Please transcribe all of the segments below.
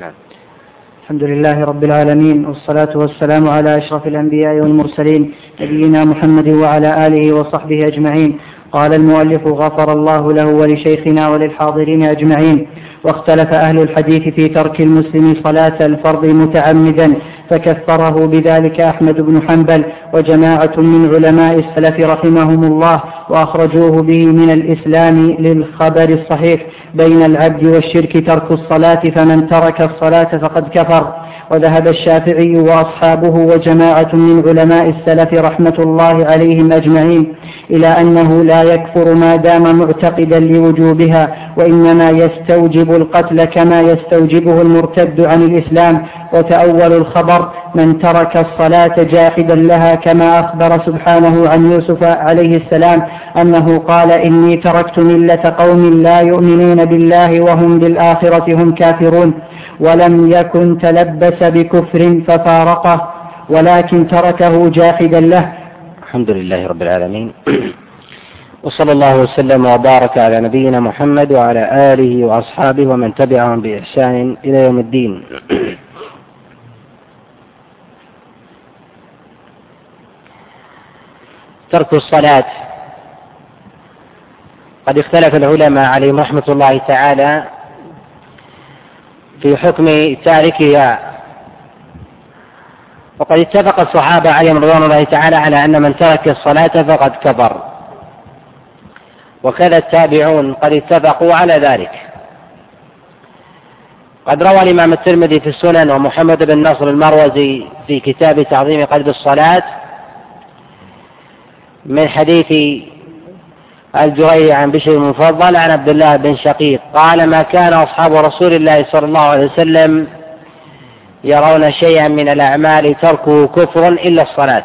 نعم. الحمد لله رب العالمين والصلاة والسلام على أشرف الأنبياء والمرسلين نبينا محمد وعلى آله وصحبه أجمعين. قال المؤلف غفر الله له ولشيخنا وللحاضرين أجمعين. واختلف أهل الحديث في ترك المسلم صلاة الفرض متعمدا فكفره بذلك أحمد بن حنبل وجماعة من علماء السلف رحمهم الله وأخرجوه به من الإسلام للخبر الصحيح بين العبد والشرك ترك الصلاة فمن ترك الصلاة فقد كفر. وذهب الشافعي وأصحابه وجماعة من علماء السلف رحمة الله عليهم أجمعين إلى أنه لا يكفر ما دام معتقدا لوجوبها وإنما يستوجب القتل كما يستوجبه المرتد عن الإسلام وتأول الخبر من ترك الصلاة جاحدا لها كما أخبر سبحانه عن يوسف عليه السلام أنه قال إني تركت ملة قوم لا يؤمنون بالله وهم بالآخرة هم كافرون ولم يكن تلبس بكفر ففارقه ولكن تركه جاحدا له. الحمد لله رب العالمين. وصلى الله وسلم وبارك على نبينا محمد وعلى آله وأصحابه ومن تبعهم بإحسان إلى يوم الدين. ترك الصلاة. قد اختلف العلماء عليهم رحمة الله تعالى في حكم تاركها. وقد اتفق الصحابة عليهم رضوان الله تعالى على أن من ترك الصلاة فقد كفر. وكذا التابعون قد اتفقوا على ذلك. قد روى الإمام الترمذي في السنن ومحمد بن نصر المروزي في كتاب تعظيم قلب الصلاة من حديث الجريري عن بشر المفضل عن عبد الله بن شقيق قال ما كان أصحاب رسول الله صلى الله عليه وسلم يرون شيئا من الأعمال تركه كفر إلا الصلاة.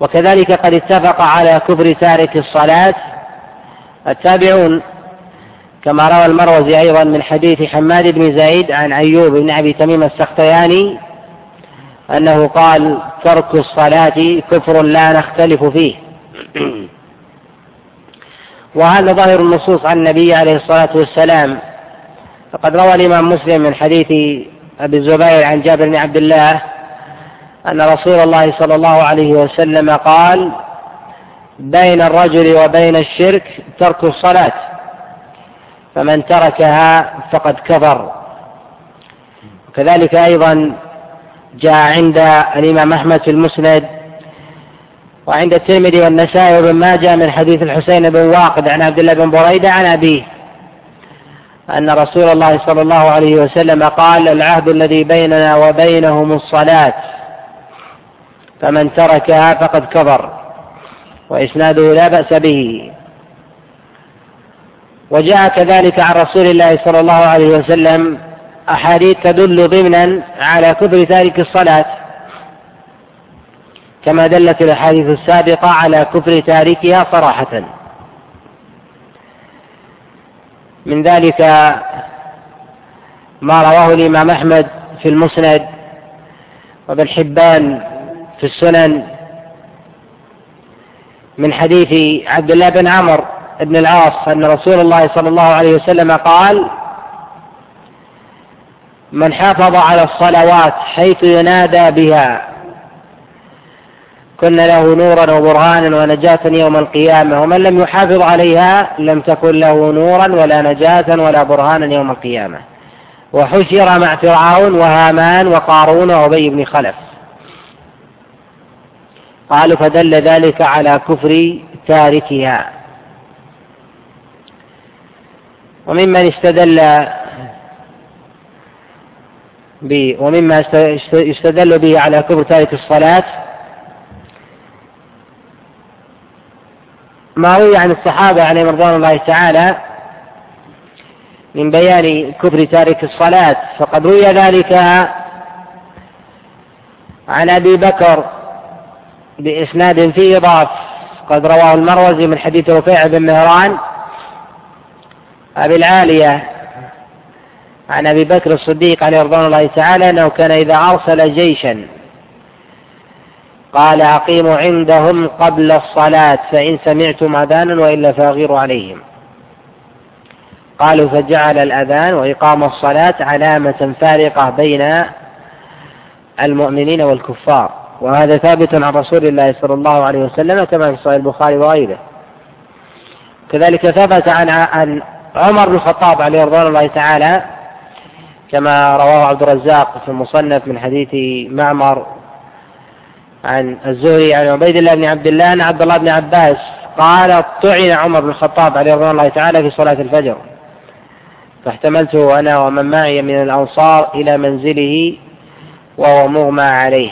وكذلك قد اتفق على كفر تارك الصلاة التابعون كما روى المروزي أيضا من حديث حماد بن زيد عن أيوب بن أبي تميم السختياني أنه قال ترك الصلاة كفر لا نختلف فيه. وهذا ظاهر النصوص عن النبي عليه الصلاة والسلام. فقد روى الإمام مسلم من حديث أبي الزبير عن جابر بن عبد الله أن رسول الله صلى الله عليه وسلم قال بين الرجل وبين الشرك ترك الصلاة فمن تركها فقد كفر. وكذلك أيضا جاء عند الإمام أحمد في المسند وعند الترمذي والنسائي وابن ماجه من حديث الحسين بن واقد عن عبد الله بن بريدة عن أبيه أن رسول الله صلى الله عليه وسلم قال العهد الذي بيننا وبينهم الصلاة فمن تركها فقد كفر وإسناده لا بأس به. وجاء كذلك عن رسول الله صلى الله عليه وسلم أحاديث تدل ضمنا على كفر تارك الصلاة كما دلت الأحاديث السابقة على كفر تاركها صراحة. من ذلك ما رواه الإمام أحمد في المسند وابن حبان في السنن من حديث عبد الله بن عمرو بن العاص أن رسول الله صلى الله عليه وسلم قال من حافظ على الصلوات حيث ينادى بها. كن له نورا وبرهانا ونجاة يوم القيامة. ومن لم يحافظ عليها لم تكن له نورا ولا نجاة ولا برهانا يوم القيامة. وحشر مع فرعون وهامان وقارون وأبي بن خلف. قالوا فدل ذلك على كفر تاركها. وممن استدل ومما يستدل به على كفر تارك الصلاة. ما روي عن الصحابة عليهم رضوان الله تعالى من بيان كفر تارك الصلاة. فقد روي ذلك عن أبي بكر بإسناد فيه ضعف. قد رواه المروزي من حديث رفيع بن مهران. أبي العالية عن أبي بكر الصديق عليه رضوان الله تعالى أنه كان إذا أرسل جيشا قال أقيموا عندهم قبل الصلاة فإن سمعتم أذانا وإلا فأغيروا عليهم. قالوا فجعل الأذان وإقام الصلاة علامة فارقة بين المؤمنين والكفار. وهذا ثابت عن رسول الله صلى الله عليه وسلم كما في صحيح البخاري وغيره. كذلك ثبت عن عن عمر بن الخطاب عليه رضوان الله تعالى كما رواه عبد الرزاق في المصنف من حديث معمر عن الزهري عن عبيد الله بن عبد الله عن عبد الله بن عباس قال طعن عمر بن الخطاب عليه رضوان الله تعالى في صلاة الفجر. فاحتملته أنا ومن معي من الأنصار إلى منزله وهو مغمى عليه.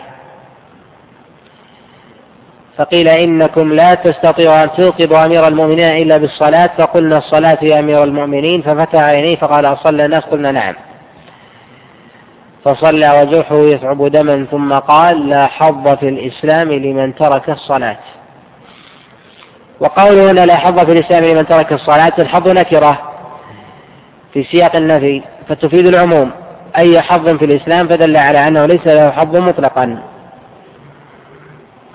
فقيل إنكم لا تستطيعوا أن توقظوا أمير المؤمنين إلا بالصلاة فقلنا الصلاة يا أمير المؤمنين ففتح عينيه فقال أصلى الناس قلنا نعم. فصلى وجرحه يثعب دما ثم قال لا حظ في الإسلام لمن ترك الصلاة. وقوله هنا لا حظ في الإسلام لمن ترك الصلاة الحظ نكرة في سياق النفي فتفيد العموم. أي حظ في الإسلام فدل على أنه ليس له حظ مطلقا.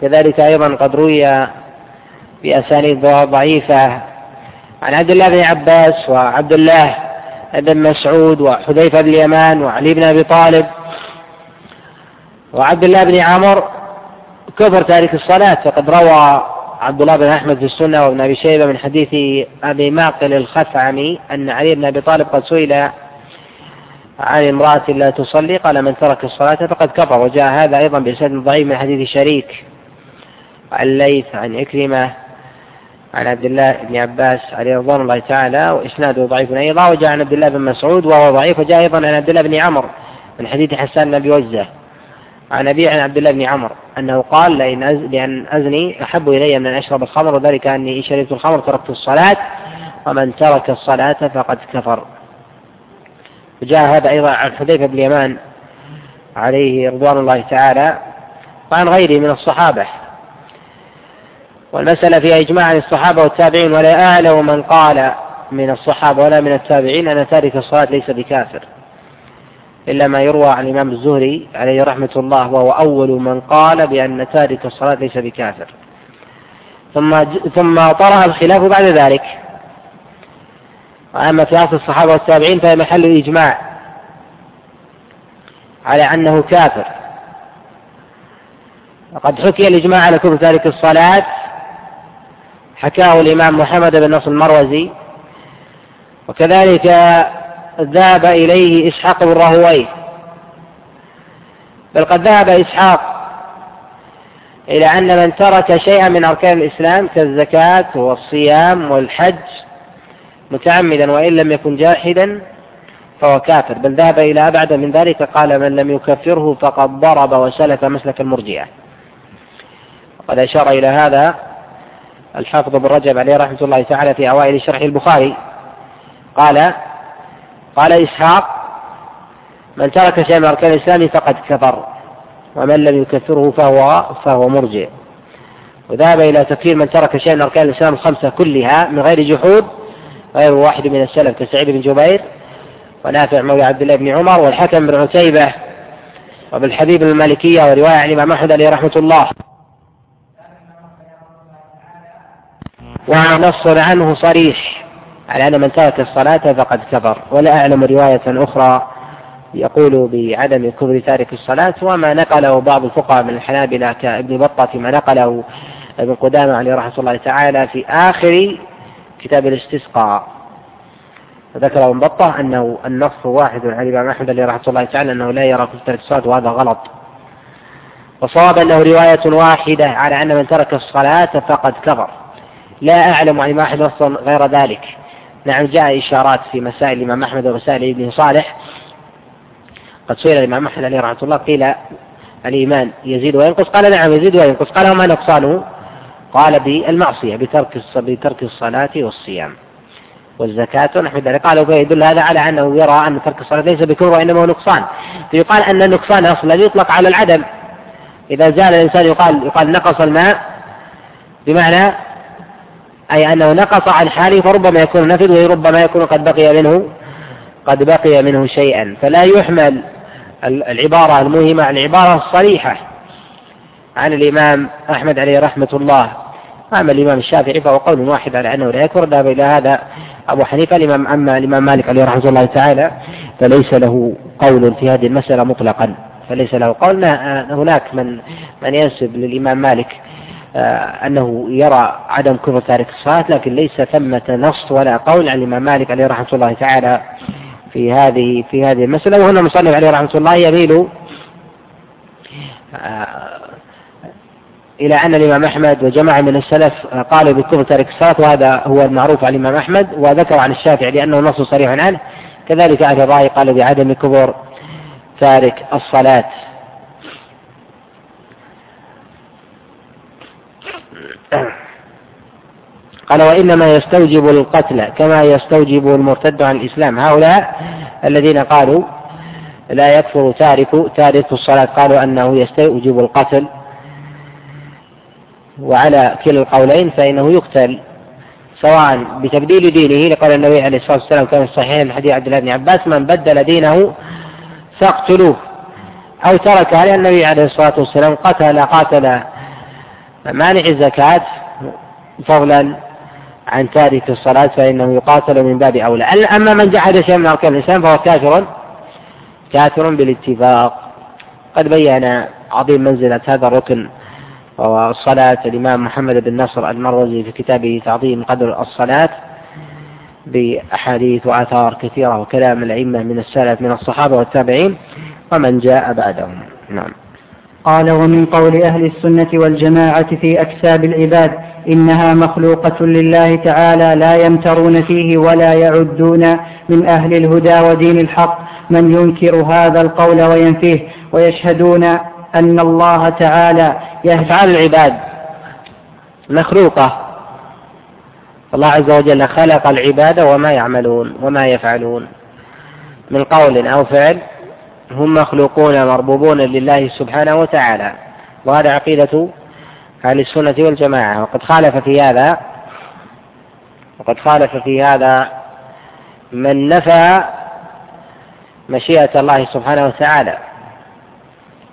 كذلك أيضا قد روي بأسانيد ضعيفة عن عبد الله بن عباس وعبد الله بن مسعود وحذيفة بن اليمان وعلي بن أبي طالب وعبد الله بن عمر. كفر تارك الصلاة فقد روى عبد الله بن أحمد في السنة وابن أبي شيبة من حديث أبي معقل الخثعمي أن علي بن أبي طالب قد سئل عن امرأة لا تصلي قال من ترك الصلاة فقد كفر. وجاء هذا أيضا بإسناد ضعيف من حديث شريك الليث عن إكرمة عن عبد الله بن عباس عليه رضوان الله تعالى وإسناده ضعيف أيضا وجاء عن عبد الله بن مسعود وهو ضعيف وجاء أيضا عن عبد الله بن عمر من حديث حسان بن أبي وزة. عن أبي عن عبد الله بن عمر أنه قال لأن لأن أزني أحب إلي من أن أشرب الخمر وذلك أني شربت الخمر تركت الصلاة ومن ترك الصلاة فقد كفر. وجاء هذا أيضا عن حذيفة بن اليمان عليه رضوان الله تعالى. وعن غيره من الصحابة. والمسألة فيها إجماع الصحابة والتابعين ولا أعلم من قال من الصحابة ولا من التابعين أن تارك الصلاة ليس بكافر إلا ما يروى عن الإمام الزهري عليه رحمة الله وهو أول من قال بأن تارك الصلاة ليس بكافر. ثم ثم طرأ الخلاف بعد ذلك. وأما في أصل الصحابة والتابعين فهي محل الإجماع على أنه كافر. وقد حكي الإجماع على كفر تارك الصلاة حكاه الإمام محمد بن نصر المروزي. وكذلك ذهب إليه إسحاق بن راهويه. بل قد ذهب إسحاق إلى أن من ترك شيئا من أركان الإسلام كالزكاة والصيام والحج متعمدا وإن لم يكن جاحدا فهو كافر. بل ذهب إلى أبعد من ذلك قال من لم يكفره فقد ضرب وسلك مسلك المرجئة. وقد أشار إلى هذا الحافظ بن رجب عليه رحمة الله تعالى في أوائل شرح البخاري. قال قال إسحاق من ترك شيئا من أركان الإسلام فقد كفر ومن لم يكفره فهو فهو مرجئ وذهب إلى تكفير من ترك شيئا من أركان الإسلام الخمسة كلها من غير جحود غير واحد من السلف كسعيد بن جبير ونافع مولى عبد الله بن عمر والحكم بن عتيبة وبالحبيب المالكية ورواية عن الإمام أحمد عليه رحمة الله. ونص عنه صريح. على أن من ترك الصلاة فقد كفر. ولا أعلم رواية أخرى يقول بعدم كفر تارك الصلاة وما نقله بعض الفقهاء من الحنابلة كابن بطة فيما نقله ابن قدامة عليه رحمة الله تعالى في آخر كتاب الاستسقاء. ذكر ابن بطة أنه النص واحد عن الإمام أحمد عليه رحمة الله تعالى أنه لا يرى كفر تارك الصلاة وهذا غلط. وصواب أنه رواية واحدة على أن من ترك الصلاة فقد كفر. لا أعلم عن أحد نص غير ذلك. نعم جاء إشارات في مسائل الإمام أحمد ومسائل ابن صالح. قد سئل الإمام أحمد عليه رحمة الله قيل الإيمان يزيد وينقص؟ قال نعم يزيد وينقص. قال وما نقصانه؟ قال بالمعصية بترك بترك الصلاة والصيام والزكاة ونحو ذلك. قالوا فيدل هذا على أنه يرى أن ترك الصلاة ليس بكفر وإنما هو نقصان. فيقال أن النقصان أصلا يطلق على العدم. إذا زال الإنسان يقال يقال نقص الماء بمعنى أي أنه نقص عن حاله فربما يكون نفذ وربما يكون قد بقي منه قد بقي منه شيئا. فلا يحمل العبارة المهمة عن العبارة الصريحة عن الإمام أحمد عليه رحمة الله. أما الإمام الشافعي فهو قول واحد على أنه لا يكفر ذهب إلى هذا أبو حنيفة. الإمام أما الإمام مالك عليه رحمة الله تعالى فليس له قول في هذه المسألة مطلقا. فليس له قول هناك من من ينسب للإمام مالك. أنه يرى عدم كفر تارك الصلاة لكن ليس ثمة نص ولا قول عن الإمام مالك عليه رحمة الله تعالى في هذه في هذه المسألة. وهنا المصنف عليه رحمة الله يميل آه، إلى أن الإمام أحمد وجماعة من السلف قالوا بكفر تارك الصلاة وهذا هو المعروف عن الإمام أحمد وذكر عن الشافعي لأنه نص صريح عنه. كذلك أهل الرأي قالوا بعدم كفر تارك الصلاة. قال وإنما يستوجب القتل كما يستوجب المرتد عن الإسلام. هؤلاء الذين قالوا لا يكفر تارك تارك الصلاة قالوا أنه يستوجب القتل. وعلى كلا القولين فإنه يقتل سواء بتبديل دينه. لقول النبي عليه الصلاة والسلام كما في الصحيحين من حديث عبد الله بن عباس من بدل دينه فاقتلوه. أو ترك لأن النبي عليه الصلاة والسلام قتل قاتل مانع الزكاة فضلا عن تارك الصلاة فإنه يقاتل من باب أولى. أما من جحد شيئا من أركان الإسلام فهو كافر كافر بالاتفاق. قد بين عظيم منزلة هذا الركن وهو الصلاة. الإمام محمد بن نصر المروزي في كتابه تعظيم قدر الصلاة بأحاديث وآثار كثيرة وكلام الأئمة من السلف من الصحابة والتابعين ومن جاء بعدهم. نعم. قال ومن قول أهل السنة والجماعة في أكساب العباد إنها مخلوقة لله تعالى لا يمترون فيه ولا يعدون من أهل الهدى ودين الحق. من ينكر هذا القول وينفيه ويشهدون أن الله تعالى أفعال العباد. مخلوقة. الله عز وجل خلق العباد وما يعملون وما يفعلون. من قول أو فعل هم مخلوقون مربوبون لله سبحانه وتعالى. وهذا عقيدة أهل السنة والجماعة. وقد خالف في هذا وقد خالف في هذا من نفى مشيئة الله سبحانه وتعالى.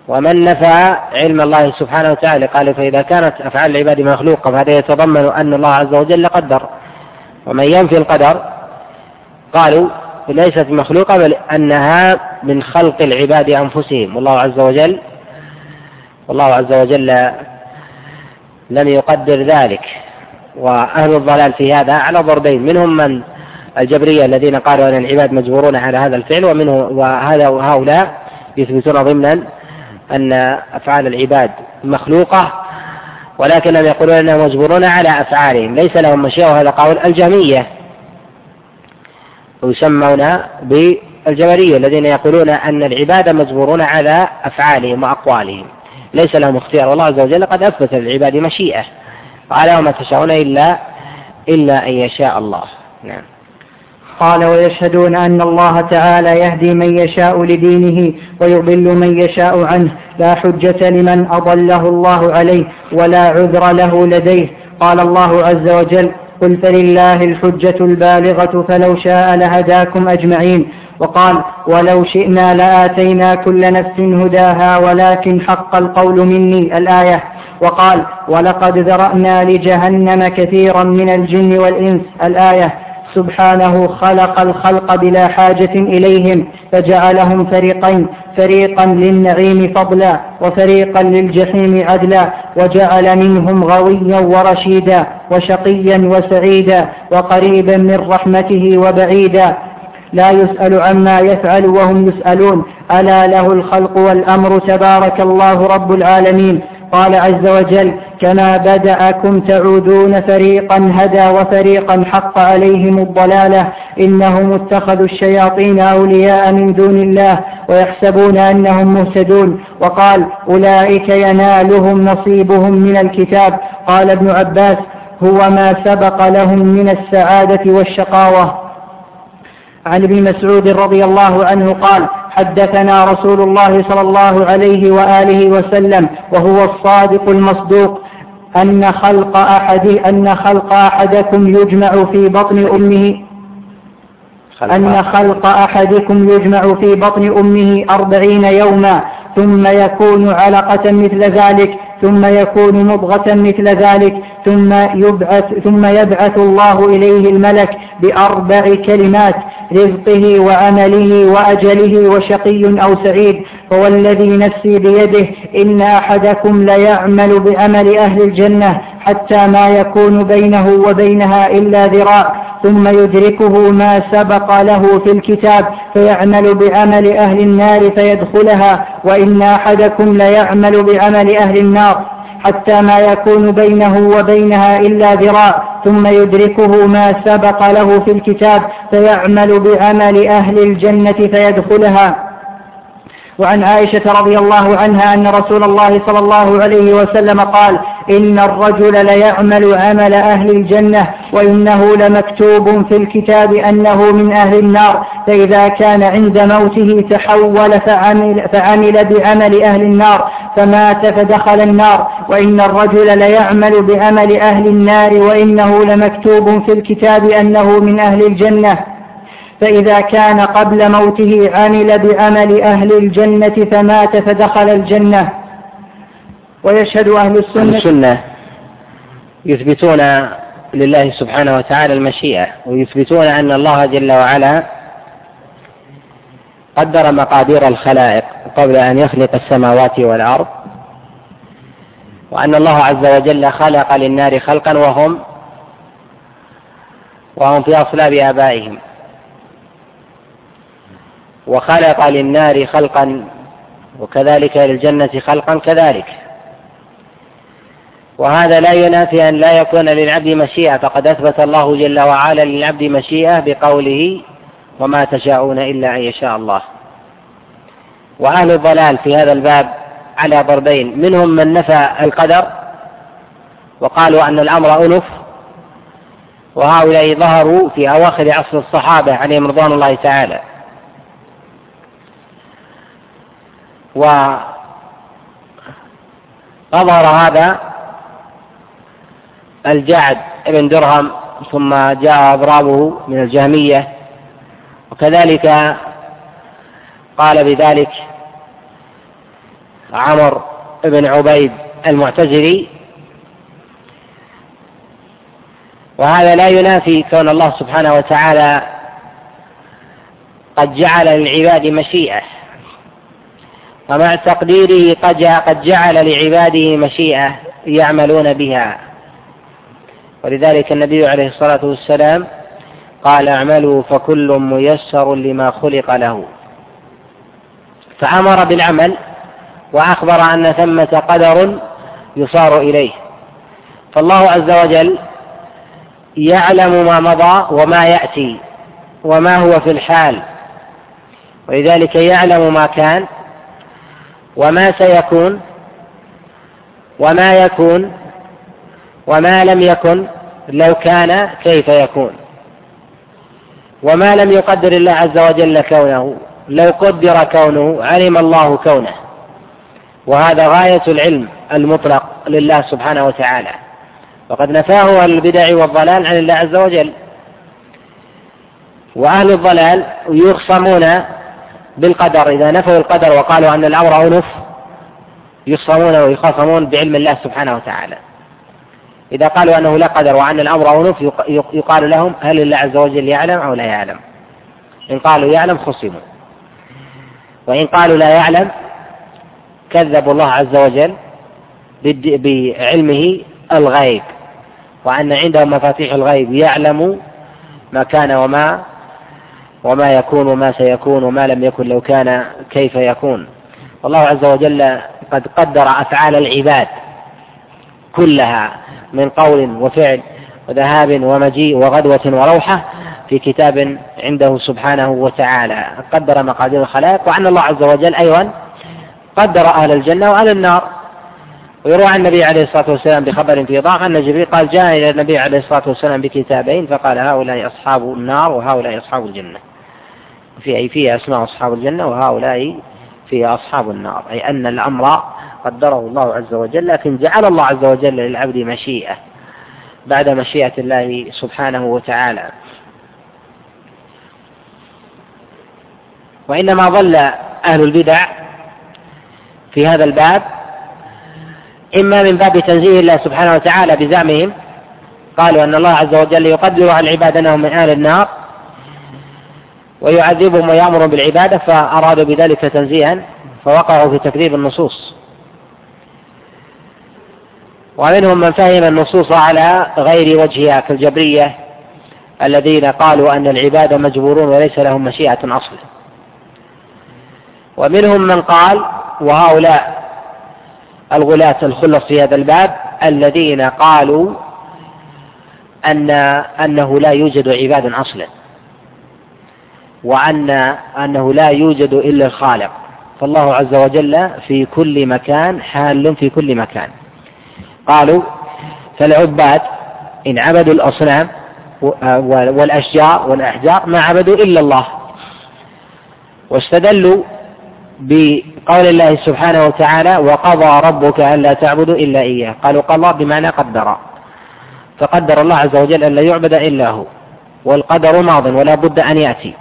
ومن نفى علم الله سبحانه وتعالى قال فإذا كانت أفعال العباد مخلوقة فهذا يتضمن أن الله عز وجل قدر. ومن ينفي القدر قالوا ليست مخلوقة بل أنها من خلق العباد أنفسهم. والله عز وجل والله عز وجل لم يقدر ذلك. وأهل الضلال في هذا على ضربين. منهم من الجبرية الذين قالوا أن العباد مجبورون على هذا الفعل ومنه وهذا وهؤلاء يثبتون ضمنا أن أفعال العباد مخلوقة ولكنهم يقولون أنهم مجبورون على أفعالهم. ليس لهم مشيئة وهذا قول الجمية ويسمون بالجبرية الذين يقولون أن العباد مجبورون على أفعالهم وأقوالهم. ليس لهم اختيار. والله عز وجل قد أثبت للعباد مشيئة. قال وما تشاءون إلا إلا أن يشاء الله. نعم. قال ويشهدون أن الله تعالى يهدي من يشاء لدينه ويضل من يشاء عنه. لا حجة لمن أضله الله عليه ولا عذر له لديه. قال الله عز وجل قل فلله الحجة البالغة فلو شاء لهداكم أجمعين. وقال ولو شئنا لآتينا كل نفس هداها ولكن حق القول مني الآية. وقال ولقد ذرأنا لجهنم كثيرا من الجن والإنس الآية. سبحانه خلق الخلق بلا حاجة إليهم فجعلهم فريقين فريقا للنعيم فضلا وفريقا للجحيم عدلا وجعل منهم غويا ورشيدا وشقيا وسعيدا وقريبا من رحمته وبعيدا. لا يسأل عما يفعل وهم يسألون. ألا له الخلق والأمر تبارك الله رب العالمين. قال عز وجل كما بدأكم تعودون فريقا هدى وفريقا حق عليهم الضلالة إنهم اتخذوا الشياطين أولياء من دون الله ويحسبون أنهم مهتدون. وقال أولئك ينالهم نصيبهم من الكتاب. قال ابن عباس هو ما سبق لهم من السعادة والشقاوة. عن ابن مسعود رضي الله عنه قال حدثنا رسول الله صلى الله عليه وآله وسلم وهو الصادق المصدوق أن خلق أحد أن خلق أحدكم يجمع في بطن أمه أن خلق أحدكم يجمع في بطن أمه أربعين يوما ثم يكون علقة مثل ذلك. ثم يكون مضغة مثل ذلك ثم يبعث ثم يبعث الله إليه الملك بأربع كلمات رزقه وعمله وأجله وشقي أو سعيد فوالذي نفسي بيده إن أحدكم ليعمل بعمل أهل الجنة حتى ما يكون بينه وبينها إلا ذراع. ثم يدركه ما سبق له في الكتاب فيعمل بعمل أهل النار فيدخلها وإن أحدكم ليعمل بعمل أهل النار حتى ما يكون بينه وبينها إلا ذراع ثم يدركه ما سبق له في الكتاب فيعمل بعمل أهل الجنة فيدخلها. وعن عائشة رضي الله عنها أن رسول الله صلى الله عليه وسلم قال إن الرجل ليعمل عمل أهل الجنة وإنه لمكتوب في الكتاب أنه من أهل النار فإذا كان عند موته تحول فعمل, فعمل بعمل أهل النار فمات فدخل النار. وإن الرجل ليعمل بعمل أهل النار وإنه لمكتوب في الكتاب أنه من أهل الجنة. فإذا كان قبل موته عمل بعمل أهل الجنة فمات فدخل الجنة. ويشهد أهل السنة, السنة يثبتون لله سبحانه وتعالى المشيئة ويثبتون أن الله جل وعلا قدر مقادير الخلائق قبل أن يخلق السماوات والأرض وأن الله عز وجل خلق للنار خلقا وهم وهم في أصلاب آبائهم. وخلق للنار خلقا وكذلك للجنة خلقا كذلك. وهذا لا ينافي أن لا يكون للعبد مشيئة فقد أثبت الله جل وعلا للعبد مشيئة بقوله وما تشاءون إلا أن يشاء الله. وأهل الضلال في هذا الباب على ضربين منهم من نفى القدر وقالوا أن الأمر أنف وهؤلاء ظهروا في أواخر عصر الصحابة عليهم رضوان الله تعالى. وأظهر هذا الجعد بن درهم ثم جاء أضرابه من الجهمية. وكذلك قال بذلك عمر بن عبيد المعتزلي وهذا لا ينافي كون الله سبحانه وتعالى قد جعل للعباد مشيئة ومع تقديره قد جعل لعباده مشيئة يعملون بها. ولذلك النبي عليه الصلاة والسلام قال أعملوا فكل ميسر لما خلق له. فأمر بالعمل وأخبر أن ثمة قدر يصار إليه. فالله عز وجل يعلم ما مضى وما يأتي وما هو في الحال. ولذلك يعلم ما كان وما سيكون وما يكون وما لم يكن لو كان كيف يكون. وما لم يقدر الله عز وجل كونه لو قدر كونه علم الله كونه. وهذا غاية العلم المطلق لله سبحانه وتعالى. وقد نفاه أهل البدع والضلال عن الله عز وجل. وأهل الضلال يخصمون بالقدر. إذا نفوا القدر وقالوا أن الأمر أنف يخصمون ويخاصمون بعلم الله سبحانه وتعالى. إذا قالوا أنه لا قدر وأن الأمر أنف يقال لهم هل الله عز وجل يعلم أو لا يعلم؟ إن قالوا يعلم خصموا. وإن قالوا لا يعلم كذبوا الله عز وجل بعلمه الغيب. وأن عنده مفاتيح الغيب يعلم ما كان وما وما يكون وما سيكون وما لم يكن لو كان كيف يكون. والله عز وجل قد قدر أفعال العباد كلها. من قول وفعل وذهاب ومجيء وغدوة وروحة في كتاب عنده سبحانه وتعالى. قدر مقادير الخلائق وأن الله عز وجل أيضا قدر أهل الجنة وأهل النار. ويروى عن النبي عليه الصلاة والسلام بخبر في ضاق أن جبريل قال جاء إلى النبي عليه الصلاة والسلام بكتابين فقال هؤلاء أصحاب النار وهؤلاء أصحاب الجنة. في أي فيه أسماء أصحاب الجنة وهؤلاء فيه أصحاب النار أي أن الأمر قدره الله عز وجل لكن جعل الله عز وجل للعبد مشيئة بعد مشيئة الله سبحانه وتعالى. وإنما ضل أهل البدع في هذا الباب إما من باب تنزيه الله سبحانه وتعالى بزعمهم قالوا أن الله عز وجل يقدر على العباد أنهم من أهل النار ويعذبهم ويأمر بالعبادة فأرادوا بذلك تنزيها فوقعوا في تكذيب النصوص. ومنهم من فهم النصوص على غير وجهها كالجبرية الذين قالوا أن العباد مجبورون وليس لهم مشيئة أصلا ومنهم من قال وهؤلاء الغلاة الخلص في هذا الباب الذين قالوا أن أنه لا يوجد عباد أصلا. وأن أنه لا يوجد إلا الخالق. فالله عز وجل في كل مكان حال في كل مكان. قالوا فالعباد إن عبدوا الأصنام والأشجار والأحجار ما عبدوا إلا الله. واستدلوا بقول الله سبحانه وتعالى وقضى ربك ألا تعبدوا إلا إياه. قالوا قضى بمعنى قدر. فقدر الله عز وجل أن لا يعبد إلا هو. والقدر ماض ولا بد أن يأتي.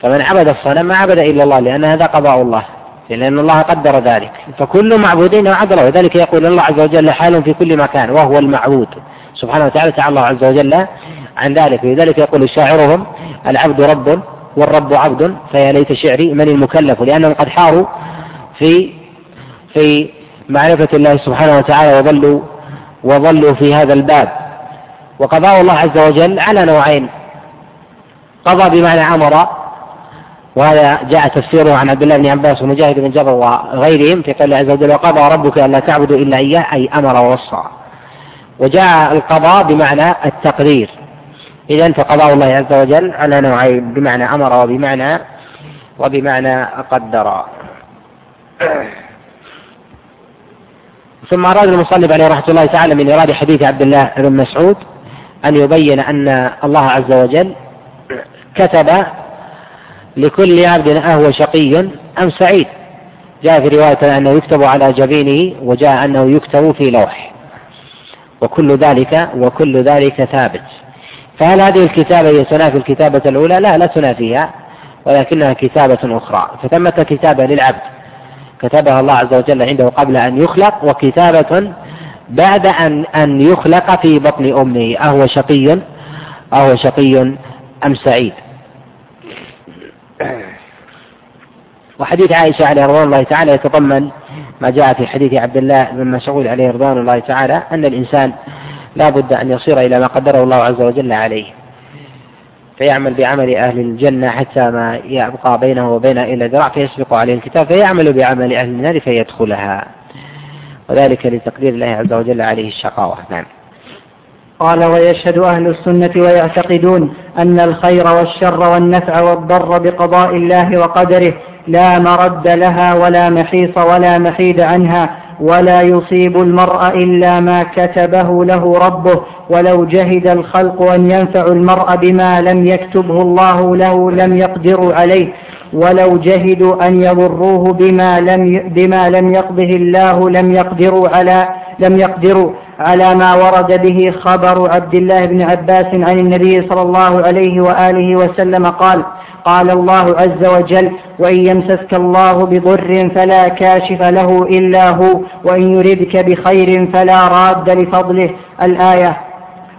فمن عبد الصنم ما عبد إلا الله لأن هذا قضاء الله لأن الله قدر ذلك. فكل معبودين عبد الله وذلك يقول الله عز وجل حال في كل مكان وهو المعبود. سبحانه وتعالى تعالى الله عز وجل عن ذلك ولذلك يقول شاعرهم العبد رب والرب عبد فيا ليت شعري من المكلف لأنهم قد حاروا في في معرفة الله سبحانه وتعالى وظلوا وظلوا في هذا الباب. وقضاء الله عز وجل على نوعين. قضى بمعنى أمر وهذا جاء تفسيره عن عبد الله بن عباس ومجاهد بن جبر وغيرهم في قول عز وجل وقضى ربك ألا تعبدوا إلا إياه أي أمر ووصى. وجاء القضاء بمعنى التقدير. إذا فقضاء الله عز وجل على نوعين بمعنى أمر وبمعنى وبمعنى قدر. ثم أراد المصنف عليه رحمة الله تعالى من إرادة حديث عبد الله بن مسعود أن يبين أن الله عز وجل كتب لكل عبد أهو شقي أم سعيد. جاء في رواية أنه يكتب على جبينه وجاء أنه يكتب في لوح. وكل ذلك وكل ذلك ثابت. فهل هذه الكتابة هي تنافي الكتابة الأولى؟ لا لا تنافيها ولكنها كتابة أخرى. فثمة كتابة للعبد. كتبها الله عز وجل عنده قبل أن يخلق وكتابة بعد أن أن يخلق في بطن أمه. أهو شقي أهو شقي أم سعيد. وحديث عائشة عليه رضوان الله تعالى يتضمن ما جاء في حديث عبد الله بن مسعود عليه رضوان الله تعالى أن الإنسان لا بد أن يصير إلى ما قدره الله عز وجل عليه. فيعمل بعمل أهل الجنة حتى ما يبقى بينه وبينها إلى ذراع فيسبق عليه الكتاب فيعمل بعمل أهل النار فيدخلها. وذلك لتقدير الله عز وجل عليه الشقاوة. نعم. قال ويشهد أهل السنة ويعتقدون أن الخير والشر والنفع والضر بقضاء الله وقدره لا مرد لها ولا محيص ولا محيد عنها ولا يصيب المرء إلا ما كتبه له ربه ولو جهد الخلق أن ينفع المرء بما لم يكتبه الله له لم يقدروا عليه ولو جهدوا أن يضروه بما لم بما لم يقضه الله لم يقدروا على لم يقدروا على ما ورد به خبر عبد الله بن عباس عن النبي صلى الله عليه وآله وسلم قال قال الله عز وجل وإن يمسسك الله بضر فلا كاشف له إلا هو وإن يردك بخير فلا راد لفضله. الآية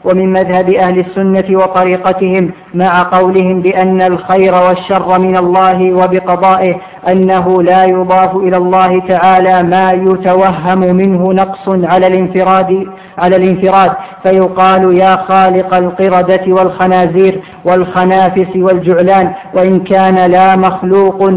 ومن مذهب أهل السنة وطريقتهم مع قولهم بأن الخير والشر من الله وبقضائه أنه لا يضاف إلى الله تعالى ما يتوهم منه نقص على الانفراد على الانفراد. فيقال يا خالق القردة والخنازير والخنافس والجعلان وإن كان لا مخلوق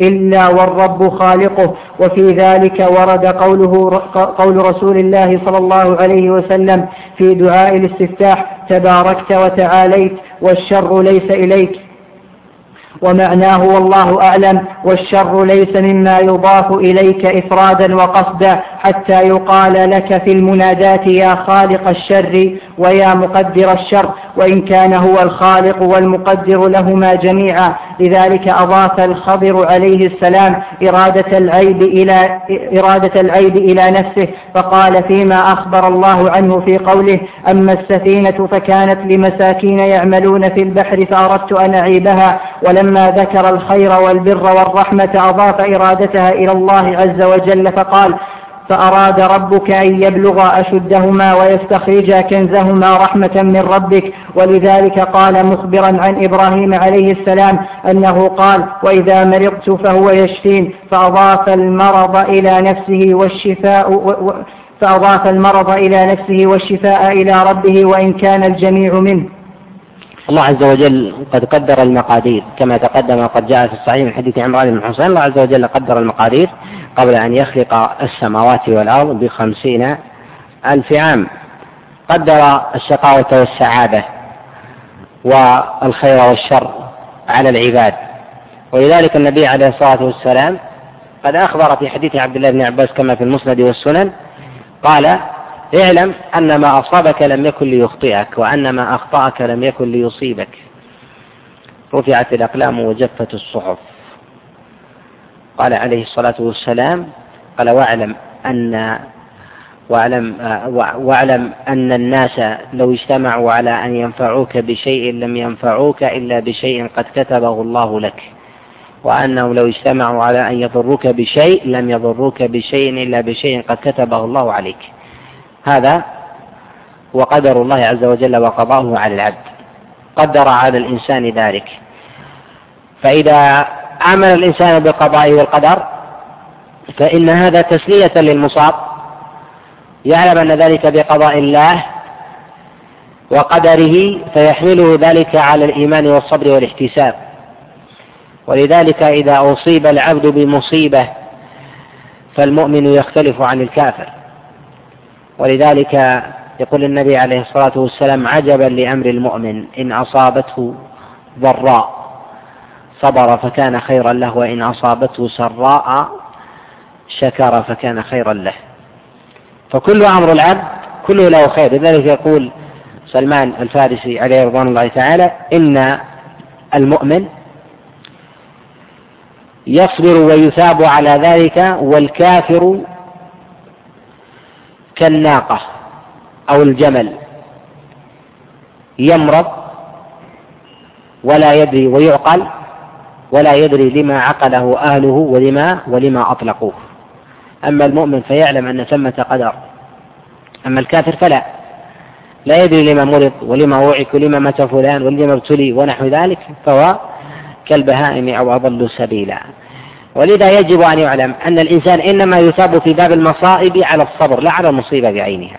إلا والرب خالقه. وفي ذلك ورد قوله قول رسول الله صلى الله عليه وسلم في دعاء الاستفتاح تباركت وتعاليت والشر ليس إليك. ومعناه والله أعلم والشر ليس مما يضاف إليك إفرادا وقصدا حتى يقال لك في المنادات يا خالق الشر ويا مقدر الشر. وإن كان هو الخالق والمقدر لهما جميعا. لذلك أضاف الخضر عليه السلام إرادة العيب إلى إرادة العيب إلى نفسه فقال فيما أخبر الله عنه في قوله أما السفينة فكانت لمساكين يعملون في البحر فأردت أن أعيبها. ولما ذكر الخير والبر والرحمة أضاف إرادتها إلى الله عز وجل فقال فأراد ربك أن يبلغ أشدهما ويستخرج كنزهما رحمة من ربك ولذلك قال مخبرا عن إبراهيم عليه السلام أنه قال وإذا مرضت فهو يشفين فأضاف المرض إلى نفسه والشفاء فأضاف المرض إلى نفسه والشفاء إلى ربه وإن كان الجميع منه. الله عز وجل قد قدر المقادير كما تقدم وقد جاء في الصحيح من حديث عمران بن حسين الله عز وجل قدر المقادير. قبل أن يخلق السماوات والأرض بخمسين ألف عام. قدر الشقاوة والسعادة والخير والشر على العباد. ولذلك النبي عليه الصلاة والسلام قد أخبر في حديث عبد الله بن عباس كما في المسند والسنن قال اعلم أن ما أصابك لم يكن ليخطئك وأن ما أخطأك لم يكن ليصيبك. رفعت الأقلام وجفت الصحف. قال عليه الصلاة والسلام قال واعلم أن واعلم واعلم أن الناس لو اجتمعوا على أن ينفعوك بشيء لم ينفعوك إلا بشيء قد كتبه الله لك وأنهم لو اجتمعوا على أن يضروك بشيء لم يضروك بشيء إلا بشيء قد كتبه الله عليك. هذا هو قدر الله عز وجل وقضاه على العبد قدر على الإنسان ذلك. فإذا آمن الإنسان بالقضاء والقدر فإن هذا تسلية للمصاب. يعلم أن ذلك بقضاء الله وقدره فيحمله ذلك على الإيمان والصبر والاحتساب. ولذلك إذا أصيب العبد بمصيبة فالمؤمن يختلف عن الكافر. ولذلك يقول النبي عليه الصلاة والسلام عجبا لأمر المؤمن إن أصابته ضراء. صبر فكان خيرا له وإن أصابته سراء شكر فكان خيرا له. فكل أمر العبد كله له خير. لذلك يقول سلمان الفارسي عليه رضوان الله تعالى إن المؤمن يصبر ويثاب على ذلك والكافر كالناقة أو الجمل يمرض ولا يدري ويعقل ولا يدري لما عقله أهله ولما ولما أطلقوه. أما المؤمن فيعلم أن ثمة قدر. أما الكافر فلا. لا يدري لما مرض ولما وعك ولما مات فلان ولما ابتلي ونحو ذلك فهو كالبهائم أو أضل سبيلا. ولذا يجب أن يعلم أن الإنسان إنما يثاب في باب المصائب على الصبر لا على المصيبة بعينها.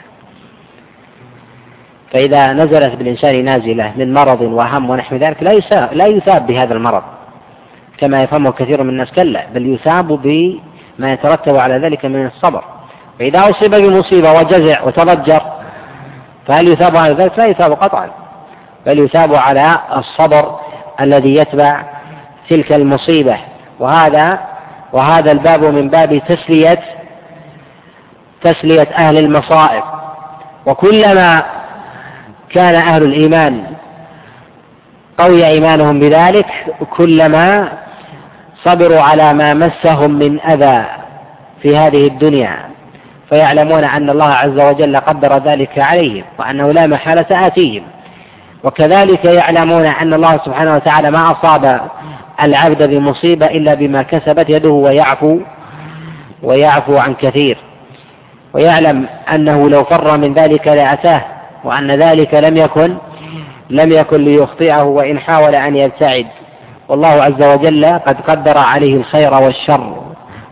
فإذا نزلت بالإنسان نازلة من مرض وهم ونحو ذلك لا يثاب, لا يثاب بهذا المرض. كما يفهمه كثير من الناس كلا بل يثاب بما يترتب على ذلك من الصبر. فإذا أصيب بمصيبة وجزع وتضجر فهل يثاب على ذلك؟ لا يثاب قطعا. بل يثاب على الصبر الذي يتبع تلك المصيبة. وهذا وهذا الباب من باب تسلية تسلية أهل المصائب. وكلما كان أهل الإيمان قوي إيمانهم بذلك كلما صبروا على ما مسهم من أذى في هذه الدنيا فيعلمون أن الله عز وجل قدر ذلك عليهم وأنه لا محالة آتيهم. وكذلك يعلمون أن الله سبحانه وتعالى ما أصاب العبد بمصيبة إلا بما كسبت يده ويعفو ويعفو عن كثير. ويعلم أنه لو فر من ذلك لأتاه وأن ذلك لم يكن لم يكن ليخطئه وإن حاول أن يبتعد. والله عز وجل قد قدر عليه الخير والشر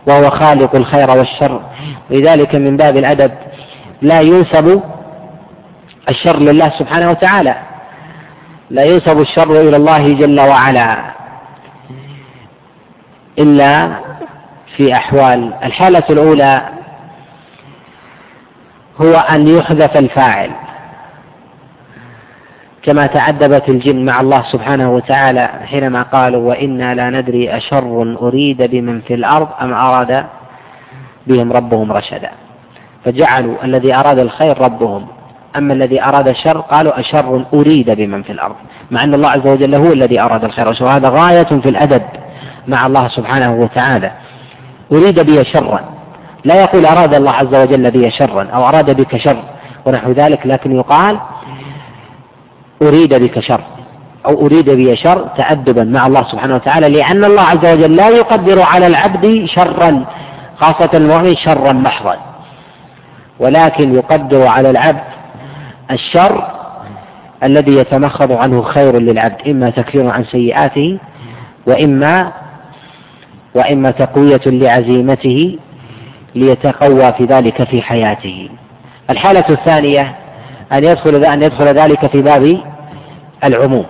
وهو خالق الخير والشر. لذلك من باب الأدب لا ينسب الشر لله سبحانه وتعالى. لا ينسب الشر إلى الله جل وعلا إلا في أحوال. الحالة الأولى هو أن يحذف الفاعل. كما تعدبت الجن مع الله سبحانه وتعالى حينما قالوا وإنا لا ندري أشر أريد بمن في الأرض أم أراد بهم ربهم رشدا. فجعلوا الذي أراد الخير ربهم أما الذي أراد الشر قالوا أشر أريد بمن في الأرض مع أن الله عز وجل هو الذي أراد الخير وهذا غاية في الأدب مع الله سبحانه وتعالى. أريد بي شرا. لا يقول أراد الله عز وجل بي شرا أو أراد بك شر ونحو ذلك لكن يقال أريد بك شر أو أريد بي شر تأدبا مع الله سبحانه وتعالى لأن الله عز وجل لا يقدر على العبد شرا خاصة المؤمن شرا محضا ولكن يقدر على العبد الشر الذي يتمخض عنه خير للعبد إما تكفير عن سيئاته وإما وإما تقوية لعزيمته ليتقوى في ذلك في حياته. الحالة الثانية أن يدخل أن يدخل ذلك في باب العموم.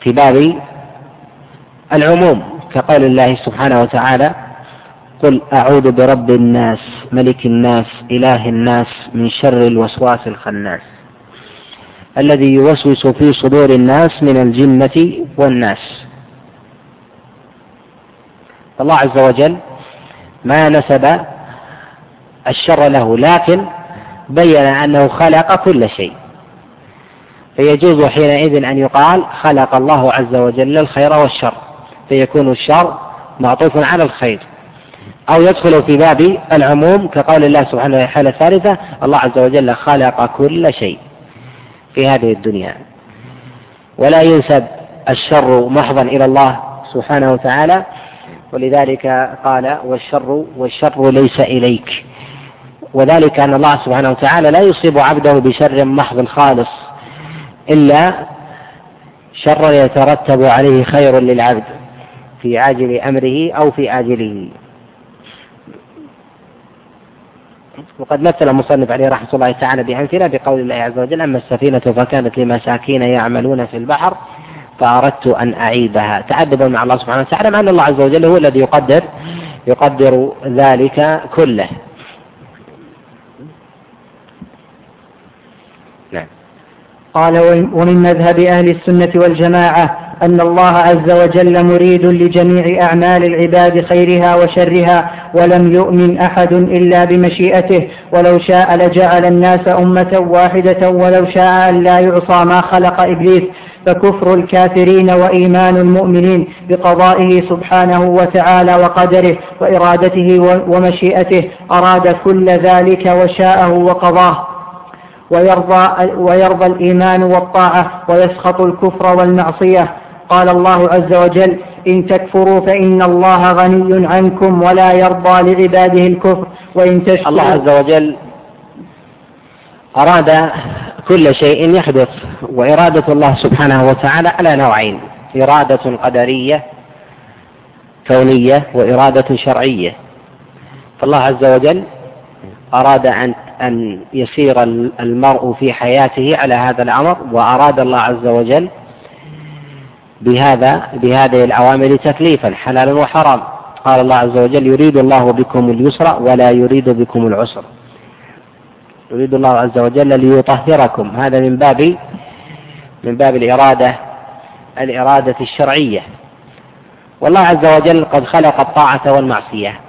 في باب العموم كقول الله سبحانه وتعالى قل أعوذ برب الناس ملك الناس إله الناس من شر الوسواس الخناس الذي يوسوس في صدور الناس من الجنة والناس الله عز وجل ما نسب الشر له لكن بين أنه خلق كل شيء. فيجوز حينئذ أن يقال خلق الله عز وجل الخير والشر. فيكون الشر معطوف على الخير. أو يدخل في باب العموم كقول الله سبحانه وتعالى الحالة الثالثة الله عز وجل خلق كل شيء في هذه الدنيا. ولا ينسب الشر محضا إلى الله سبحانه وتعالى. ولذلك قال والشر والشر ليس إليك. وذلك أن الله سبحانه وتعالى لا يصيب عبده بشر محض خالص إلا شر يترتب عليه خير للعبد في عاجل أمره أو في آجله. وقد مثل المصنف عليه رحمة الله تعالى بأمثلة بقول الله عز وجل أما السفينة فكانت لمساكين يعملون في البحر فأردت أن أعيبها تأدبا مع الله سبحانه وتعالى مع أن الله عز وجل هو الذي يقدر يقدر ذلك كله نعم قال ومن مذهب أهل السنة والجماعة أن الله عز وجل مريد لجميع أعمال العباد خيرها وشرها ولم يؤمن أحد إلا بمشيئته ولو شاء لجعل الناس أمة واحدة ولو شاء لا يعصى ما خلق إبليس فكفر الكافرين وإيمان المؤمنين بقضائه سبحانه وتعالى وقدره وإرادته ومشيئته أراد كل ذلك وشاءه وقضاه. ويرضى, ويرضى الإيمان والطاعة ويسخط الكفر والمعصية. قال الله عز وجل إن تكفروا فإن الله غني عنكم ولا يرضى لعباده الكفر. وإن تشكروا الله عز وجل أراد كل شيء يحدث وإرادة الله سبحانه وتعالى على نوعين إرادة قدرية كونية وإرادة شرعية. فالله عز وجل أراد أن أن يسير المرء في حياته على هذا الأمر وأراد الله عز وجل بهذا بهذه الأوامر تكليفا حلالا وحرام. قال الله عز وجل يريد الله بكم اليسر ولا يريد بكم العسر. يريد الله عز وجل ليطهركم. هذا من باب من باب الإرادة الإرادة الشرعية. والله عز وجل قد خلق الطاعة والمعصية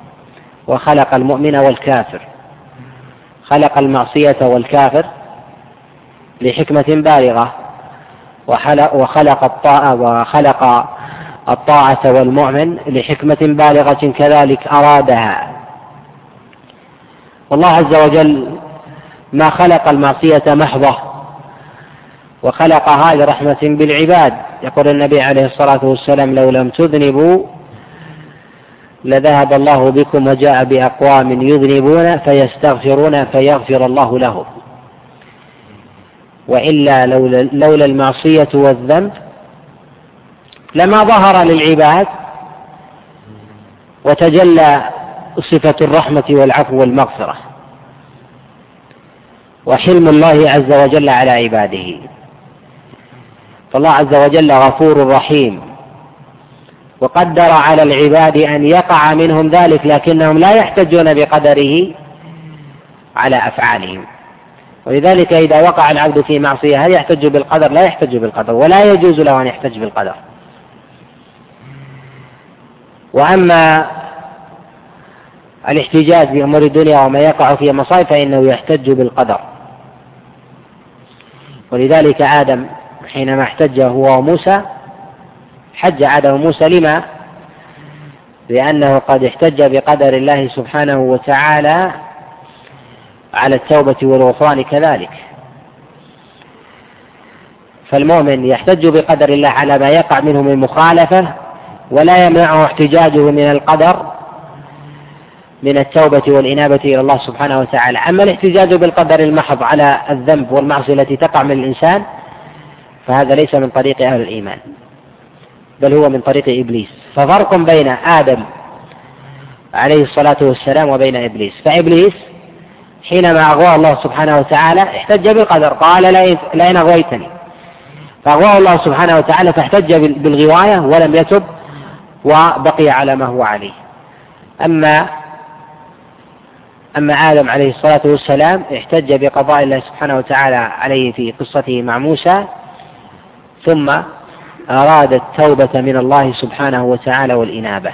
وخلق المؤمن والكافر. خلق المعصية والكافر لحكمة بالغة وخلق الطاعة وخلق الطاعة والمؤمن لحكمة بالغة كذلك أرادها. والله عز وجل ما خلق المعصية محضة وخلقها لرحمة بالعباد. يقول النبي عليه الصلاة والسلام لو لم تذنبوا لذهب الله بكم وجاء بأقوام يذنبون فيستغفرون فيغفر الله لهم. وإلا لولا, المعصية والذنب لما ظهر للعباد وتجلى صفة الرحمة والعفو والمغفرة. وحلم الله عز وجل على عباده. فالله عز وجل غفور رحيم. وقدر على العباد أن يقع منهم ذلك لكنهم لا يحتجون بقدره على أفعالهم. ولذلك إذا وقع العبد في معصية هل يحتج بالقدر؟ لا يحتج بالقدر ولا يجوز له أن يحتج بالقدر. وأما الاحتجاج بأمور الدنيا وما يقع في مصائب فإنه يحتج بالقدر. ولذلك آدم حينما احتج هو وموسى حج آدم موسى لما؟ لأنه قد احتج بقدر الله سبحانه وتعالى على التوبة والغفران كذلك فالمؤمن يحتج بقدر الله على ما يقع منه من مخالفة ولا يمنعه احتجاجه من القدر من التوبة والإنابة إلى الله سبحانه وتعالى أما الاحتجاج بالقدر المحض على الذنب والمعصية التي تقع من الإنسان فهذا ليس من طريق أهل الإيمان بل هو من طريق إبليس. ففرق بين آدم عليه الصلاة والسلام وبين إبليس. فإبليس حينما أغواه الله سبحانه وتعالى احتج بالقدر. قال لئن أغويتني. فأغواه الله سبحانه وتعالى فاحتج بالغواية ولم يتب وبقي على ما هو عليه. أما أما آدم عليه الصلاة والسلام احتج بقضاء الله سبحانه وتعالى عليه في قصته مع موسى ثم أراد التوبة من الله سبحانه وتعالى والإنابة.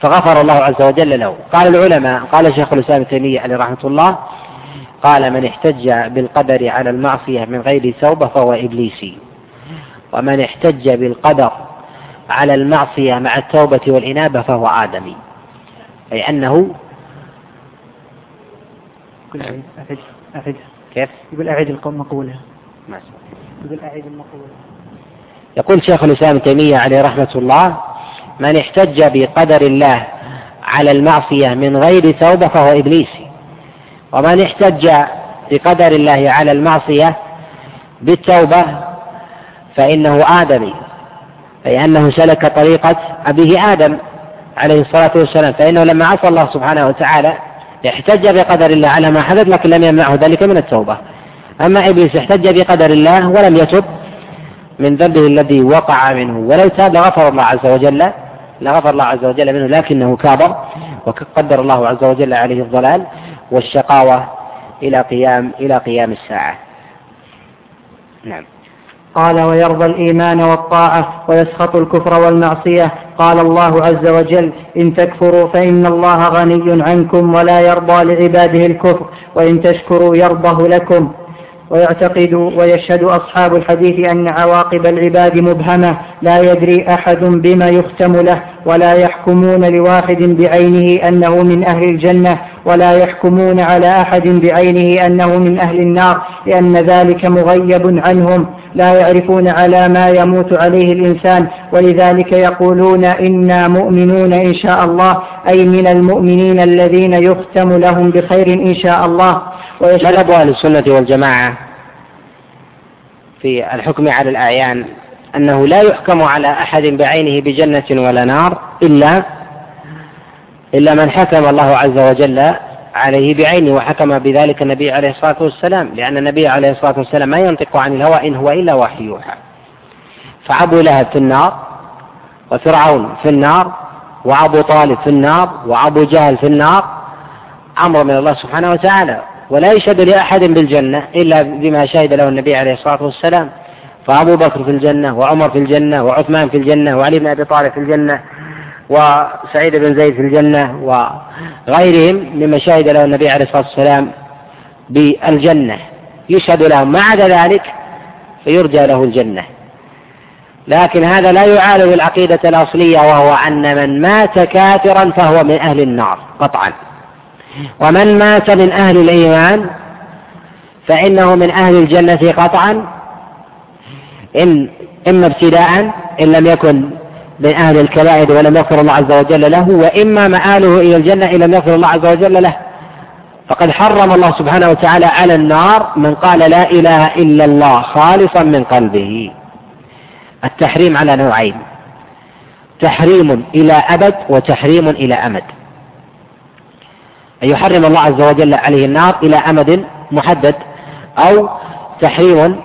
فغفر الله عز وجل له. قال العلماء قال شيخ الإسلام ابن تيمية عليه رحمة الله قال من احتج بالقدر على المعصية من غير توبة فهو إبليسي. ومن احتج بالقدر على المعصية مع التوبة والإنابة فهو آدمي. أي أنه أعد أعد كيف؟ يقول أعد المقولة ما يقول أعد المقولة. يقول شيخ الإسلام ابن تيمية عليه رحمة الله من احتج بقدر الله على المعصية من غير توبة فهو إبليسي ومن احتج بقدر الله على المعصية بالتوبة فإنه آدمي أي أنه سلك طريقة أبيه آدم عليه الصلاة والسلام. فإنه لما عصى الله سبحانه وتعالى احتج بقدر الله على ما حدث لكن لم يمنعه ذلك من التوبة. أما إبليس احتج بقدر الله ولم يتب من ذنبه الذي وقع منه ولو تاب لغفر الله عز وجل لغفر الله عز وجل منه لكنه كابر وقدر الله عز وجل عليه الضلال والشقاوة إلى قيام إلى قيام الساعة. نعم. قال ويرضى الإيمان والطاعة ويسخط الكفر والمعصية قال الله عز وجل إن تكفروا فإن الله غني عنكم ولا يرضى لعباده الكفر وإن تشكروا يرضه لكم ويعتقد ويشهد أصحاب الحديث أن عواقب العباد مبهمة لا يدري أحد بما يختم له ولا يحكمون لواحد بعينه أنه من أهل الجنة ولا يحكمون على أحد بعينه أنه من أهل النار لأن ذلك مغيب عنهم. لا يعرفون على ما يموت عليه الإنسان ولذلك يقولون إنا مؤمنون إن شاء الله أي من المؤمنين الذين يختم لهم بخير إن شاء الله. مذهب أهل السنة والجماعة في الحكم على الأعيان أنه لا يحكم على أحد بعينه بجنة ولا نار إلا إلا من حكم الله عز وجل عليه بعينه وحكم بذلك النبي عليه الصلاة والسلام لأن النبي عليه الصلاة والسلام ما ينطق عن الهوى إن هو إلا وحي يوحى. فأبو لهب في النار وفرعون في النار وأبو طالب في النار وأبو جهل في النار أمر من الله سبحانه وتعالى. ولا يشهد لأحد بالجنة إلا بما شهد له النبي عليه الصلاة والسلام. فأبو بكر في الجنة وعمر في الجنة وعثمان في الجنة وعلي بن أبي طالب في الجنة وسعيد بن زيد في الجنة وغيرهم مما شهد له النبي عليه الصلاة والسلام بالجنة. يشهد لهم ما عدا ذلك فيرجى له الجنة. لكن هذا لا يعارض العقيدة الأصلية وهو أن من مات كافرا فهو من أهل النار قطعا. ومن مات من أهل الإيمان فإنه من أهل الجنة قطعا إن إما ابتداء إن لم يكن من أهل الكبائر ولم يغفر الله عز وجل له وإما مآله إلى الجنة إن لم يغفر الله عز وجل له. فقد حرم الله سبحانه وتعالى على النار من قال لا إله إلا الله خالصا من قلبه. التحريم على نوعين تحريم إلى أبد وتحريم إلى أمد. أن يحرم الله عز وجل عليه النار إلى أمد محدد أو تحريم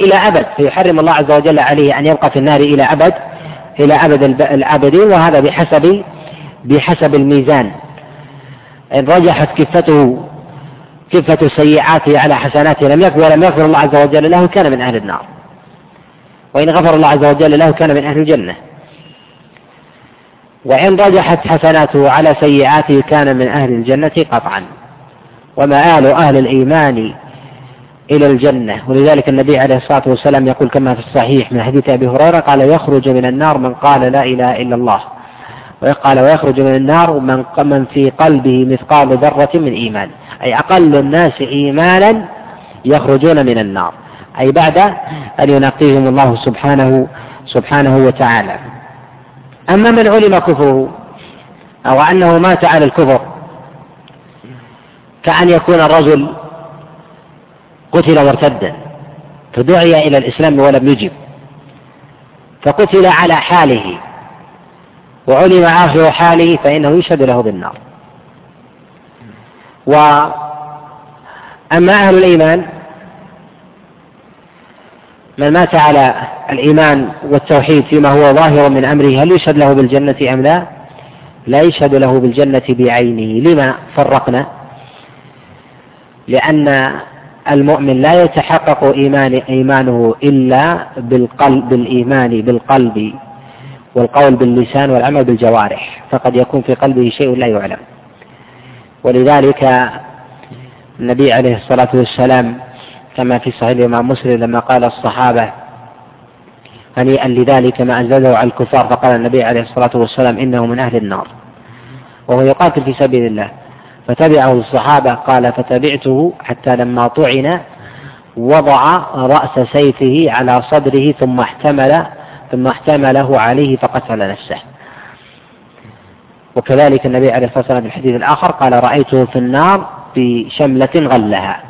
إلى أبد. فيحرم الله عز وجل عليه أن يبقى في النار إلى أبد إلى أبد الآبدين وهذا بحسب بحسب الميزان. إن رجحت كفته كفة سيئاته على حسناته لم يكن ولم يغفر الله عز وجل له كان من أهل النار. وإن غفر الله عز وجل له كان من أهل الجنة. وإن رجحت حسناته على سيئاته كان من أهل الجنة قطعا. ومآل أهل الإيمان إلى الجنة. ولذلك النبي عليه الصلاة والسلام يقول كما في الصحيح من حديث أبي هريرة قال يخرج من النار من قال لا إله إلا الله. وقال ويخرج من النار من من في قلبه مثقال ذرة من إيمان. أي أقل الناس إيمانا يخرجون من النار. أي بعد أن ينقيهم الله سبحانه سبحانه وتعالى. أما من علم كفره أو أنه مات على الكفر كأن يكون الرجل قتل مرتدا فدعي إلى الإسلام ولم يجب فقتل على حاله وعلم آخر حاله فإنه يشهد له بالنار. وأما أهل الإيمان من مات على الإيمان والتوحيد فيما هو ظاهر من أمره هل يشهد له بالجنة أم لا؟ لا يشهد له بالجنة بعينه، لما فرقنا؟ لأن المؤمن لا يتحقق إيمان إيمانه إلا بالقلب بالإيمان بالقلب والقول باللسان والعمل بالجوارح، فقد يكون في قلبه شيء لا يعلم. ولذلك النبي عليه الصلاة والسلام كما في صحيح الإمام مسلم لما قال الصحابة هنيئا لذلك ما أنزله على الكفار فقال النبي عليه الصلاة والسلام إنه من أهل النار. وهو يقاتل في سبيل الله. فتبعه الصحابة قال فتبعته حتى لما طعن وضع رأس سيفه على صدره ثم احتمل ثم احتمله عليه فقتل نفسه. وكذلك النبي عليه الصلاة والسلام في الحديث الآخر قال رأيته في النار بشملة غلها.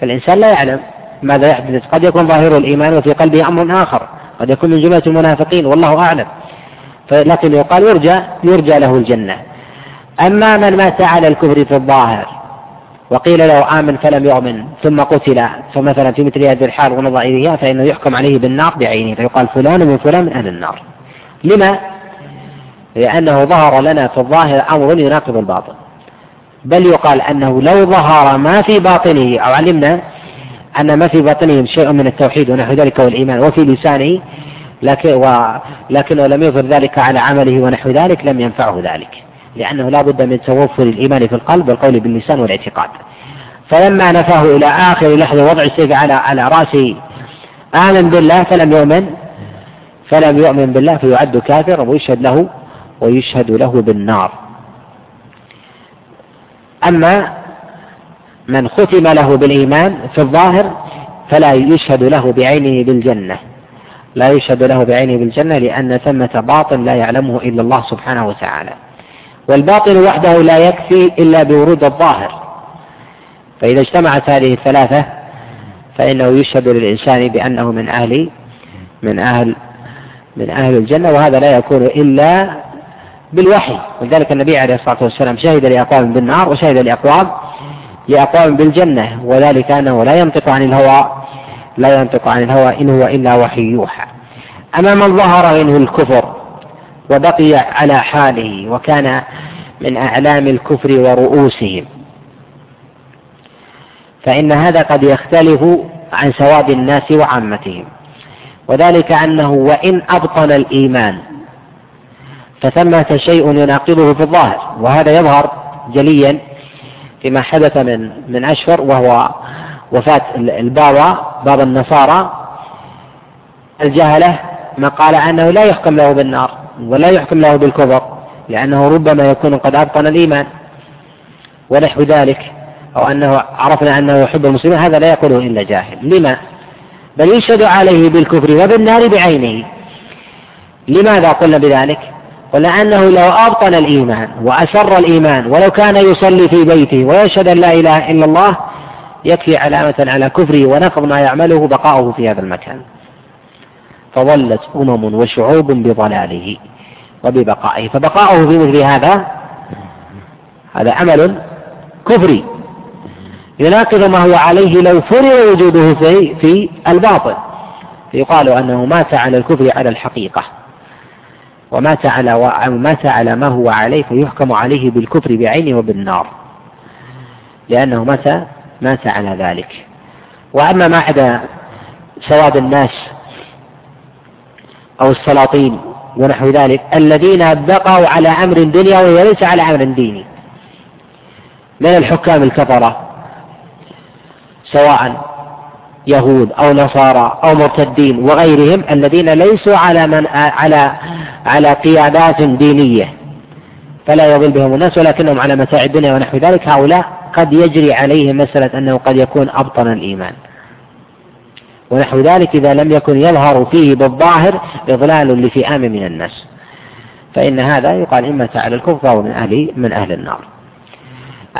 فالإنسان لا يعلم ماذا يحدث. قد يكون ظاهر الإيمان وفي قلبه أمر آخر. قد يكون من جملة المنافقين والله أعلم. لكن يقال يرجى يرجى له الجنة. أما من مات على الكفر في الظاهر وقيل له آمن فلم يؤمن ثم قتل فمثلا في مثل هذه الحال ونظائرها فإنه يحكم عليه بالنار بعينه فيقال فلان من فلان من أهل النار. لما؟ لأنه ظهر لنا في الظاهر أمر يناقض الباطن. بل يقال أنه لو ظهر ما في باطنه أو علمنا أن ما في باطنه شيء من التوحيد ونحو ذلك والإيمان وفي لسانه لكن ولكنه لم يظهر ذلك على عمله ونحو ذلك لم ينفعه ذلك. لأنه لا بد من توفر الإيمان في القلب والقول باللسان والاعتقاد. فلما نفاه إلى آخر لحظة وضع السيف على على رأسه آمن بالله فلم يؤمن فلم يؤمن بالله فيعد كافرا ويشهد له ويشهد له بالنار. أما من ختم له بالإيمان في الظاهر فلا يشهد له بعينه بالجنة. لا يشهد له بعينه بالجنة لأن ثمة باطن لا يعلمه إلا الله سبحانه وتعالى. والباطن وحده لا يكفي إلا بورود الظاهر. فإذا اجتمعت هذه الثلاثة فإنه يشهد للإنسان بأنه من أهل من أهل من أهل الجنة وهذا لا يكون إلا بالوحي. ولذلك النبي عليه الصلاة والسلام شهد لأقوام بالنار وشهد لأقوام لأقوام بالجنة. وذلك أنه لا ينطق عن الهوى لا ينطق عن الهوى إن هو إلا وحي يوحى. أما من ظهر منه الكفر وبقي على حاله وكان من أعلام الكفر ورؤوسهم فإن هذا قد يختلف عن سواد الناس وعامتهم. وذلك أنه وإن أبطل الإيمان فثمة شيء يناقضه في الظاهر وهذا يظهر جليا فيما حدث من من أشهر وهو وفاة البابا بابا النصارى الجهلة ما قال أنه لا يحكم له بالنار ولا يحكم له بالكفر لأنه ربما يكون قد أبطن الإيمان ونحو ذلك أو أنه عرفنا أنه يحب المسلمين هذا لا يقوله إلا جاهل لما؟ بل يشهد عليه بالكفر وبالنار بعينه لماذا قلنا بذلك؟ ولأنه لو أبطن الإيمان وأسر الإيمان ولو كان يصلي في بيته ويشهد أن لا إله إلا الله يكفي علامة على كفره ونقض ما يعمله بقاؤه في هذا المكان. فظلت أمم وشعوب بضلاله وببقائه. فبقاؤه في مثل هذا هذا عمل كفري. يناقض ما هو عليه لو فرض وجوده في في الباطل. فيقال أنه مات على الكفر على الحقيقة. ومات على مات على ما هو عليه فيحكم عليه بالكفر بعينه وبالنار. لأنه مات مات على ذلك. وأما ما عدا سواد الناس أو السلاطين ونحو ذلك الذين بقوا على أمر دنيوي وليس على أمر ديني. من الحكام الكفرة؟ سواء يهود أو نصارى أو مرتدين وغيرهم الذين ليسوا على من على على قيادات دينية. فلا يضل بهم الناس ولكنهم على متاع الدنيا ونحو ذلك. هؤلاء قد يجري عليهم مسألة أنه قد يكون أبطن الإيمان. ونحو ذلك إذا لم يكن يظهر فيه بالظاهر إضلال لفئام من الناس. فإن هذا يقال إما على الكفر فهو من أهل من أهل النار.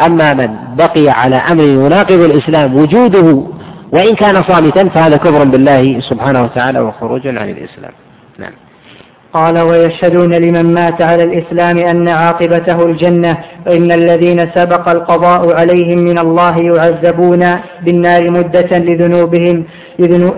أما من بقي على أمر يناقض الإسلام وجوده وإن كان صامتا فهذا كفر بالله سبحانه وتعالى وخروج عن الإسلام. نعم. قال ويشهدون لمن مات على الإسلام أن عاقبته الجنة فإن الذين سبق القضاء عليهم من الله يعذبون بالنار مدة لذنوبهم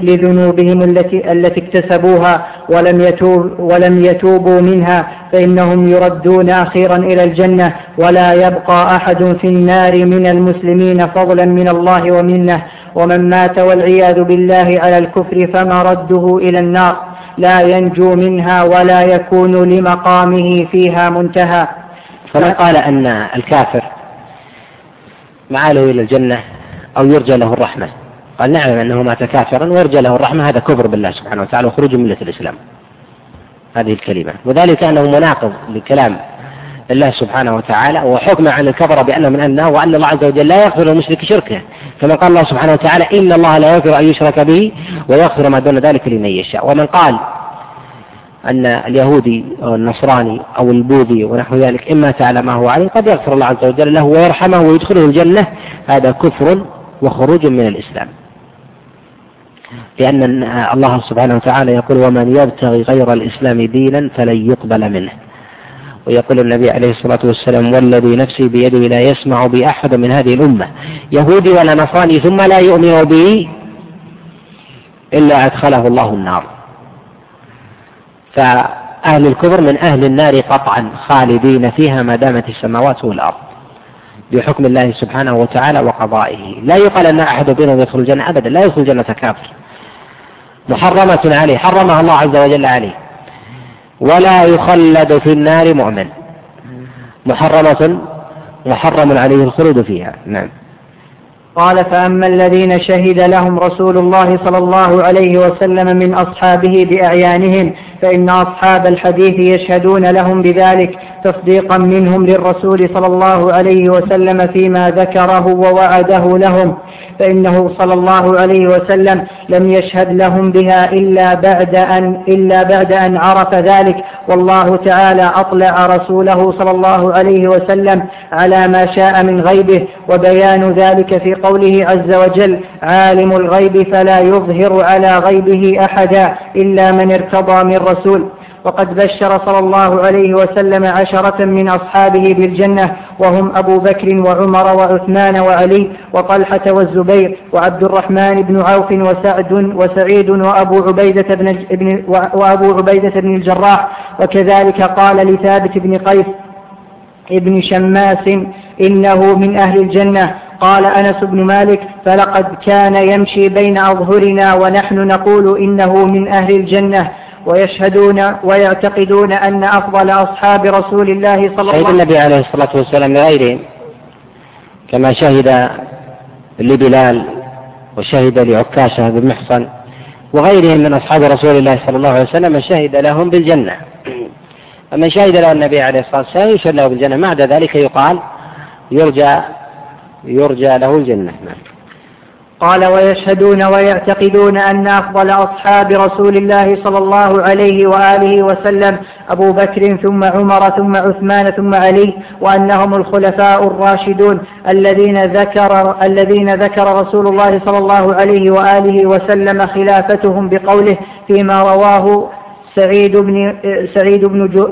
لذنوبهم التي التي اكتسبوها ولم يتوب ولم يتوبوا منها فإنهم يردون أخيرا إلى الجنة. ولا يبقى أحد في النار من المسلمين فضلا من الله ومنه. ومن مات والعياذ بالله على الكفر فمرده إلى النار. لا ينجو منها ولا يكون لمقامه فيها منتهى. فمن قال أن الكافر معاله إلى الجنة أو يرجى له الرحمة قال نعلم أنه مات كافرا ويرجى له الرحمة هذا كفر بالله سبحانه وتعالى وخروج من ملة الإسلام. هذه الكلمة. وذلك أنه مناقض لكلام الله سبحانه وتعالى وحكم على الكفر بأنه من أنه وأن الله عز وجل لا يغفر للمشرك شركه كما قال الله سبحانه وتعالى إن الله لا يغفر أن يشرك به ويغفر ما دون ذلك لمن يشاء. ومن قال أن اليهودي أو النصراني أو البوذي ونحو ذلك إما تعالى ما هو عليه قد يغفر الله عز وجل له ويرحمه ويدخله الجنة. هذا كفر وخروج من الإسلام. لأن الله سبحانه وتعالى يقول ومن يبتغي غير الإسلام دينا فلن يقبل منه. ويقول النبي عليه الصلاة والسلام والذي نفسي بيده لا يسمع بي أحد من هذه الأمة. يهودي ولا نصراني ثم لا يؤمن بي إلا أدخله الله النار. فأهل الكفر من أهل النار قطعا خالدين فيها ما دامت السماوات والأرض بحكم الله سبحانه وتعالى وقضائه. لا يقال أن أحد بينهم يدخل الجنة أبدا لا يدخل الجنة كافر. محرمة عليه حرمها الله عز وجل عليه. ولا يخلد في النار مؤمن. محرمة محرم عليه الخلود فيها. نعم. قال فأما الذين شهد لهم رسول الله صلى الله عليه وسلم من أصحابه بأعيانهم فإن أصحاب الحديث يشهدون لهم بذلك تصديقا منهم للرسول صلى الله عليه وسلم فيما ذكره ووعده لهم فإنه صلى الله عليه وسلم لم يشهد لهم بها إلا بعد أن إلا بعد أن عرف ذلك. والله تعالى أطلع رسوله صلى الله عليه وسلم على ما شاء من غيبه وبيان ذلك في قوله عز وجل عالم الغيب فلا يظهر على غيبه أحدا إلا من ارتضى من رسول وقد بشر صلى الله عليه وسلم عشرة من أصحابه بالجنة وهم أبو بكر وعمر وعثمان وعلي وطلحة والزبير وعبد الرحمن بن عوف وسعد وسعيد وأبو عبيدة بن, وأبو عبيدة بن الجراح. وكذلك قال لثابت بن قيس ابن شماس إنه من أهل الجنة. قال أنس بن مالك فلقد كان يمشي بين أظهرنا ونحن نقول إنه من أهل الجنة. ويشهدون ويعتقدون أن أفضل أصحاب رسول الله صلى الله عليه وسلم النبي عليه الصلاة والسلام لغيرهم كما شهد لبلال وشهد لعكاشة بن محصن وغيرهم من أصحاب رسول الله صلى الله عليه وسلم شهد لهم بالجنة. فمن شهد له النبي عليه الصلاة والسلام يشهد له بالجنة. بعد ذلك يقال يرجى يرجى له الجنة. نعم. قال ويشهدون ويعتقدون أن أفضل أصحاب رسول الله صلى الله عليه وآله وسلم أبو بكر ثم عمر ثم عثمان ثم علي وأنهم الخلفاء الراشدون الذين ذكر الذين ذكر رسول الله صلى الله عليه وآله وسلم خلافتهم بقوله فيما رواه سعيد بن سعيد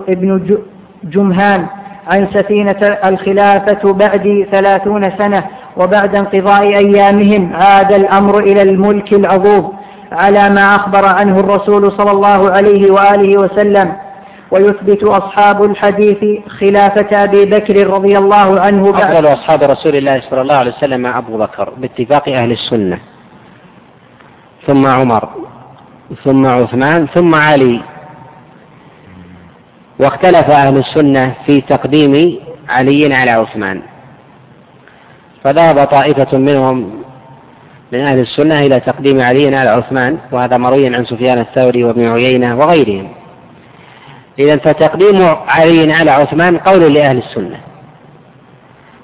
بن جمهان عن سفينة الخلافة بعد ثلاثون سنة وبعد انقضاء أيامهم عاد الأمر إلى الملك العظوم على ما أخبر عنه الرسول صلى الله عليه وآله وسلم. ويثبت أصحاب الحديث خلافة أبي بكر رضي الله عنه بعد. أفضل أصحاب رسول الله صلى الله عليه وسلم أبو بكر باتفاق أهل السنة ثم عمر ثم عثمان ثم علي. واختلف أهل السنة في تقديم علي على عثمان. فذهب طائفة منهم من أهل السنة إلى تقديم علي على عثمان وهذا مروي عن سفيان الثوري وابن عيينة وغيرهم. إذا فتقديم علي على عثمان قول لأهل السنة.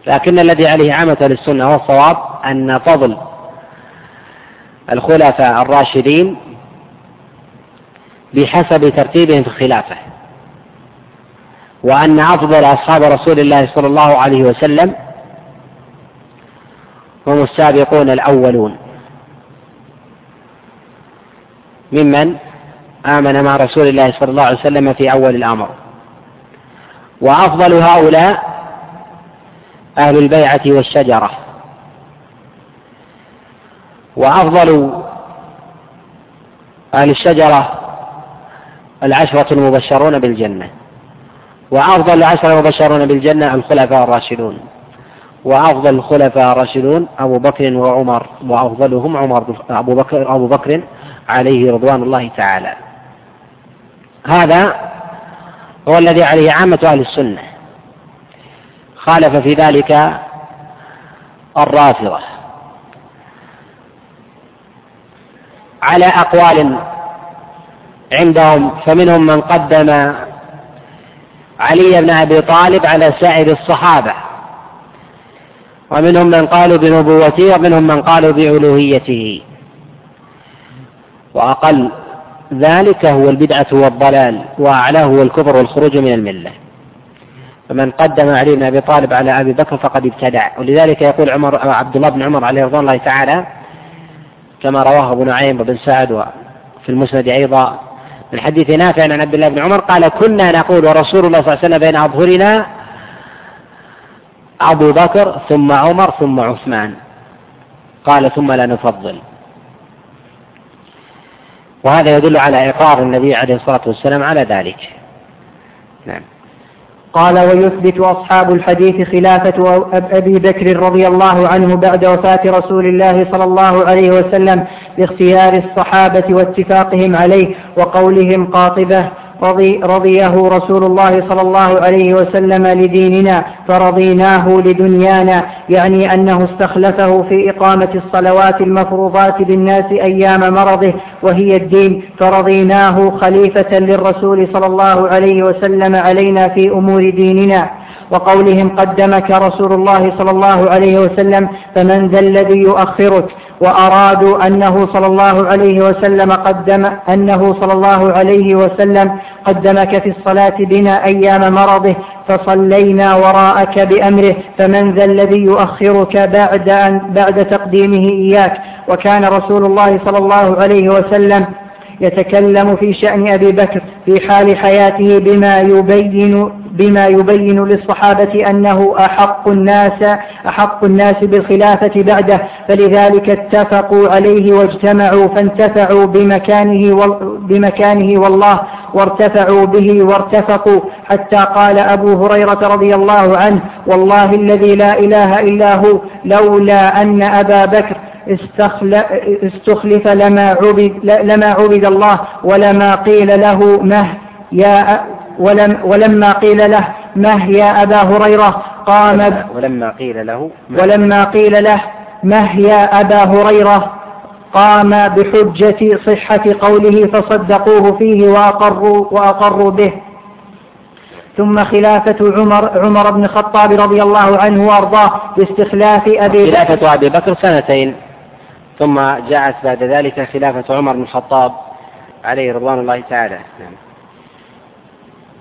لكن الذي عليه عامة السنة هو الصواب أن فضل الخلفاء الراشدين بحسب ترتيبهم في الخلافة وأن أفضل أصحاب رسول الله صلى الله عليه وسلم هم السابقون الأولون. ممن آمن مع رسول الله صلى الله عليه وسلم في أول الأمر. وأفضل هؤلاء أهل البيعة والشجرة. وأفضل أهل الشجرة العشرة المبشرون بالجنة. وأفضل العشرة المبشرون بالجنة الخلفاء الراشدون. وأفضل الخلفاء الراشدون أبو بكر وعمر وأفضلهم عمر أبو بكر أبو بكر عليه رضوان الله تعالى. هذا هو الذي عليه عامة أهل السنة. خالف في ذلك الرافضة. على أقوال عندهم فمنهم من قدم علي بن أبي طالب على سائر الصحابة. ومنهم من قالوا بنبوته ومنهم من قالوا بألوهيته. وأقل ذلك هو البدعة والضلال وأعلاه هو الكفر والخروج من الملة. فمن قدم علي بن أبي طالب على أبي بكر فقد ابتدع. ولذلك يقول عمر عبد الله بن عمر عليه رضوان الله تعالى كما رواه أبو نعيم وابن سعد وفي المسند أيضا من حديث نافع عن عبد الله بن عمر قال كنا نقول ورسول الله صلى الله عليه وسلم بين أظهرنا أبو بكر ثم عمر ثم عثمان. قال ثم لا نفضل. وهذا يدل على إقرار النبي عليه الصلاة والسلام على ذلك. نعم. قال ويثبت أصحاب الحديث خلافة أبي بكر رضي الله عنه بعد وفاة رسول الله صلى الله عليه وسلم باختيار الصحابة واتفاقهم عليه وقولهم قاطبة رضي رضيه رسول الله صلى الله عليه وسلم لديننا فرضيناه لدنيانا يعني أنه استخلفه في إقامة الصلوات المفروضات بالناس أيام مرضه وهي الدين. فرضيناه خليفة للرسول صلى الله عليه وسلم علينا في أمور ديننا. وقولهم قدمك رسول الله صلى الله عليه وسلم فمن ذا الذي يؤخرك؟ وأرادوا أنه صلى الله عليه وسلم قدم أنه صلى الله عليه وسلم قدمك في الصلاة بنا أيام مرضه فصلينا وراءك بأمره فمن ذا الذي يؤخرك بعد أن بعد تقديمه إياك؟ وكان رسول الله صلى الله عليه وسلم يتكلم في شأن أبي بكر في حال حياته بما يبين بما يبين للصحابة أنه أحق الناس أحق الناس بالخلافة بعده. فلذلك اتفقوا عليه واجتمعوا فانتفعوا بمكانه بمكانه والله وارتفعوا به وارتفقوا. حتى قال أبو هريرة رضي الله عنه والله الذي لا إله إلا هو لولا أن أبا بكر استخلف لما عبد, لما عبد الله ولما قيل له مه يا ولم ولما قيل له مه يا أبا هريرة قام ولما قيل له ولما قيل له مه يا أبا هريرة قام بحجة صحة قوله فصدقوه فيه وأقروا, وأقروا به. ثم خلافة عمر عمر بن الخطاب رضي الله عنه وأرضاه باستخلاف أبي خلافة أبي بكر سنتين. ثم جاءت بعد ذلك خلافة عمر بن الخطاب عليه رضوان الله تعالى. نعم.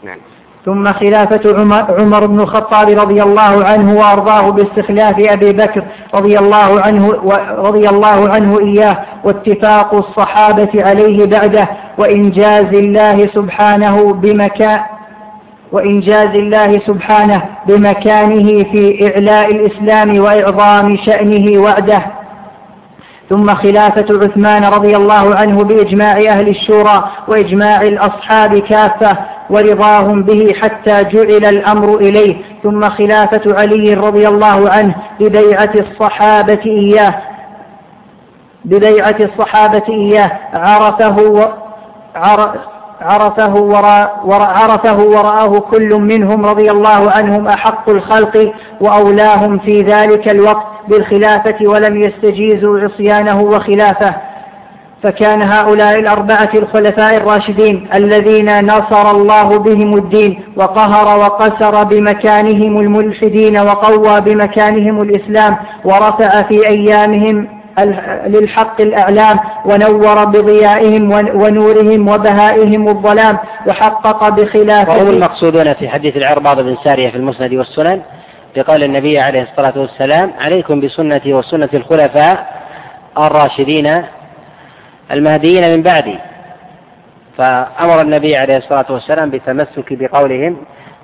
نعم. ثم خلافة عمر, عمر بن الخطاب رضي الله عنه وأرضاه باستخلاف أبي بكر رضي الله عنه رضي الله عنه إياه واتفاق الصحابة عليه بعده وإنجاز الله سبحانه بمكان وإنجاز الله سبحانه بمكانه في إعلاء الإسلام وإعظام شأنه وعده. ثم خلافة عثمان رضي الله عنه بإجماع أهل الشورى وإجماع الأصحاب كافة ورضاهم به حتى جعل الأمر إليه. ثم خلافة علي رضي الله عنه ببيعة الصحابة إياه ببيعة الصحابة إياه عرفه و عرفه وراء عرفه ورآه كل منهم رضي الله عنهم أحق الخلق وأولاهم في ذلك الوقت بالخلافة ولم يستجيزوا عصيانه وخلافه. فكان هؤلاء الأربعة الخلفاء الراشدين الذين نصر الله بهم الدين وقهر وقسر بمكانهم الملحدين وقوى بمكانهم الإسلام ورفع في أيامهم للحق الأعلام ونور بضيائهم ونورهم وبهائهم الظلام وحقق بخلاف وهم المقصودون في حديث العرباض بن سارية في المسند والسنن بقول النبي عليه الصلاة والسلام عليكم بسنتي وسنة الخلفاء الراشدين المهديين من بعدي. فأمر النبي عليه الصلاة والسلام بالتمسك بقولهم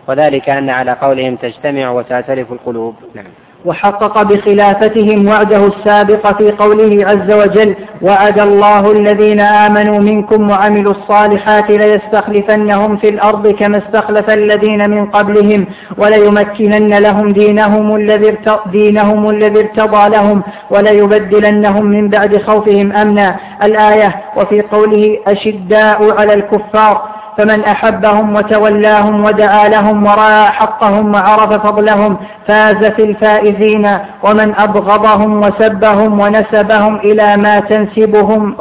وذلك أن على قولهم تجتمع وتأتلف القلوب. نعم. وحقق بخلافتهم وعده السابق في قوله عز وجل وعد الله الذين آمنوا منكم وعملوا الصالحات ليستخلفنهم في الأرض كما استخلف الذين من قبلهم وليمكنن لهم دينهم الذي دينهم الذي ارتضى لهم وليبدلنهم من بعد خوفهم أمنا. الآية وفي قوله أشداء على الكفار. فمن أحبهم وتولاهم ودعا لهم ورأى حقهم وعرف فضلهم فاز في الفائزين ومن أبغضهم وسبهم ونسبهم إلى ما تنسبهم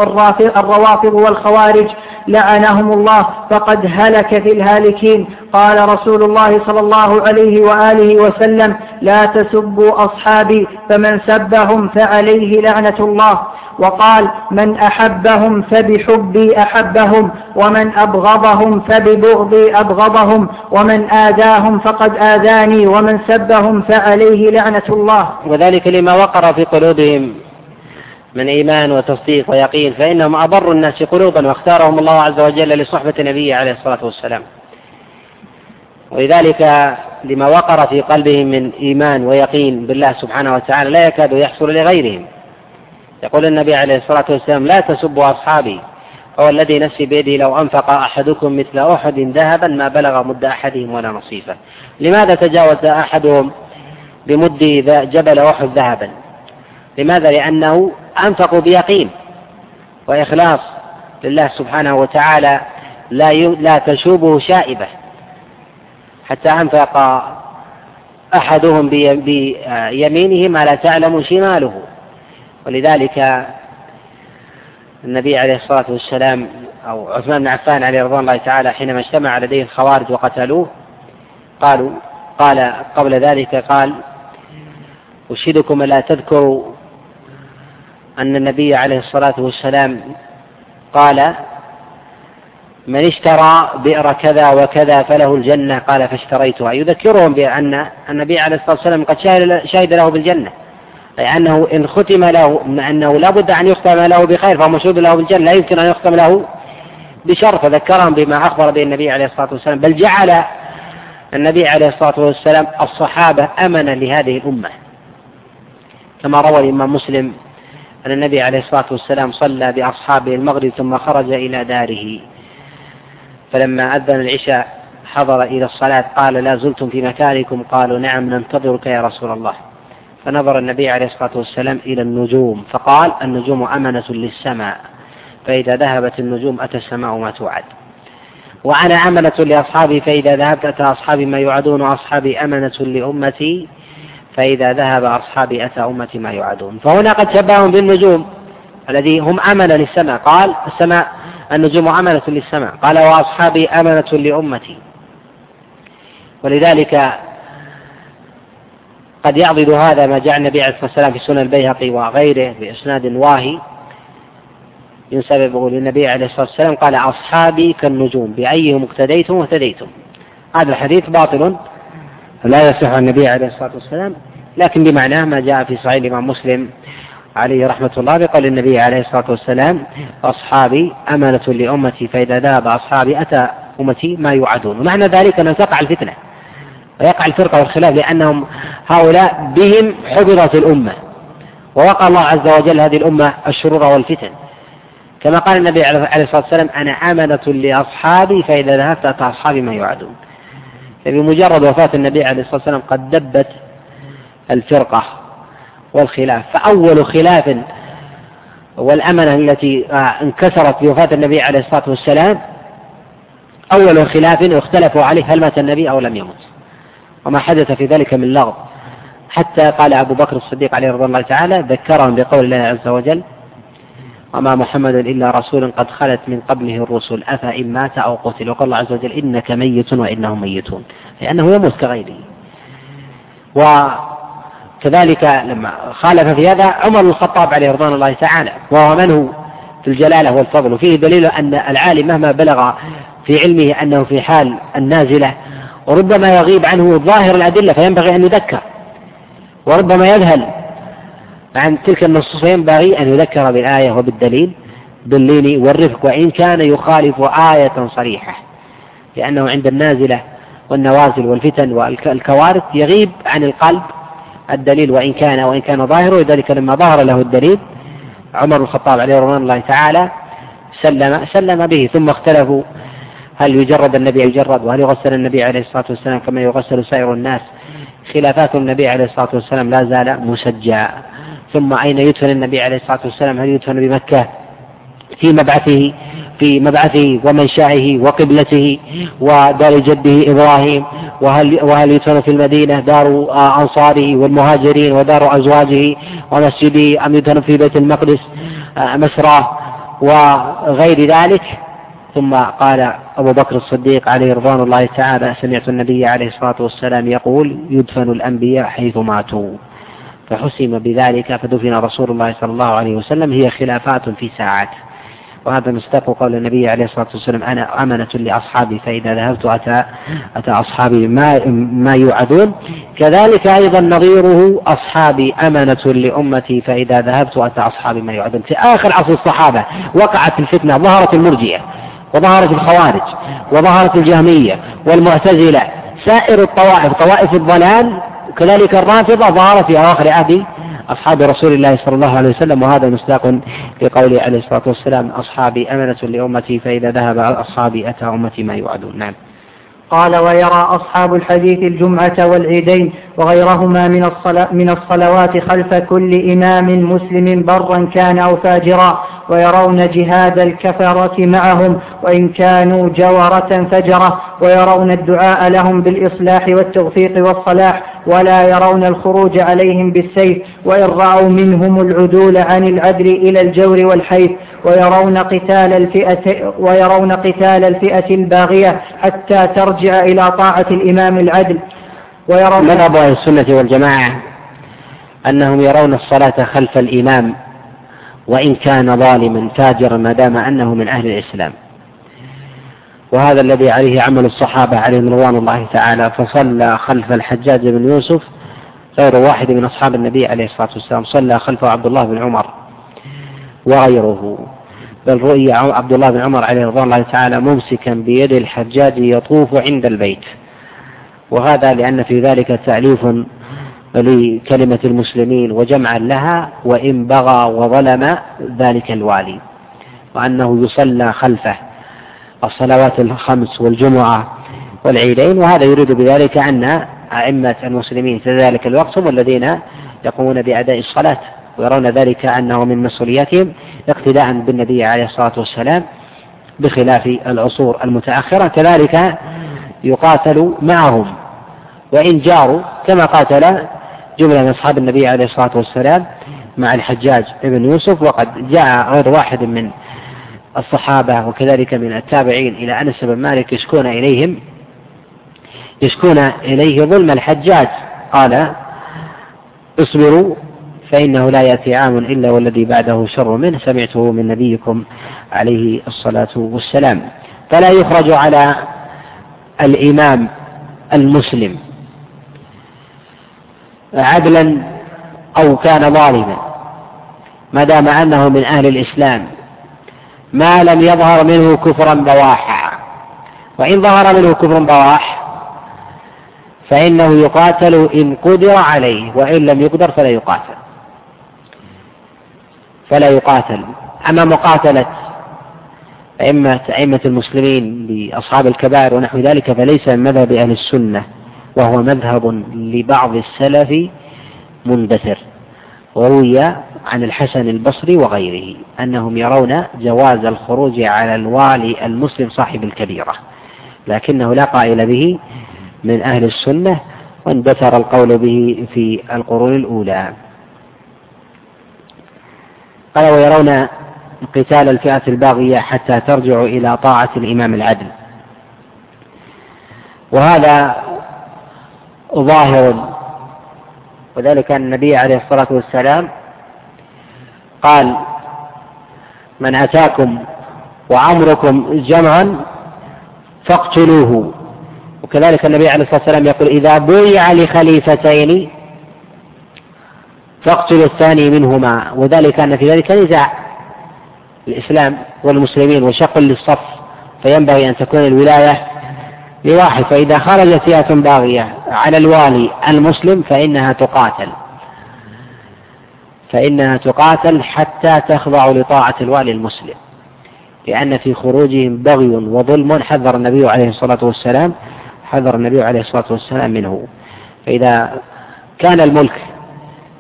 الروافض والخوارج لعنهم الله فقد هلك في الهالكين. قال رسول الله صلى الله عليه وآله وسلم لا تسبوا أصحابي فمن سبهم فعليه لعنة الله. وقال من أحبهم فبحبي أحبهم ومن أبغضهم فببغضي أبغضهم ومن آذاهم فقد آذاني ومن سبهم فعليه لعنة الله. وذلك لما وقر في قلوبهم من إيمان وتصديق ويقين فإنهم أضر الناس قلوبا واختارهم الله عز وجل لصحبة نبيه عليه الصلاة والسلام. ولذلك لما وقر في قلبهم من إيمان ويقين بالله سبحانه وتعالى لا يكاد يحصل لغيرهم. يقول النبي عليه الصلاة والسلام لا تسبوا أصحابي. هو الذي نفسي بيده لو أنفق أحدكم مثل أحد ذهبا ما بلغ مد أحدهم ولا نصيفه لماذا تجاوز أحدهم بمد جبل أحد ذهبا؟ لماذا؟ لأنه أنفقوا بيقين. وإخلاص لله سبحانه وتعالى لا لا تشوبه شائبة. حتى أنفق أحدهم بيمينه ما لا تعلم شماله. ولذلك النبي عليه الصلاة والسلام أو عثمان بن عفان عليه رضوان الله تعالى حينما اجتمع لديه الخوارج وقتلوه قالوا قال قبل ذلك قال أشهدكم لا تذكروا أن النبي عليه الصلاة والسلام قال من اشترى بئر كذا وكذا فله الجنة قال فاشتريتها. يذكرهم بأن النبي عليه الصلاة والسلام قد شهد له بالجنة. أي أنه إن ختم له أنه لا بد أن يختم له بخير فهو مشهود له بالجنة لا يمكن أن يختم له بشر فذكرهم بما أخبر به النبي عليه الصلاة والسلام. بل جعل النبي عليه الصلاة والسلام الصحابة أمنا لهذه الأمة. كما روى الإمام مسلم أن النبي عليه الصلاة والسلام صلى بأصحابه المغرب ثم خرج إلى داره. فلما أذن العشاء حضر إلى الصلاة قال لا زلتم في مكانكم. قالوا نعم ننتظرك يا رسول الله. فنظر النبي عليه الصلاة والسلام إلى النجوم فقال النجوم أمنة للسماء فإذا ذهبت النجوم أتى السماء ما توعد. وأنا أمنة لأصحابي فإذا ذهبت أتى أصحابي ما يوعدون وأصحابي أمنة لأمتي فإذا ذهب أصحابي أتى أمتي ما يوعدون. فهنا قد شبههم بالنجوم الذي هم أمنة للسماء. قال السماء النجوم أمنة للسماء. قال وأصحابي أمنة لأمتي. ولذلك قد يعضد هذا ما جاء النبي عليه الصلاة والسلام في سنن البيهقي وغيره بإسناد واهي ينسبه للنبي عليه الصلاة والسلام قال أصحابي كالنجوم بأيهم اقتديتم اهتديتم هذا الحديث باطل لا يصح عن النبي عليه الصلاة والسلام لكن بمعناه ما جاء في صحيح الإمام مسلم عليه رحمة الله بقول النبي عليه الصلاة والسلام أصحابي أمانة لأمتي فإذا ذهب أصحابي أتى أمتي ما يوعدون. ومعنى ذلك أن تقع الفتنة. ويقع الفرقة والخلاف لأنهم هؤلاء بهم حفظت الأمة. ووقع الله عز وجل هذه الأمة الشرور والفتن. كما قال النبي عليه الصلاة والسلام أنا أمنة لأصحابي فإذا ذهبت أتى أصحابي ما يوعدون. فبمجرد وفاة النبي عليه الصلاة والسلام قد دبت الفرقة والخلاف. فأول خلاف والأمنة التي انكسرت بوفاة النبي عليه الصلاة والسلام أول خلاف اختلفوا عليه هل مات النبي أو لم يمت؟ وما حدث في ذلك من لغط حتى قال أبو بكر الصديق عليه رضي الله تعالى ذكرهم بقول الله عز وجل وما محمد إلا رسول قد خلت من قبله الرسل أفإن مات أو قتل؟ وقال الله عز وجل إنك ميت وإنهم ميتون. لأنه يموت كغيره. و كذلك لما خالف في هذا عمر الخطاب عليه رضوان الله تعالى وهو من هو؟ في الجلالة والفضل. وفيه دليل أن العالم مهما بلغ في علمه أنه في حال النازلة وربما يغيب عنه ظاهر الأدلة فينبغي أن يذكر. وربما يذهل عن تلك النصوص فينبغي أن يذكر بالآية وبالدليل باللين والرفق وإن كان يخالف آية صريحة. لأنه عند النازلة والنوازل والفتن والكوارث يغيب عن القلب الدليل وإن كان وإن كان ظاهره ولذلك لما ظهر له الدليل عمر بن الخطاب عليه رضوان الله تعالى سلم سلم به ثم اختلفوا هل يجرد النبي يجرد؟ وهل يغسل النبي عليه الصلاة والسلام كما يغسل سائر الناس؟ خلافات النبي عليه الصلاة والسلام لا زال مسجى. ثم أين يدفن النبي عليه الصلاة والسلام؟ هل يدفن بمكة؟ في مبعثه في مبعثه ومنشأه وقبلته ودار جده إبراهيم. وهل وهل يدفن في المدينة دار أنصاره والمهاجرين ودار أزواجه ومسجده؟ أم يدفن في بيت المقدس؟ مسراه. وغير ذلك ثم قال أبو بكر الصديق عليه رضوان الله تعالى سمعت النبي عليه الصلاة والسلام يقول يدفن الأنبياء حيث ماتوا. فحسم بذلك فدفن رسول الله صلى الله عليه وسلم هي خلافات في ساعات. وهذا مصداق قول النبي عليه الصلاة والسلام أنا أمنة لأصحابي فإذا ذهبت أتى أتى أصحابي ما ما يوعدون. كذلك أيضا نظيره أصحابي أمنة لأمتي فإذا ذهبت أتى أصحابي ما يوعدون. في آخر عصر الصحابة وقعت الفتنة ظهرت المرجئة. وظهرت الخوارج وظهرت الجهمية والمعتزلة سائر الطوائف طوائف الضلال كذلك الرافضة ظهرت في أواخر عهد أصحاب رسول الله صلى الله عليه وسلم وهذا مصداق لقوله عليه الصلاة والسلام أصحابي أمنة لأمتي فإذا ذهب أصحابي أتى أمتي ما يوعدون. نعم. قال ويرى أصحاب الحديث الجمعة والعيدين وغيرهما من, الصلا من الصلوات خلف كل إمام مسلم برا كان أو فاجرا ويرون جهاد الكفرة معهم وإن كانوا جورة فجرة ويرون الدعاء لهم بالإصلاح والتوفيق والصلاح ولا يرون الخروج عليهم بالسيف وإن رأوا منهم العدول عن العدل إلى الجور والحيف ويرون قتال الفئة ويرون قتال الفئة الباغية حتى ترجع إلى طاعة الإمام العدل. ويرون مذهب أهل السنة والجماعة أنهم يرون الصلاة خلف الإمام وإن كان ظالما فاجرا ما دام أنه من أهل الإسلام. وهذا الذي عليه عمل الصحابة عليهم رضوان الله تعالى فصلى خلف الحجاج بن يوسف غير واحد من أصحاب النبي عليه الصلاة والسلام صلى خلفه عبد الله بن عمر. وغيره. بل رؤي عبد الله بن عمر عليه رضوان الله تعالى ممسكا بيد الحجاج يطوف عند البيت. وهذا لأن في ذلك تأليف لكلمة المسلمين وجمعا لها وإن بغى وظلم ذلك الوالي. وأنه يصلى خلفه الصلوات الخمس والجمعة والعيدين. وهذا يريد بذلك أن أئمة المسلمين في ذلك الوقت هم الذين يقومون بأداء الصلاة. ويرون ذلك أنه من مسؤوليتهم اقتداء بالنبي عليه الصلاة والسلام بخلاف العصور المتأخرة. كذلك يقاتل معهم وإن جاروا كما قاتل جملة من أصحاب النبي عليه الصلاة والسلام مع الحجاج بن يوسف. وقد جاء غير واحد من الصحابة وكذلك من التابعين إلى أنس بن مالك يشكون إليهم يشكون إليه ظلم الحجاج. قال اصبروا فإنه لا يأتي عام إلا والذي بعده شر منه. سمعته من نبيكم عليه الصلاة والسلام. فلا يخرج على الإمام المسلم عدلا أو كان ظالما ما دام أنه من أهل الإسلام ما لم يظهر منه كفرا بواحا. وإن ظهر منه كفر بواح فإنه يقاتل إن قدر عليه وإن لم يقدر فلا يقاتل. فلا يقاتل. أما مقاتلة أئمة أئمة المسلمين لأصحاب الكبائر ونحو ذلك فليس من مذهب أهل السنة وهو مذهب لبعض السلف مندثر وروي عن الحسن البصري وغيره أنهم يرون جواز الخروج على الوالي المسلم صاحب الكبيرة لكنه لا قائل به من أهل السنة واندثر القول به في القرون الأولى. قال ويرون قتال الفئة الباغية حتى ترجع إلى طاعة الإمام العدل. وهذا ظاهر وذلك أن النبي عليه الصلاة والسلام قال من أتاكم وعمركم جمعا فاقتلوه. وكذلك النبي عليه الصلاة والسلام يقول إذا بويع لخليفتين فاقتلوا الثاني منهما وذلك أن في ذلك نزاع الإسلام والمسلمين وشق للصف فينبغي أن تكون الولاية لواحد. فإذا خرجت فئة باغية على الوالي المسلم فإنها تقاتل. فإنها تقاتل حتى تخضع لطاعة الوالي المسلم لأن في خروجهم بغي وظلم حذر النبي عليه الصلاة والسلام حذر النبي عليه الصلاة والسلام منه. فإذا كان الملك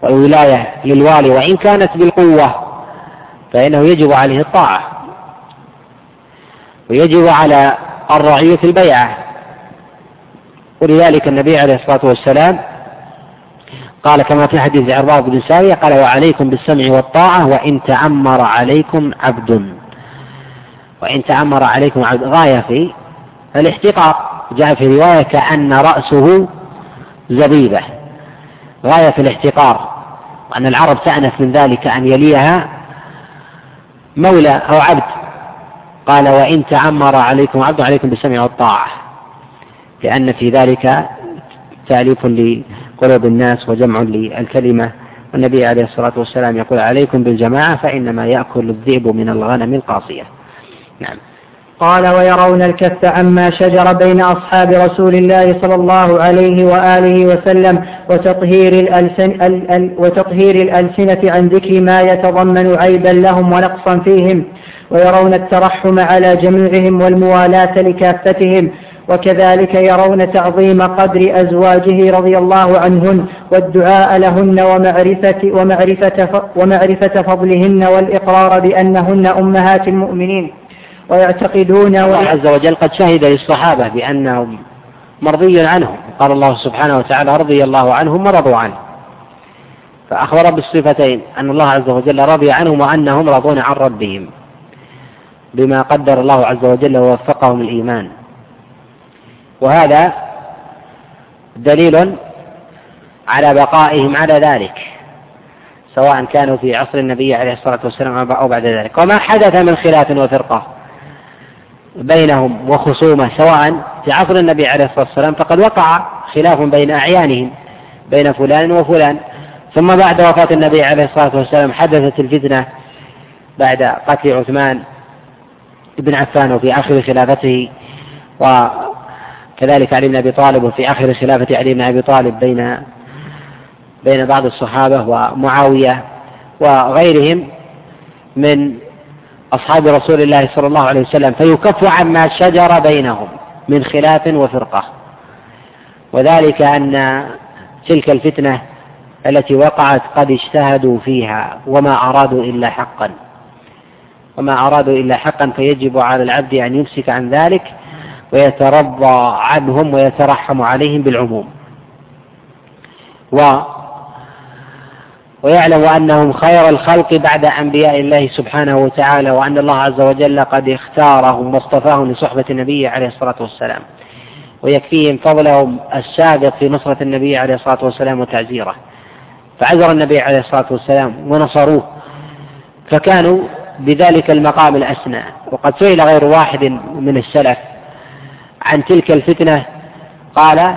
والولاية للوالي وإن كانت بالقوة فإنه يجب عليه الطاعة ويجب على الرعية البيعة. ولذلك النبي عليه الصلاة والسلام قال كما في حديث عرباض بن سارية قال وعليكم بالسمع والطاعة وإن تأمر عليكم عبد. وإن تأمر عليكم عبد غاية في الاحتقار. جاء في رواية كأن رأسه زبيبة. غاية في الاحتقار وأن العرب تأنف من ذلك أن يليها مولى أو عبد. قال وإن تعمر عليكم عبد عليكم بالسمع والطاعة. لأن في ذلك تأليف لقلوب الناس وجمع للكلمة. والنبي عليه الصلاة والسلام يقول عليكم بالجماعة فإنما يأكل الذئب من الغنم القاصية. نعم. قال ويرون الكف عما شجر بين أصحاب رسول الله صلى الله عليه وآله وسلم وتطهير, الألسن وتطهير الألسنة عن ذكر ما يتضمن عيبا لهم ونقصا فيهم. ويرون الترحم على جميعهم والموالاة لكافتهم. وكذلك يرون تعظيم قدر أزواجه رضي الله عنهن والدعاء لهن ومعرفة, ومعرفة, ومعرفة فضلهن والإقرار بأنهن أمهات المؤمنين. ويعتقدون الله عز وجل قد شهد للصحابة بأنهم مرضي عنهم. قال الله سبحانه وتعالى رضي الله عنهم ورضوا عنه. فأخبر بالصفتين أن الله عز وجل رضي عنهم وأنهم رضون عن ربهم بما قدر الله عز وجل ووفقهم الإيمان. وهذا دليل على بقائهم على ذلك سواء كانوا في عصر النبي عليه الصلاة والسلام أو بعد ذلك. وما حدث من خلاف وفرقة. بينهم وخصومة سواء في عصر النبي عليه الصلاة والسلام فقد وقع خلاف بين أعيانهم بين فلان وفلان. ثم بعد وفاة النبي عليه الصلاة والسلام حدثت الفتنة بعد قتل عثمان بن عفان وفي آخر خلافته وكذلك علي بن أبي طالب وفي آخر خلافة علي بن أبي طالب بين بين بعض الصحابة ومعاوية وغيرهم من أصحاب رسول الله صلى الله عليه وسلم فيكف عما شجر بينهم من خلاف وفرقة. وذلك أن تلك الفتنة التي وقعت قد اجتهدوا فيها وما أرادوا إلا حقا. وما أرادوا إلا حقا فيجب على العبد أن يمسك عن ذلك ويترضى عنهم ويترحم عليهم بالعموم. ويعلم أنهم خير الخلق بعد أنبياء الله سبحانه وتعالى وأن الله عز وجل قد اختارهم واصطفاهم لصحبة النبي عليه الصلاة والسلام ويكفيهم فضلهم السابق في نصرة النبي عليه الصلاة والسلام وتعزيره. فعزر النبي عليه الصلاة والسلام ونصروه فكانوا بذلك المقام الأسنى. وقد سئل غير واحد من السلف عن تلك الفتنة قال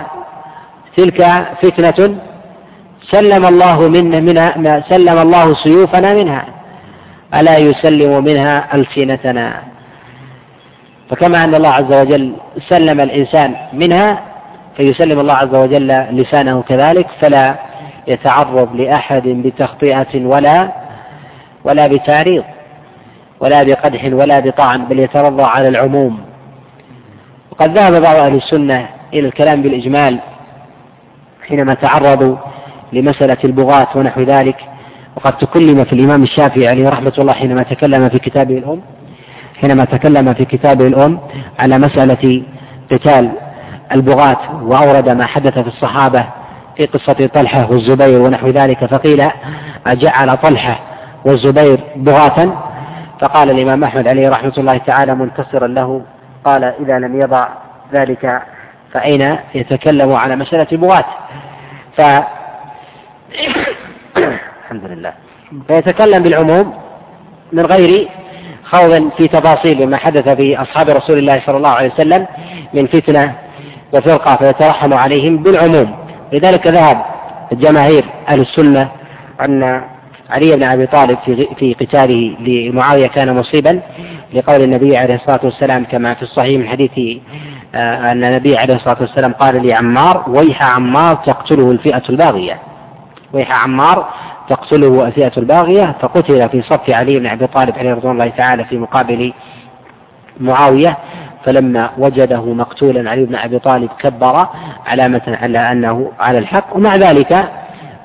تلك فتنة سلم الله منا منها ما سلم الله سيوفنا منها. ألا يسلم منها ألسنتنا. فكما أن الله عز وجل سلم الإنسان منها فيسلم الله عز وجل لسانه كذلك فلا يتعرض لأحد بتخطئة ولا ولا بتعريض ولا بقدح ولا بطعن بل يترضى على العموم. وقد ذهب بعض أهل السنة إلى الكلام بالإجمال حينما تعرضوا لمسألة البغاة ونحو ذلك. وقد تكلم في الإمام الشافعي عليه رحمة الله حينما تكلم في كتابه الأم حينما تكلم في كتابه الأم على مسألة قتال البغاة وأورد ما حدث في الصحابة في قصة طلحة والزبير ونحو ذلك فقيل أجعل طلحة والزبير بغاة؟ فقال الإمام أحمد عليه رحمة الله تعالى منتصرا له قال إذا لم يضع ذلك فأين يتكلم على مسألة البغاة الحمد لله. فيتكلم بالعموم من غير خوض في تفاصيل ما حدث في أصحاب رسول الله صلى الله عليه وسلم من فتنة وفرقة فيترحم عليهم بالعموم. لذلك ذهب جماهير أهل السنة أن علي بن أبي طالب في في قتاله لمعاوية كان مصيبا لقول النبي عليه الصلاة والسلام كما في الصحيح من حديث آه، أن النبي عليه الصلاة والسلام قال لعمار ويح عمار تقتله الفئة الباغية. ويح عمار تقتله الفئة الباغية فقتل في صف علي بن أبي طالب عليه رضوان الله تعالى في مقابل معاوية فلما وجده مقتولا علي بن أبي طالب كبر علامة على أنه على الحق. ومع ذلك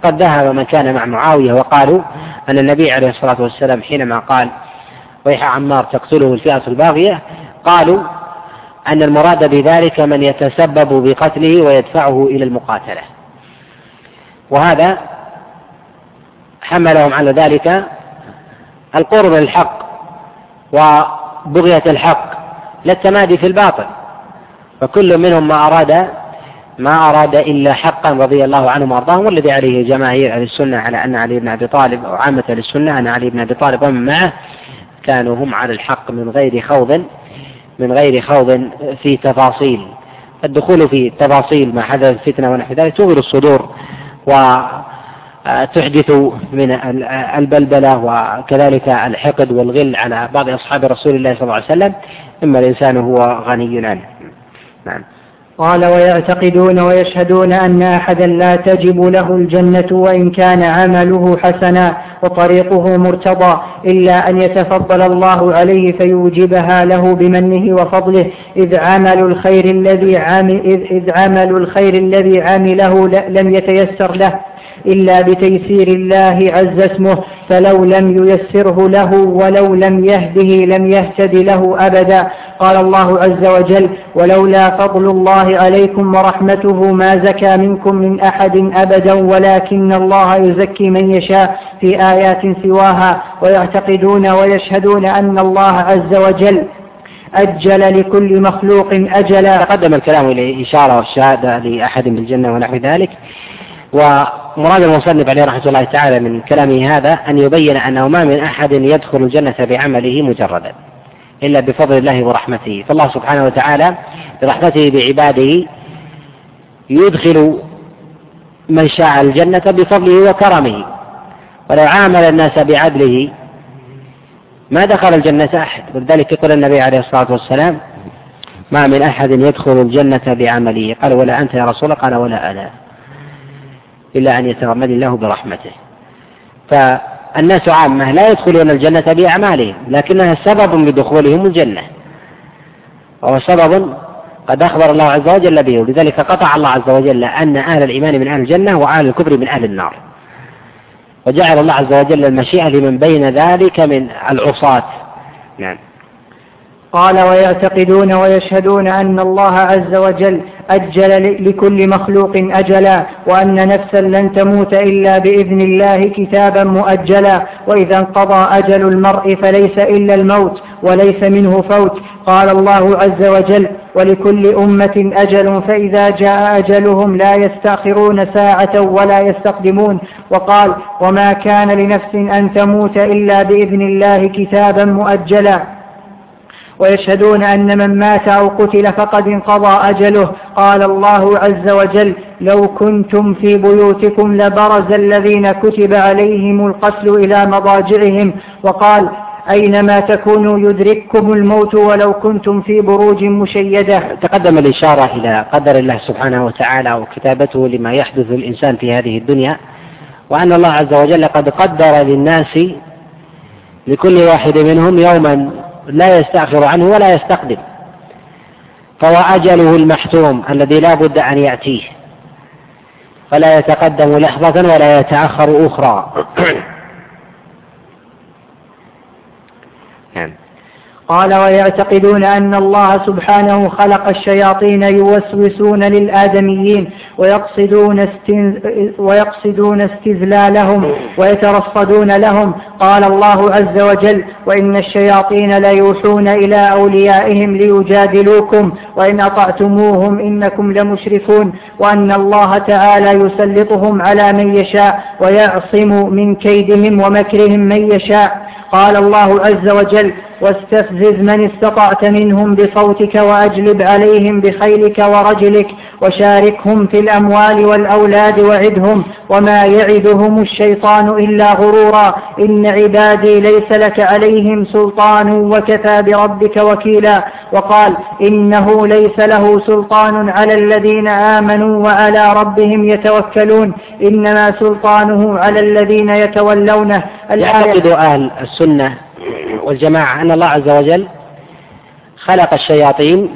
قد ذهب من كان مع معاوية وقالوا أن النبي عليه الصلاة والسلام حينما قال ويح عمار تقتله الفئة الباغية قالوا أن المراد بذلك من يتسبب بقتله ويدفعه إلى المقاتلة. وهذا حملهم على ذلك القرب للحق وبغية الحق لا التمادي في الباطل. فكل منهم ما أراد ما أراد إلا حقا رضي الله عنهم وأرضاهم والذي عليه جماهير أهل السنة على أن علي بن أبي طالب أو عامة أهل السنة أن علي بن أبي طالب ومن معه كانوا هم على الحق من غير خوض من غير خوض في تفاصيل. الدخول في تفاصيل ما حدث فتنة ونحو ذلك تغير الصدور وتحدث من البلبلة وكذلك الحقد والغل على بعض أصحاب رسول الله صلى الله عليه وسلم إما الإنسان هو غني عنه نعم. قال ويعتقدون ويشهدون أن أحدا لا تجب له الجنة وإن كان عمله حسنا وطريقه مرتضى إلا أن يتفضل الله عليه فيوجبها له بمنه وفضله. إذ عمل الخير الذي إذ, إذ عمل الخير الذي عمله لم يتيسر له. إلا بتيسير الله عز اسمه فلو لم ييسره له ولو لم يهده لم يهتد له أبدا. قال الله عز وجل ولولا فضل الله عليكم ورحمته ما زكى منكم من أحد أبدا ولكن الله يزكي من يشاء في آيات سواها ويعتقدون ويشهدون أن الله عز وجل أجل لكل مخلوق أجلا. تقدم الكلام إلى إشارة والشهادة لأحد بالجنة ونحو ذلك ومراد المصنف عليه رحمة الله تعالى من كلامه هذا أن يبين أنه ما من أحد يدخل الجنة بعمله مجردا إلا بفضل الله ورحمته. فالله سبحانه وتعالى برحمته بعباده يدخل من شاء الجنة بفضله وكرمه. ولو عامل الناس بعدله ما دخل الجنة أحد. ولذلك يقول النبي عليه الصلاة والسلام ما من أحد يدخل الجنة بعمله. قال ولا أنت يا رسول الله قال ولا أنا. إلا أن يتغمد الله برحمته. فالناس عامة لا يدخلون الجنة بأعمالهم لكنها سبب بدخولهم الجنة. وهو سبب قد أخبر الله عز وجل به ولذلك قطع الله عز وجل أن أهل الإيمان من أهل الجنة وأهل الكفر من أهل النار. وجعل الله عز وجل المشيئة لمن بين ذلك من العصاة. نعم. قال ويعتقدون ويشهدون أن الله عز وجل أجل لكل مخلوق أجلا وأن نفسا لن تموت إلا بإذن الله كتابا مؤجلا. وإذا انقضى أجل المرء فليس إلا الموت وليس منه فوت. قال الله عز وجل ولكل أمة أجل فإذا جاء أجلهم لا يستأخرون ساعة ولا يستقدمون. وقال وما كان لنفس أن تموت إلا بإذن الله كتابا مؤجلا. ويشهدون أن من مات أو قتل فقد انقضى أجله. قال الله عز وجل لو كنتم في بيوتكم لبرز الذين كتب عليهم القتل إلى مضاجعهم. وقال أينما تكونوا يدرككم الموت ولو كنتم في بروج مشيدة. تقدم الإشارة إلى قدر الله سبحانه وتعالى وكتابته لما يحدث للإنسان في هذه الدنيا وأن الله عز وجل قد قدر للناس لكل واحد منهم يوما لا يستأخر عنه ولا يستقدم. فهو أجله المحتوم الذي لا بد أن يأتيه. فلا يتقدم لحظة ولا يتأخر أخرى. يعني قال ويعتقدون أن الله سبحانه خلق الشياطين يوسوسون للآدميين ويقصدون, ويقصدون استذلالهم ويترصدون لهم. قال الله عز وجل وإن الشياطين ليوحون إلى أوليائهم ليجادلوكم وإن أطعتموهم إنكم لمشركون. وأن الله تعالى يسلطهم على من يشاء ويعصم من كيدهم ومكرهم من يشاء. قال الله عز وجل واستفزز من استطعت منهم بصوتك وأجلب عليهم بخيلك ورجلك وشاركهم في الأموال والأولاد وعدهم وما يعدهم الشيطان إلا غرورا. إن عبادي ليس لك عليهم سلطان وكفى بربك وكيلا. وقال إنه ليس له سلطان على الذين آمنوا وعلى ربهم يتوكلون. إنما سلطانه على الذين يتولونه. يعتقد أهل السنة والجماعة أن الله عز وجل خلق الشياطين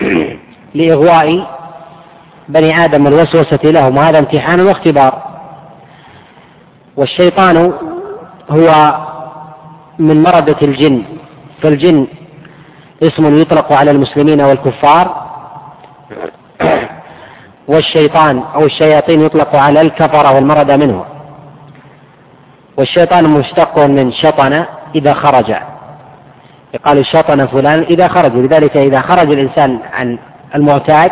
لإغواء بني آدم والوسوسة لهم وهذا امتحان واختبار. والشيطان هو من مردة الجن فالجن اسم يطلق على المسلمين والكفار. والشيطان أو الشياطين يطلق على الكفرة والمردة منه. والشيطان مشتق من شطن إذا خرج. يقال شطن فلان إذا خرج لذلك إذا خرج الإنسان عن المعتاد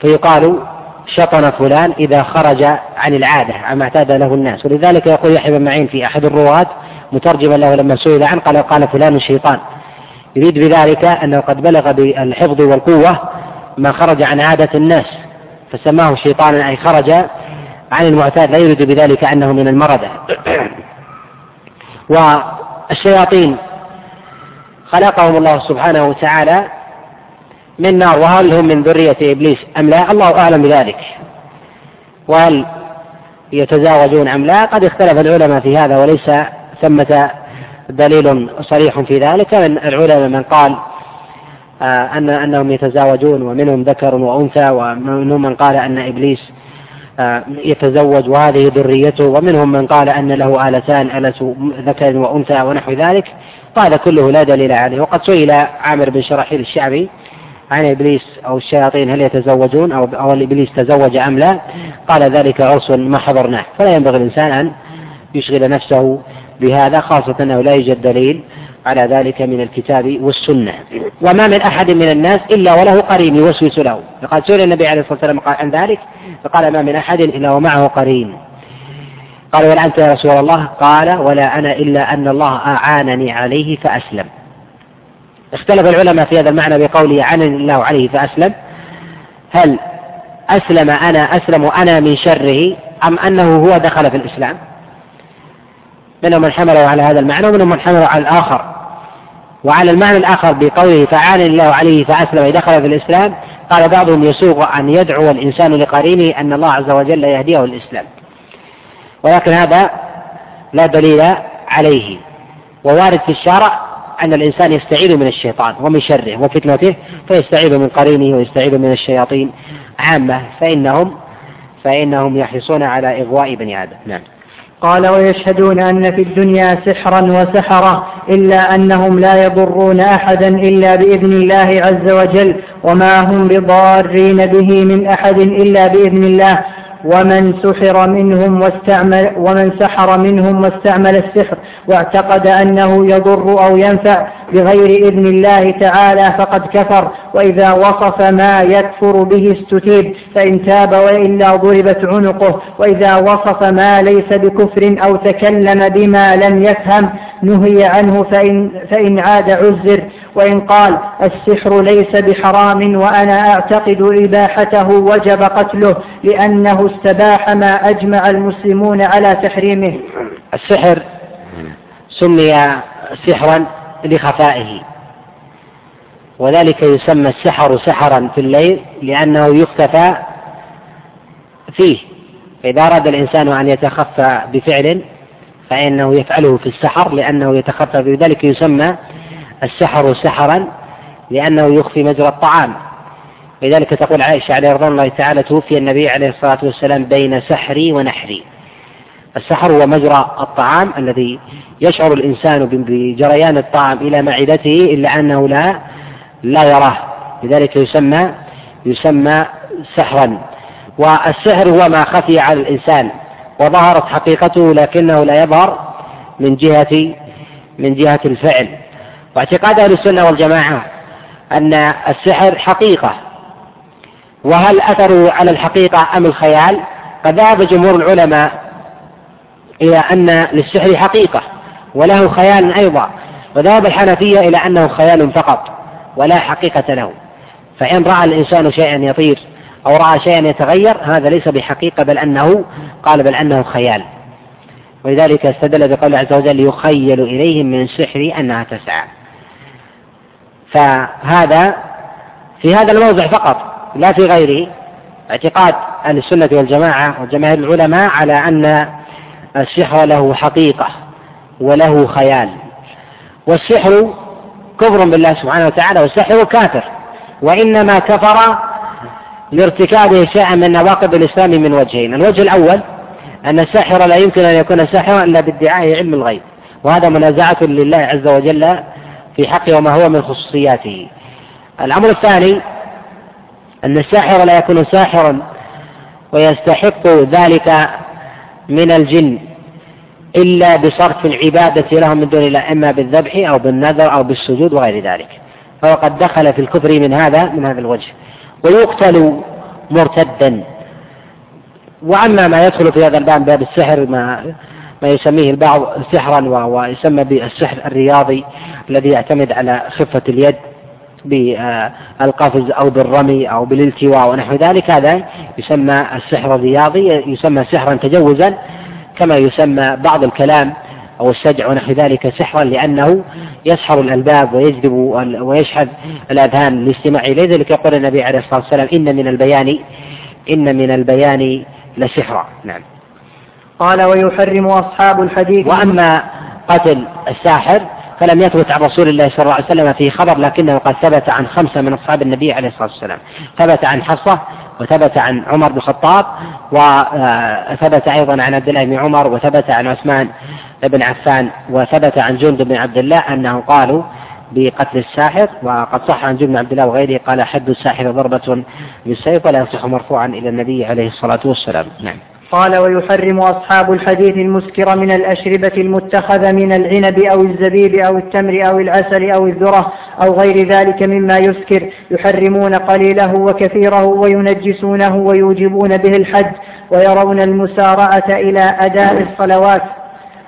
فيقال شطن فلان إذا خرج عن العادة عما اعتاد له الناس. ولذلك يقول يحيى بن معين في أحد الرواة مترجما له لما سئل عنه قال قال فلان شيطان. يريد بذلك أنه قد بلغ بالحفظ والقوة ما خرج عن عادة الناس فسماه شيطانا أي خرج عن المعتاد. لا يريد بذلك أنه من المردة والشياطين خلقهم الله سبحانه وتعالى من نار وهل هم من ذرية إبليس أم لا؟ الله أعلم بذلك. وهل يتزاوجون أم لا؟ قد اختلف العلماء في هذا وليس ثمة دليل صريح في ذلك. من العلماء من قال آه، أن أنهم يتزاوجون ومنهم ذكر وأنثى ومنهم من قال أن إبليس يتزوج وهذه ذريته ومنهم من قال أن له آلتان آلة ذكر وأنثى ونحو ذلك. قال كله لا دليل عليه. وقد سئل عامر بن شرحيل الشعبي عن إبليس أو الشياطين هل يتزوجون أو أو إبليس تزوج أم لا؟ قال ذلك عرس ما حضرناه، فلا ينبغي الإنسان أن يشغل نفسه بهذا خاصة أنه لا يوجد دليل على ذلك من الكتاب والسنة. وما من أحد من الناس إلا وله قرين يوسوس له. فقد سئل النبي عليه الصلاة والسلام عن ذلك؟ فقال ما من أحد إلا ومعه قرين. قال ولا أنت يا رسول الله؟ قال ولا أنا إلا أن الله أعانني عليه فأسلم. اختلف العلماء في هذا المعنى بقوله أعانني الله عليه فأسلم. هل أسلم أنا أسلم أنا من شره أم أنه هو دخل في الإسلام؟ منهم من حمله على هذا المعنى ومنهم من حمله على الآخر. وعلى المعنى الآخر بقوله فعانني الله عليه فأسلم دخل في الإسلام قال بعضهم يسوغ أن يدعو الإنسان لقرينه أن الله عز وجل يهديه للإسلام. ولكن هذا لا دليل عليه. ووارد في الشرع أن الإنسان يستعيذ من الشيطان ومن شره وفتنته فيستعيذ من قرينه ويستعيذ من الشياطين عامة فإنهم فإنهم يحرصون على إغواء بني آدم. نعم. قال ويشهدون أن في الدنيا سحرا وسحرة إلا أنهم لا يضرون أحدا إلا بإذن الله عز وجل وما هم بضارين به من أحد إلا بإذن الله. ومن سحر منهم واستعمل ومن سحر منهم واستعمل السحر واعتقد أنه يضر أو ينفع بغير إذن الله تعالى فقد كفر وإذا وصف ما يكفر به استتيب فإن تاب وإلا ضربت عنقه وإذا وصف ما ليس بكفر أو تكلم بما لم يفهم نهي عنه فإن, فإن عاد عزر وإن قال السحر ليس بحرام وأنا أعتقد إباحته وجب قتله لأنه استباح ما أجمع المسلمون على تحريمه. السحر سمي سحرا لخفائه وذلك يسمى السحر سحرا في الليل لأنه يختفى فيه. فإذا أراد الإنسان أن يتخفى بفعل فإنه يفعله في السحر لأنه يتخفى بذلك يسمى السحر سحرا لأنه يخفي مجرى الطعام. لذلك تقول عائشة عليه رضي الله تعالى توفي النبي عليه الصلاة والسلام بين سحري ونحري. السحر هو مجرى الطعام الذي يشعر الإنسان بجريان الطعام إلى معدته إلا أنه لا لا يراه. لذلك يسمى يسمى سحرا. والسحر هو ما خفي على الإنسان. وظهرت حقيقته لكنه لا يظهر من جهة من جهة الفعل. واعتقاد أهل السنة والجماعة أن السحر حقيقة. وهل أثره على الحقيقة أم الخيال؟ قد ذهب جمهور العلماء إلى أن للسحر حقيقة وله خيال أيضا. وذهب الحنفية إلى أنه خيال فقط ولا حقيقة له. فإن رأى الإنسان شيئا يطير أو رأى شيئا يتغير هذا ليس بحقيقة بل أنه قال بل أنه خيال. ولذلك استدل بقوله عز وجل يخيل إليهم من سحر أنها تسعى. فهذا في هذا الموضع فقط لا في غيره. اعتقاد أهل السنة والجماعة وجماهير العلماء على أن السحر له حقيقة وله خيال. والسحر كفر بالله سبحانه وتعالى والسحر كافر. وإنما كفر لارتكابه شيئا من نواقض الإسلام من وجهين. الوجه الأول أن الساحر لا يمكن أن يكون ساحرا إلا بادعاء علم الغيب. وهذا منازعة لله عز وجل في حقه وما هو من خصوصياته. الأمر الثاني أن الساحر لا يكون ساحرا ويستحق ذلك من الجن إلا بصرف العبادة لهم من دون الله إما بالذبح أو بالنذر أو بالسجود وغير ذلك. فهو قد دخل في الكفر من هذا من هذا الوجه. ويقتل مرتدا. وأما ما يدخل في هذا الباب باب السحر ما ما يسميه البعض سحرا ويسمى بالسحر الرياضي الذي يعتمد على خفة اليد بالقفز أو بالرمي أو بالالتواء ونحو ذلك. هذا يسمى السحر الرياضي يسمى سحرا تجوزا كما يسمى بعض الكلام أو السجع ونحو ذلك سحرا لأنه يسحر الألباب ويجذب ويشحذ الأذهان للاستماع إليه ذلك يقول النبي عليه الصلاة والسلام إن من البيان إن من البيان لسحرا. نعم. قال ويحرم أصحاب الحديث وأما قتل الساحر فلم يثبت عن رسول الله صلى الله عليه وسلم في خبر لكنه قد ثبت عن خمسة من أصحاب النبي عليه الصلاة والسلام. ثبت عن حفصة وثبت عن عمر بن الخطاب وثبت أيضا عن عبد الله بن عمر وثبت عن عثمان بن عفان وثبت عن جند بن عبد الله أنه قالوا بقتل الساحر وقد صح عن جند بن عبد الله وغيره قال حد الساحر ضربة بالسيف ولا يصح مرفوعا إلى النبي عليه الصلاة والسلام. نعم. قال ويحرم أصحاب الحديث المسكر من الأشربة المتخذة من العنب أو الزبيب أو التمر أو العسل أو الذرة أو غير ذلك مما يسكر. يحرمون قليله وكثيره وينجسونه ويوجبون به الحد ويرون المسارعة إلى أداء الصلوات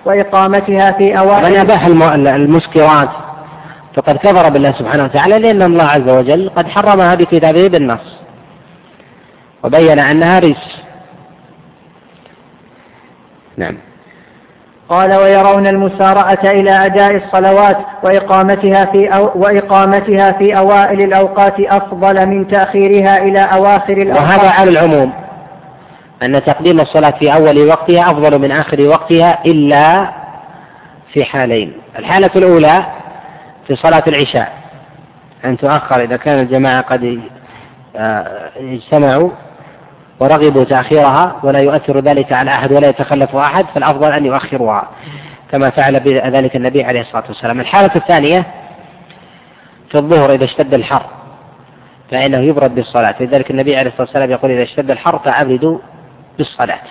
وإقامتها في أوائل من أباح المسكرات؟ فقد كفر بالله سبحانه وتعالى لأن الله عز وجل قد حرمها بكتابه بالنص. وبين أنها رجس. نعم. قال ويرون المسارعة إلى أداء الصلوات وإقامتها في أو وإقامتها في أوائل الأوقات أفضل من تأخيرها إلى أواخر الأوقات. وهذا على العموم أن تقديم الصلاة في أول وقتها أفضل من آخر وقتها إلا في حالين. الحالة الأولى في صلاة العشاء. أن تؤخر إذا كان الجماعة قد آه، اجتمعوا ورغبوا تأخيرها ولا يؤثر ذلك على أحد ولا يتخلف أحد فالأفضل أن يؤخروها كما فعل ذلك النبي عليه الصلاة والسلام. الحالة الثانية في الظهر إذا اشتد الحر فإنه يبرد بالصلاة. لذلك النبي عليه الصلاة والسلام يقول إذا اشتد الحر فأبردوا بالصلاة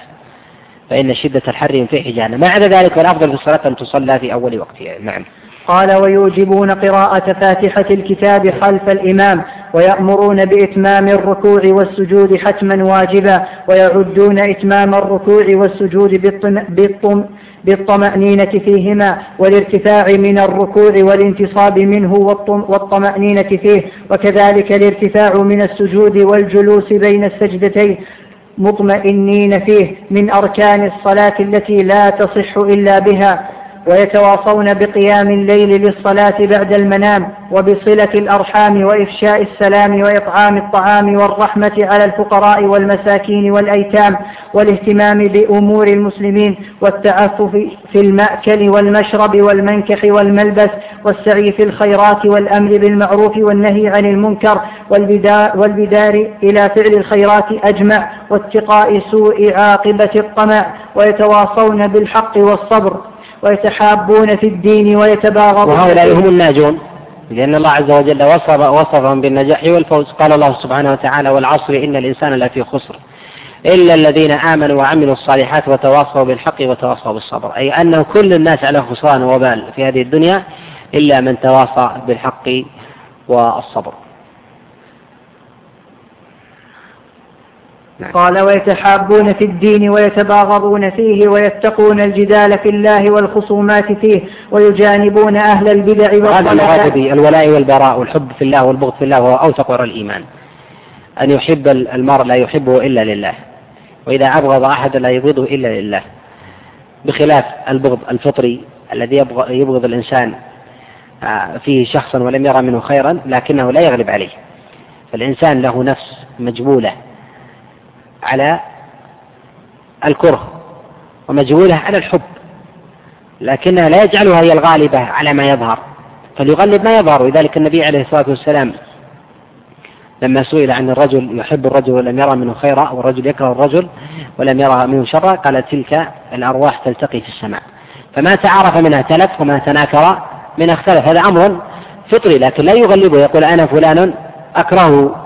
فإن شدة الحر ينفي جهنم. ما عدا ذلك والأفضل في الصلاة أن تصلى في أول وقتها. نعم. قال ويوجبون قراءة فاتحة الكتاب خلف الإمام ويأمرون بإتمام الركوع والسجود حتما واجبا ويعدون إتمام الركوع والسجود بالطم بالطمأنينة فيهما والارتفاع من الركوع والانتصاب منه والطمأنينة فيه وكذلك الارتفاع من السجود والجلوس بين السجدتين مطمئنين فيه من أركان الصلاة التي لا تصح إلا بها ويتواصون بقيام الليل للصلاة بعد المنام وبصلة الأرحام وإفشاء السلام وإطعام الطعام والرحمة على الفقراء والمساكين والأيتام والاهتمام بأمور المسلمين والتعفف في المأكل والمشرب والمنكح والملبس والسعي في الخيرات والأمر بالمعروف والنهي عن المنكر والبدار إلى فعل الخيرات أجمع واتقاء سوء عاقبة الطمع ويتواصون بالحق والصبر ويتحابون في الدين ويتباغضون. وهؤلاء هم الناجون لأن الله عز وجل وصف وصفهم بالنجاح والفوز. قال الله سبحانه وتعالى والعصر إن الإنسان لفي خسر. إلا الذين آمنوا وعملوا الصالحات وتواصوا بالحق وتواصوا بالصبر. أي أن كل الناس على خسران وبال في هذه الدنيا إلا من تواصى بالحق والصبر. قال ويتحابون في الدين ويتباغضون فيه ويتقون الجدال في الله والخصومات فيه ويجانبون أهل البدع والضلالات هذا المراد الولاء والبراء والحب في الله والبغض في الله وهو أوثق الإيمان. أن يحب المرء لا يحبه إلا لله. وإذا أبغض أحد لا يبغضه إلا لله. بخلاف البغض الفطري الذي يبغض الإنسان آه، فيه شخصا ولم يرى منه خيرا لكنه لا يغلب عليه. فالإنسان له نفس مجبولة. على الكره ومجبولة على الحب لكنها لا يجعلها هي الغالبة على ما يظهر فليغلب ما يظهر. ولذلك النبي عليه الصلاة والسلام لما سئل عن الرجل يحب الرجل ولم يرى منه خيرا والرجل يكره الرجل ولم يرى منه شرا قال تلك الأرواح تلتقي في السماء. فما تعارف منها تلف وما تناكر منها اختلف. هذا أمر فطري لكن لا يغلبه. يقول أنا فلان أكرهه.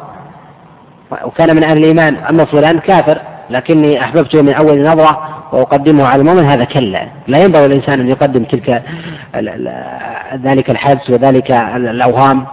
وكان من أهل الإيمان. أما فلان كافر لكني أحببته من أول نظرة وأقدمه على المؤمن هذا كلا. لا ينبغي الإنسان أن يقدم تلك ذلك الحدس وذلك الأوهام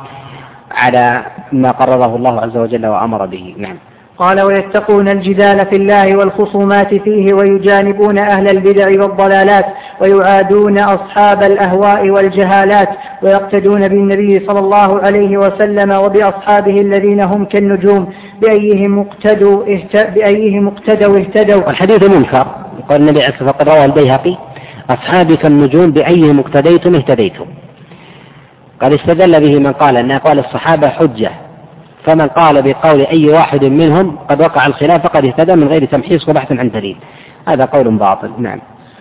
على ما قرره الله عز وجل وأمر به. نعم. قال ويتقون الجدال في الله والخصومات فيه ويجانبون أهل البدع والضلالات ويعادون أصحاب الأهواء والجهالات ويقتدون بالنبي صلى الله عليه وسلم وبأصحابه الذين هم كالنجوم بأيهم اقتدوا بأيهم اقتدوا اهتدوا. والحديث منكر. قال النبي عليه الصلاة رواه البيهقي أصحابي كالنجوم بأيهم اقتديتم اهتديتم. قد استدل به من قال أن أقوال الصحابة حجة. فمن قال بقول أي واحد منهم قد وقع الخلاف فقد اهتدى من غير تمحيص وبحث عن دليل. هذا قول باطل. نعم.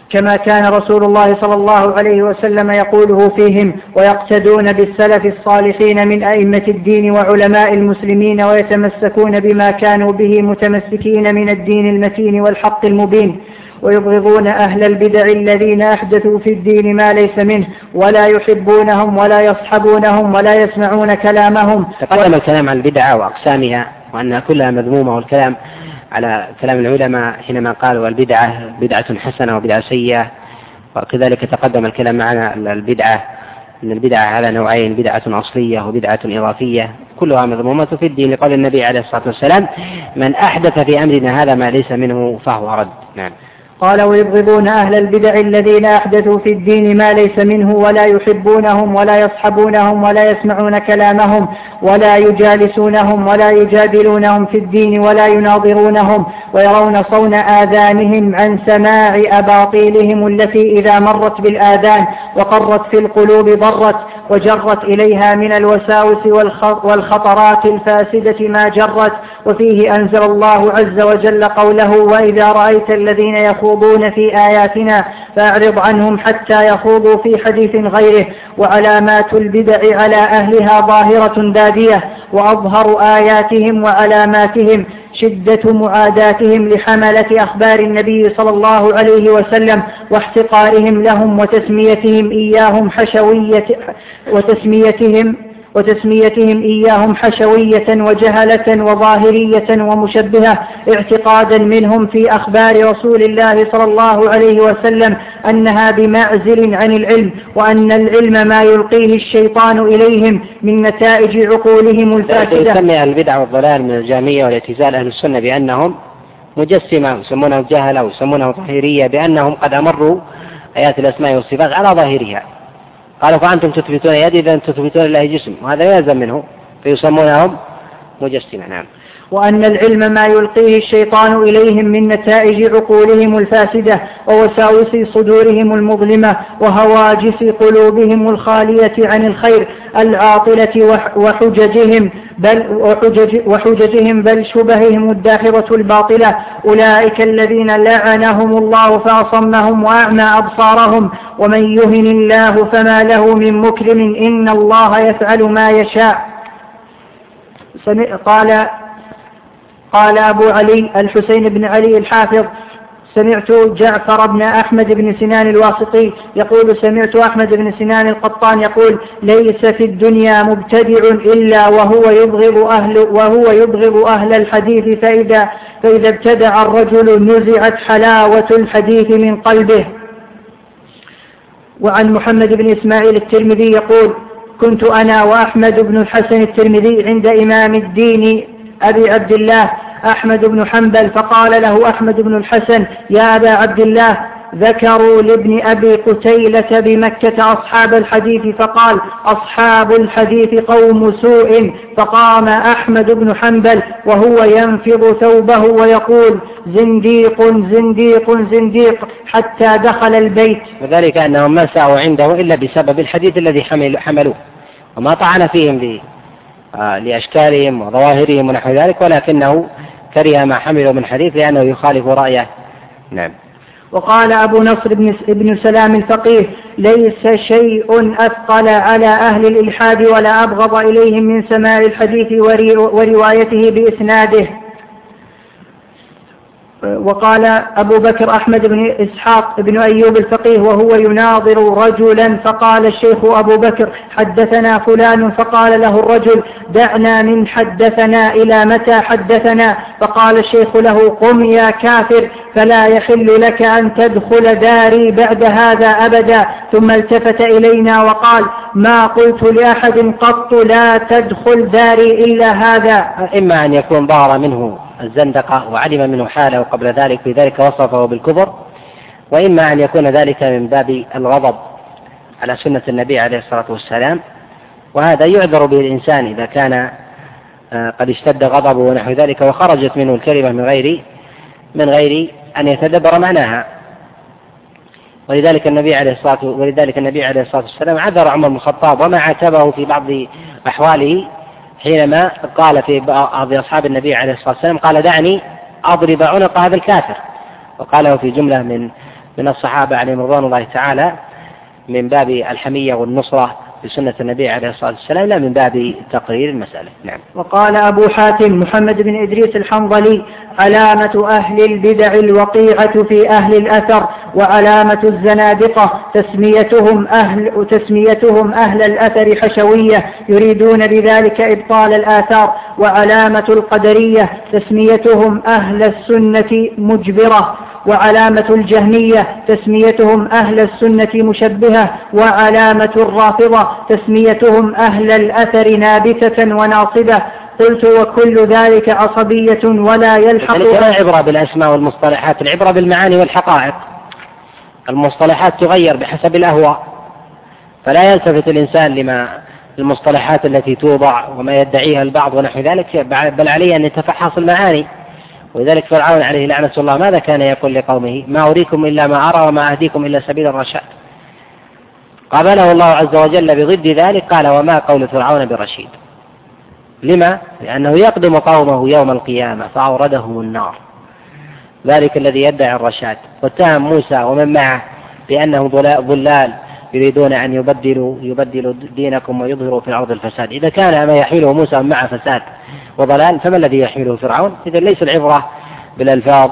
كما كان رسول الله صلى الله عليه وسلم يقوله فيهم ويقتدون بالسلف الصالحين من أئمة الدين وعلماء المسلمين ويتمسكون بما كانوا به متمسكين من الدين المتين والحق المبين. ويبغضون أهل البدع الذين أحدثوا في الدين ما ليس منه ولا يحبونهم ولا يصحبونهم ولا يسمعون كلامهم. تقدم. الكلام عن البدعة وأقسامها وأنها كلها مذمومة والكلام على كلام العلماء حينما قالوا البدعة بدعة حسنة وبدعة سيئة. وكذلك تقدم الكلام معنا البدعة أن البدعة على نوعين بدعة أصلية وبدعة إضافية كلها مذمومة. في الدين لقول النبي عليه الصلاة والسلام من أحدث في أمرنا هذا ما ليس منه فهو رد. نعم. قال ويبغضون أهل البدع الذين أحدثوا في الدين ما ليس منه ولا يحبونهم ولا يصحبونهم ولا يسمعون كلامهم ولا يجالسونهم ولا يجادلونهم في الدين ولا يناظرونهم ويرون صون آذانهم عن سماع أباطيلهم التي إذا مرت بالآذان وقرت في القلوب ضرت وجرت إليها من الوساوس والخطرات الفاسدة ما جرت وفيه أنزل الله عز وجل قوله وإذا رأيت الذين يخوضون في آياتنا فأعرض عنهم حتى يخوضوا في حديث غيره وعلامات البدع على أهلها ظاهرة بادية وأظهر آياتهم وعلاماتهم شدة معاداتهم لحملة أخبار النبي صلى الله عليه وسلم واحتقارهم لهم وتسميتهم إياهم حشوية وتسميتهم وتسميتهم إياهم حشوية وجهلة وظاهرية ومشبهة اعتقادا منهم في أخبار رسول الله صلى الله عليه وسلم أنها بمعزل عن العلم وأن العلم ما يلقيه الشيطان إليهم من نتائج عقولهم الفاسدة. يسمي البدع والضلال من الجامية والاعتزال أهل السنة بأنهم مجسمة يسمونه جهلة ويسمونه ظاهرية بأنهم قد أمروا آيات الأسماء والصفات على ظاهرها. قالوا فأنتم تثبتون يد إذا تثبتون لله جسم. وهذا يلزم منه فيسمونهم مجسمة. نعم. وأن العلم ما يلقيه الشيطان إليهم من نتائج عقولهم الفاسدة ووساوس صدورهم المظلمة وهواجس قلوبهم الخالية عن الخير العاطلة وحججهم بل وحجج وحججهم بل شبههم الداخرة الباطلة أولئك الذين لعنهم الله فأصمهم وأعمى أبصارهم ومن يهن الله فما له من مكرم إن الله يفعل ما يشاء. قال قال أبو علي الحسين بن علي الحافظ سمعت جعفر بن أحمد بن سنان الواسطي يقول سمعت أحمد بن سنان القطان يقول ليس في الدنيا مبتدع إلا وهو يبغض أهل وهو يبغض أهل الحديث فإذا فإذا ابتدع الرجل نزعت حلاوة الحديث من قلبه. وعن محمد بن إسماعيل الترمذي يقول كنت أنا وأحمد بن الحسن الترمذي عند إمام الدين أبي عبد الله أحمد بن حنبل فقال له أحمد بن الحسن يا أبا عبد الله ذكروا لابن أبي قتيلة بمكة أصحاب الحديث فقال أصحاب الحديث قوم سوء. فقام أحمد بن حنبل وهو ينفض ثوبه ويقول زنديق زنديق زنديق حتى دخل البيت. وذلك أنهم ما سعوا عنده إلا بسبب الحديث الذي حملوه وما طعن فيهم آه، لأشكالهم وظواهرهم ونحو ذلك ولكنه كره ما حملوا من حديث لأنه يخالف رأيه. نعم. وقال أبو نصر بن, بن سلام الفقيه ليس شيء أثقل على أهل الإلحاد ولا أبغض إليهم من سماع الحديث وروايته بإسناده. وقال أبو بكر أحمد بن إسحاق بن أيوب الفقيه وهو يناظر رجلا فقال الشيخ أبو بكر حدثنا فلان فقال له الرجل دعنا من حدثنا إلى متى حدثنا؟ فقال الشيخ له قم يا كافر فلا يحل لك أن تدخل داري بعد هذا أبدا. ثم التفت إلينا وقال ما قلت لأحد قط لا تدخل داري إلا هذا. إما أن يكون ظهر منه. الزندقة وعلم منه حاله قبل ذلك لذلك وصفه بالكفر. وإما أن يكون ذلك من باب الغضب على سنة النبي عليه الصلاة والسلام. وهذا يعذر به الإنسان إذا كان آه، قد اشتد غضبه ونحو ذلك وخرجت منه الكلمة من غير من غير أن يتدبر معناها. ولذلك النبي عليه الصلاة ولذلك النبي عليه الصلاة والسلام عذر عمر بن الخطاب وما عاتبه في بعض أحواله حينما قال في بعض أصحاب النبي عليه الصلاة والسلام قال دعني أضرب عنق هذا الكافر. وقاله في جملة من من الصحابة عليهم رضوان الله تعالى من باب الحمية والنصرة بسنة النبي عليه الصلاة والسلام لا من باب تقرير المسألة. نعم. وقال أبو حاتم محمد بن إدريس الحنظلي علامة أهل البدع الوقيعة في أهل الأثر وعلامة الزنادقة تسميتهم أهل تسميتهم أهل الأثر حشوية يريدون بذلك إبطال الآثار. وعلامة القدرية تسميتهم أهل السنة مجبرة. وعلامة الجهمية تسميتهم أهل السنة مشبهة. وعلامة الرافضة تسميتهم أهل الأثر نابتة وناصبة. قلت وكل ذلك عصبية ولا يلحق لا عبرة بالأسماء والمصطلحات؟ العبرة بالمعاني والحقائق. المصطلحات تغير بحسب الأهواء. فلا يلتفت الإنسان لما المصطلحات التي توضع وما يدعيها البعض ونحو ذلك بل عليه أن يتفحص المعاني. ولذلك فرعون عليه لعنة الله. ماذا كان يقول لقومه؟ ما أريكم إلا ما أرى وما أهديكم إلا سبيل الرشاد. قابله الله عز وجل بضد ذلك. قال وما قول فرعون برشيد. لما؟ لأنه يقدم قومه يوم القيامة فأوردهم النار. ذلك الذي يدعي الرشاد. واتهم موسى ومن معه بأنهم ضلال يريدون أن يبدلوا يبدلوا دينكم ويظهروا في الأرض الفساد. إذا كان ما يحمله موسى مع فساد وضلال فما الذي يحمله فرعون؟ إذا ليس العبرة بالألفاظ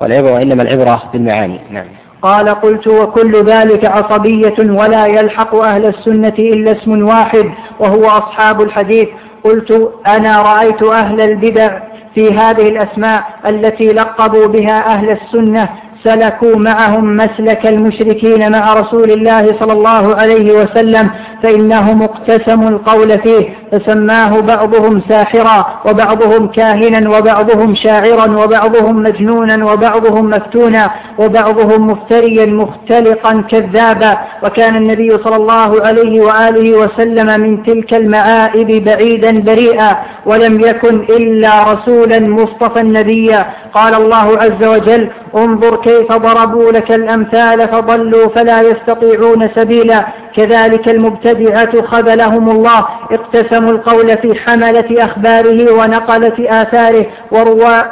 والعبرة وإنما العبرة بالمعاني. نعم. قال قلت وكل ذلك عصبية ولا يلحق أهل السنة إلا اسم واحد وهو أصحاب الحديث. قلت أنا رأيت أهل البدع في هذه الأسماء التي لقبوا بها أهل السنة سلكوا معهم مسلك المشركين مع رسول الله صلى الله عليه وسلم فإنهم اقتسموا القول فيه فسماه بعضهم ساحرا وبعضهم كاهنا وبعضهم شاعرا وبعضهم مجنونا وبعضهم مفتونا وبعضهم مفتريا مختلقا كذابا. وكان النبي صلى الله عليه وآله وسلم من تلك المعائب بعيدا بريئا ولم يكن إلا رسولا مصطفى نبيا قال الله عز وجل انظر كيف ضربوا لك الأمثال فضلوا فلا يستطيعون سبيلا. كذلك المبتدعة خذلهم الله اقتسموا القول في حملة أخباره ونقلة آثاره وروا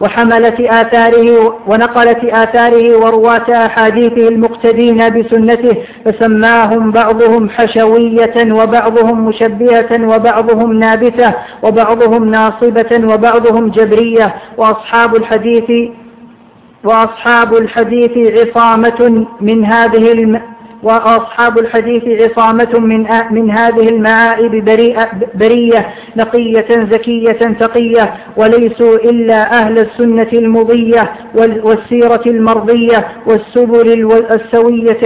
وحملة آثاره ونقلة آثاره ورواة أحاديثه المقتدين بسنته. فسماهم بعضهم حشوية وبعضهم مشبهة وبعضهم نابتة وبعضهم ناصبة وبعضهم جبرية. وأصحاب الحديث وأصحاب الحديث عصامة من هذه. وأصحاب الحديث عصامة من من هذه المعائب بريئة برية نقية زكية تقية وليسوا إلا أهل السنة المضية والسيرة المرضية والسبل السوية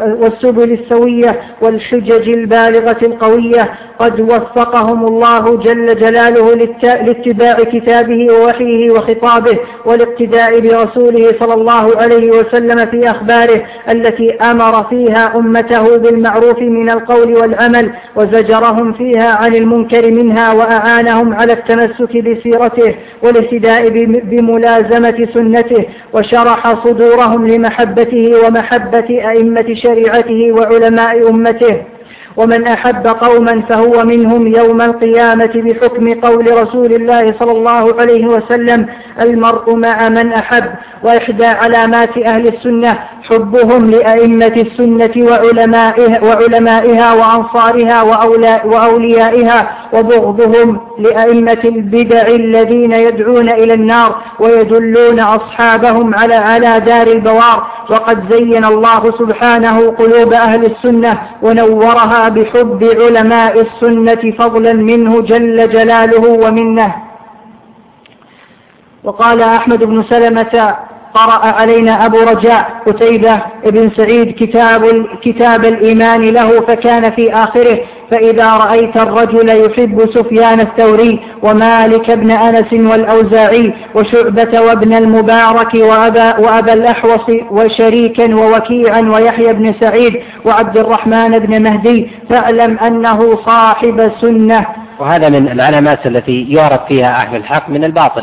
والسبل السوية والحجج البالغة القوية. قد وفقهم الله جل جلاله لاتباع كتابه ووحيه وخطابه والاقتداء برسوله صلى الله عليه وسلم في أخباره التي أمر فيها أمته بالمعروف من القول والعمل وزجرهم فيها عن المنكر منها وأعانهم على التمسك بسيرته والاهتداء بملازمة سنته وشرح صدورهم لمحبته ومحبة أئمة شريعته وعلماء أمته. ومن أحب قوما فهو منهم يوم القيامة بحكم قول رسول الله صلى الله عليه وسلم المرء مع من أحب وإحدى علامات أهل السنة حبهم لأئمة السنة وعلمائها, وعلمائها وأنصارها وأوليائها وبغضهم لأئمة البدع الذين يدعون إلى النار ويدلون أصحابهم على على دار البوار. وقد زين الله سبحانه قلوب أهل السنة ونورها بحب علماء السنة فضلا منه جل جلاله ومنه. وقال أحمد بن سلمة قرأ علينا أبو رجاء قتيبة بن سعيد كتاب كتاب الإيمان له فكان في آخره فإذا رأيت الرجل يحب سفيان الثوري ومالك بن أنس والأوزاعي وشعبة وابن المبارك وأبا, وأبا الأحوص وشريكا ووكيعا ويحيى بن سعيد وعبد الرحمن بن مهدي فاعلم أنه صاحب سنة. وهذا من العلامات التي يعرف فيها أهل الحق من الباطل.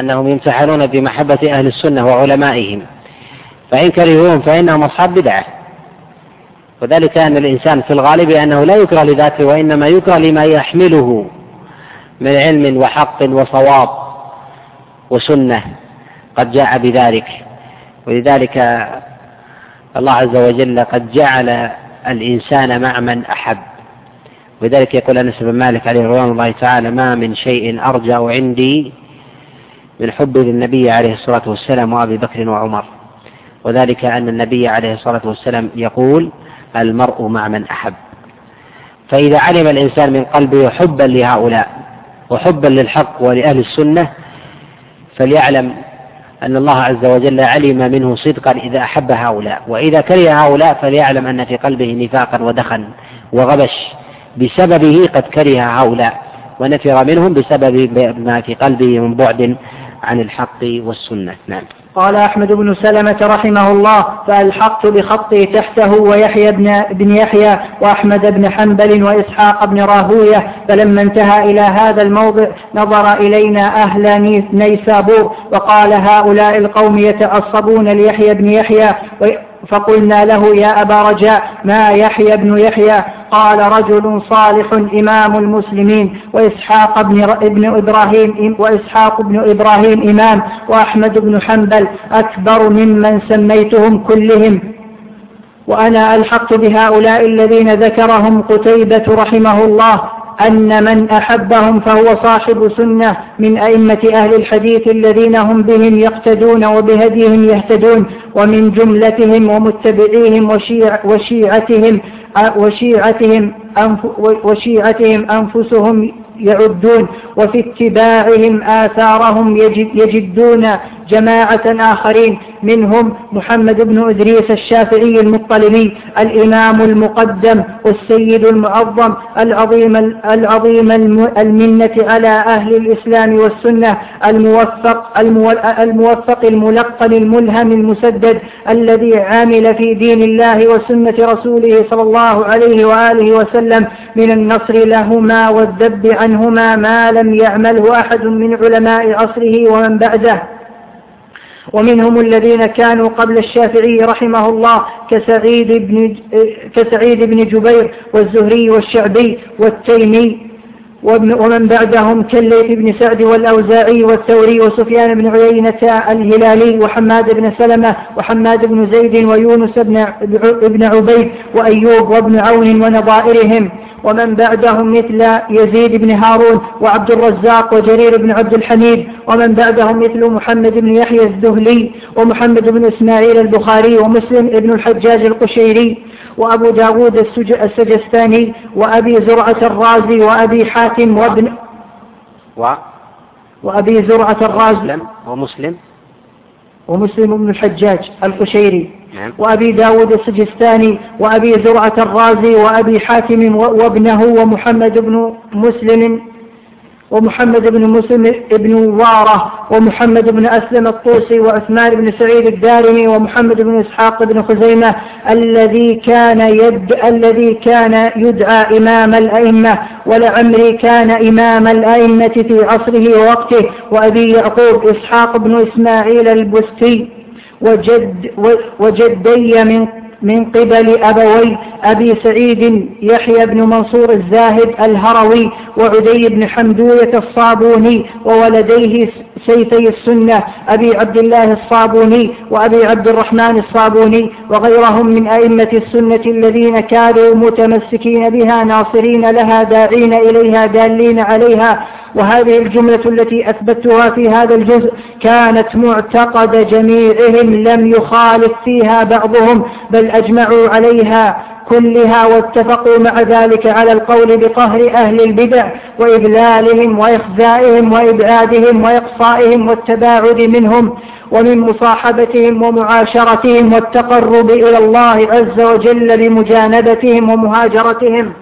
أنهم يمتحنون بمحبة أهل السنة وعلمائهم. فإن كرهوهم فإنهم أصحاب بدعة. وذلك أن الإنسان في الغالب أنه لا يكره لذاته وإنما يكره لما يحمله من علم وحق وصواب وسنة قد جاء بذلك. ولذلك الله عز وجل قد جعل الإنسان مع من أحب. ولذلك يقول أنس بن مالك عليه رضوان الله تعالى ما من شيء أرجع عندي من حب للنبي عليه الصلاة والسلام وأبي بكر وعمر. وذلك أن النبي عليه الصلاة والسلام يقول المرء مع من أحب. فإذا علم الإنسان من قلبه حبا لهؤلاء وحبا للحق ولأهل السنة فليعلم أن الله عز وجل علم منه صدقا إذا أحب هؤلاء. وإذا كره هؤلاء فليعلم أن في قلبه نفاقا ودخن وغبش بسببه قد كره هؤلاء ونفر منهم بسبب ما في قلبه من بعد عن الحق والسنة. نعم. قال أحمد بن سلمة رحمه الله فألحقت بخطي تحته ويحيى بن, بن يحيى وأحمد بن حنبل وإسحاق بن راهوية فلما انتهى إلى هذا الموضع نظر إلينا أهل نيسابور وقال هؤلاء القوم يتعصبون ليحيى بن يحيى فقلنا له يا أبا رجاء ما يحيى بن يحيى؟ قال رجل صالح إمام المسلمين وإسحاق بن, ابن إبراهيم وإسحاق بن إبراهيم إمام وأحمد بن حنبل أكبر ممن سميتهم كلهم. وأنا ألحقت بهؤلاء الذين ذكرهم قتيبة رحمه الله أن من أحبهم فهو صاحب سنة من أئمة أهل الحديث الذين هم بهم يقتدون وبهديهم يهتدون ومن جملتهم ومتبعيهم وشيع وشيعتهم وشيعتهم أنفسهم يعدون وفي اتباعهم آثارهم يجد يجدون جماعة آخرين منهم محمد بن إدريس الشافعي المطلبي الإمام المقدم والسيد المعظم العظيم العظيم المنة على أهل الإسلام والسنة الموفق الموفق الملقن الملهم المسدد الذي عامل في دين الله وسنة رسوله صلى الله عليه وآله وسلم من النصر لهما والذب عنهما ما لم يعمله أحد من علماء عصره ومن بعده. ومنهم الذين كانوا قبل الشافعي رحمه الله كسعيد بن كسعيد بن جبير والزهري والشعبي والتيمي ومن بعدهم كالليث بن سعد والأوزاعي والثوري وسفيان بن عيينة الهلالي وحماد بن سلمة وحماد بن زيد ويونس بن عبيد وأيوب وابن عون ونظائرهم. ومن بعدهم مثل يزيد بن هارون وعبد الرزاق وجرير بن عبد الحميد. ومن بعدهم مثل محمد بن يحيى الذهلي ومحمد بن إسماعيل البخاري ومسلم بن الحجاج القشيري. وأبو داود السجستاني وأبي زرعة الرازي وأبي حاتم وابن و وأبي زرعة الرازي. ومسلم. ومسلم بن الحجاج القشيري. نعم. وأبي داود السجستاني وأبي زرعة الرازي وأبي حاتم وابنه ومحمد بن مسلم ومحمد بن مسلم بن وارة ومحمد بن أسلم الطوسي وعثمان بن سعيد الدارمي ومحمد بن إسحاق بن خزيمة الذي كان يد الذي كان يدعى إمام الأئمة ولعمري كان إمام الأئمة في عصره ووقته وأبي يعقوب إسحاق بن إسماعيل البستي وجد وجدي من من قبل أبوي أبي سعيد يحيى بن منصور الزاهد الهروي وعدي بن حمدوية الصابوني وولديه سيفي السنة أبي عبد الله الصابوني وأبي عبد الرحمن الصابوني وغيرهم من أئمة السنة الذين كانوا متمسكين بها ناصرين لها داعين إليها دالين عليها. وهذه الجملة التي أثبتها في هذا الجزء كانت معتقد جميعهم لم يخالف فيها بعضهم بل أجمعوا عليها. كلها واتفقوا مع ذلك على القول بقهر أهل البدع وإذلالهم وإخزائهم وإبعادهم وإقصائهم والتباعد منهم ومن مصاحبتهم ومعاشرتهم والتقرب إلى الله عز وجل بمجانبتهم ومهاجرتهم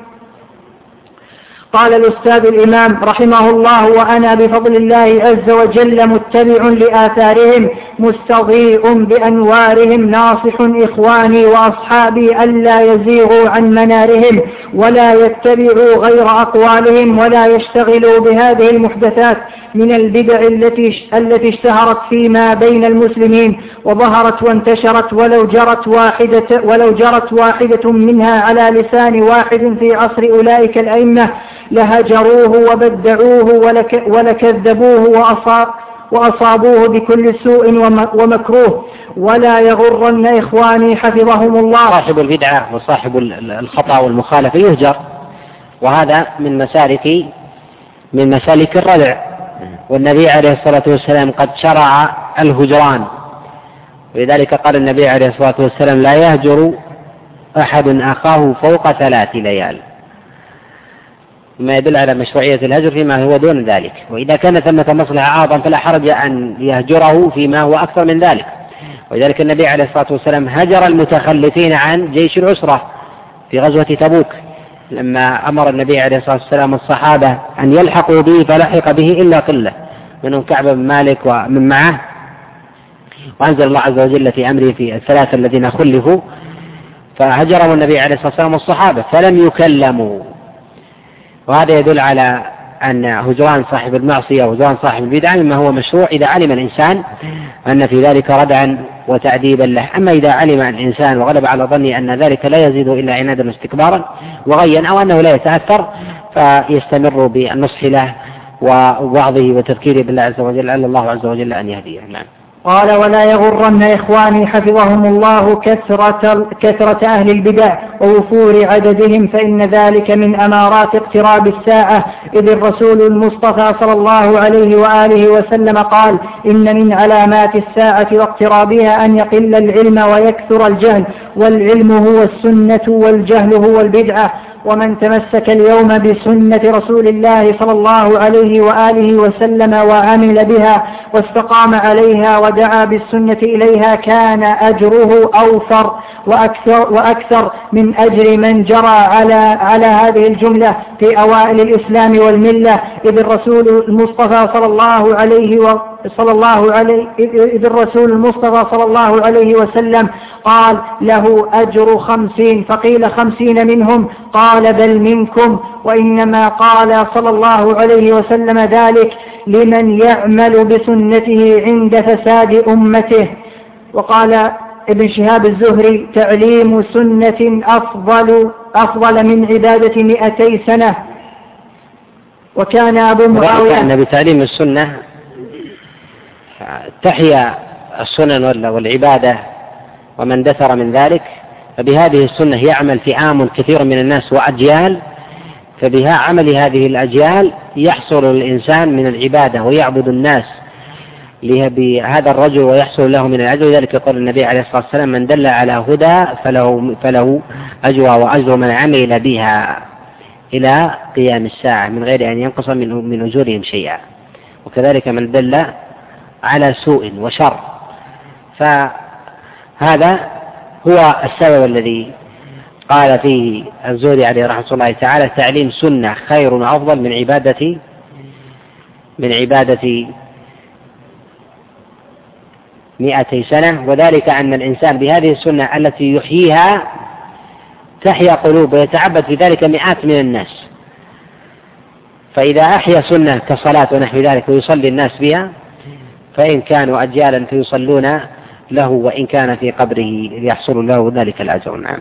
قال الأستاذ الإمام رحمه الله وأنا بفضل الله عز وجل متبع لآثارهم مستضيء بأنوارهم ناصح إخواني وأصحابي ألا يزيغوا عن منارهم ولا يتبعوا غير أقوالهم ولا يشتغلوا بهذه المحدثات من البدع التي التي اشتهرت فيما بين المسلمين وظهرت وانتشرت ولو جرت واحدة ولو جرت واحدة منها على لسان واحد في عصر أولئك الأئمة. لهجروه وبدعوه ولك ولكذبوه وأصابوه بكل سوء ومكروه. ولا يغرن إخواني حفظهم الله. صاحب البدعة وصاحب الخطأ والمخالفة يهجر. وهذا من مسالك من مسالك الردع. والنبي عليه الصلاة والسلام قد شرع الهجران. ولذلك قال النبي عليه الصلاة والسلام لا يهجر أحد أخاه فوق ثلاث ليال. مما يدل على مشروعية الهجر فيما هو دون ذلك. وإذا كان ثمة مصلحة أعظم فلا حرج أن يهجره فيما هو أكثر من ذلك. ولذلك النبي عليه الصلاة والسلام هجر المتخلفين عن جيش العسرة في غزوة تبوك. لما أمر النبي عليه الصلاة والسلام الصحابة أن يلحقوا به فلحق به إلا قلة منهم كعب بن مالك ومن معه. وأنزل الله عز وجل في أمره في الثلاثة الذين خلفوا فهجرهم النبي عليه الصلاة والسلام الصحابة فلم يكلموا. وهذا يدل على أن هجران صاحب المعصية وهجران صاحب البدعة مما هو مشروع إذا علم الإنسان أن في ذلك ردعا وتأديبا له. أما إذا علم الإنسان وغلب على ظنه أن ذلك لا يزيد إلا عنادا واستكبارا وغيا أو أنه لا يتأثر فيستمر بالنصح له ووعظه وتذكيره بالله عز وجل لعل الله عز وجل أن يهديه. نعم. قال ولا يغرن إخواني حفظهم الله كثرة, كثرة أهل البدع ووفور عددهم فإن ذلك من أمارات اقتراب الساعة. إذ الرسول المصطفى صلى الله عليه وآله وسلم قال إن من علامات الساعة واقترابها أن يقل العلم ويكثر الجهل والعلم هو السنة والجهل هو البدعة. ومن تمسك اليوم بسنة رسول الله صلى الله عليه وآله وسلم وعمل بها واستقام عليها ودعا بالسنة إليها كان أجره أوفر وأكثر, وأكثر من أجر من جرى على, على هذه الجملة في أوائل الإسلام والملة إذ الرسول المصطفى صلى الله عليه وسلم صلى الله عليه إذ الرسول المصطفى صلى الله عليه وسلم قال له أجر خمسين فقيل خمسين منهم. قال بل منكم. وإنما قال صلى الله عليه وسلم ذلك لمن يعمل بسنته عند فساد أمته. وقال ابن شهاب الزهري تعليم سنة أفضل أفضل من عبادة مئتي سنة. وكان أبو معاوية أن بتعليم السنة تحيا السنن والعبادة ومن دثر من ذلك فبهذه السنة يعمل فئام كثير من الناس وأجيال فبها عمل هذه الأجيال يحصل الإنسان من العبادة ويعبد الناس بهذا الرجل ويحصل له من الأجر. لذلك يقول النبي عليه الصلاة والسلام من دل على هدى فله, فله أجر وأجر من عمل بها إلى قيام الساعة من غير أن ينقص من أجورهم شيئا. وكذلك من دل على سوء وشر. فهذا هو السبب الذي قال فيه الزهري عليه رحمة الله تعالى تعليم سنة خير وأفضل من عبادة من عبادة مئتي سنة. وذلك أن الإنسان بهذه السنة التي يحييها تحيا قلوب ويتعبد في ذلك مئات من الناس. فإذا أحيا سنة كصلاة ونحو ذلك ويصلي الناس بها فإن كانوا أجيالا فيصلون له وإن كان في قبره يحصل له ذلك الأجر. نعم.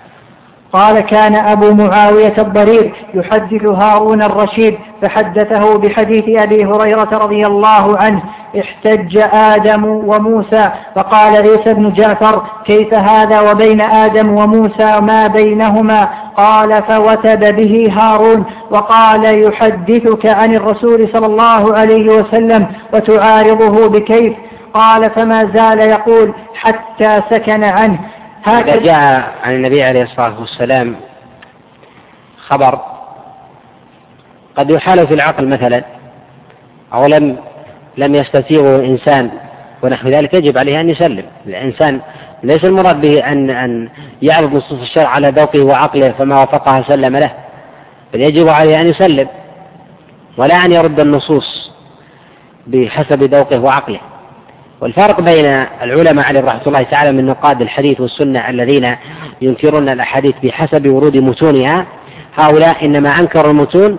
قال كان أبو معاوية الضرير يحدث هارون الرشيد فحدثه بحديث أبي هريرة رضي الله عنه احتج آدم وموسى فقال عيسى بن جعفر كيف هذا وبين آدم وموسى ما بينهما؟ قال فوتب به هارون وقال يحدثك عن الرسول صلى الله عليه وسلم وتعارضه بكيف؟ قال فما زال يقول حتى سكن عنه. هكذا. جاء عن النبي عليه الصلاة والسلام خبر قد يحال في العقل مثلا أو لم لم يستسيغه إنسان ونحو ذلك يجب عليه أن يسلم. الإنسان ليس المراد به أن أن يعرض نصوص الشرع على ذوقه وعقله فما وافقها سلم له بل يجب عليه أن يسلم ولا أن يرد النصوص بحسب ذوقه وعقله. والفرق بين العلماء عليهم رحمة الله تعالى من نقاد الحديث والسنة الذين ينكرون الأحاديث بحسب ورود متونها هؤلاء إنما أنكروا المتون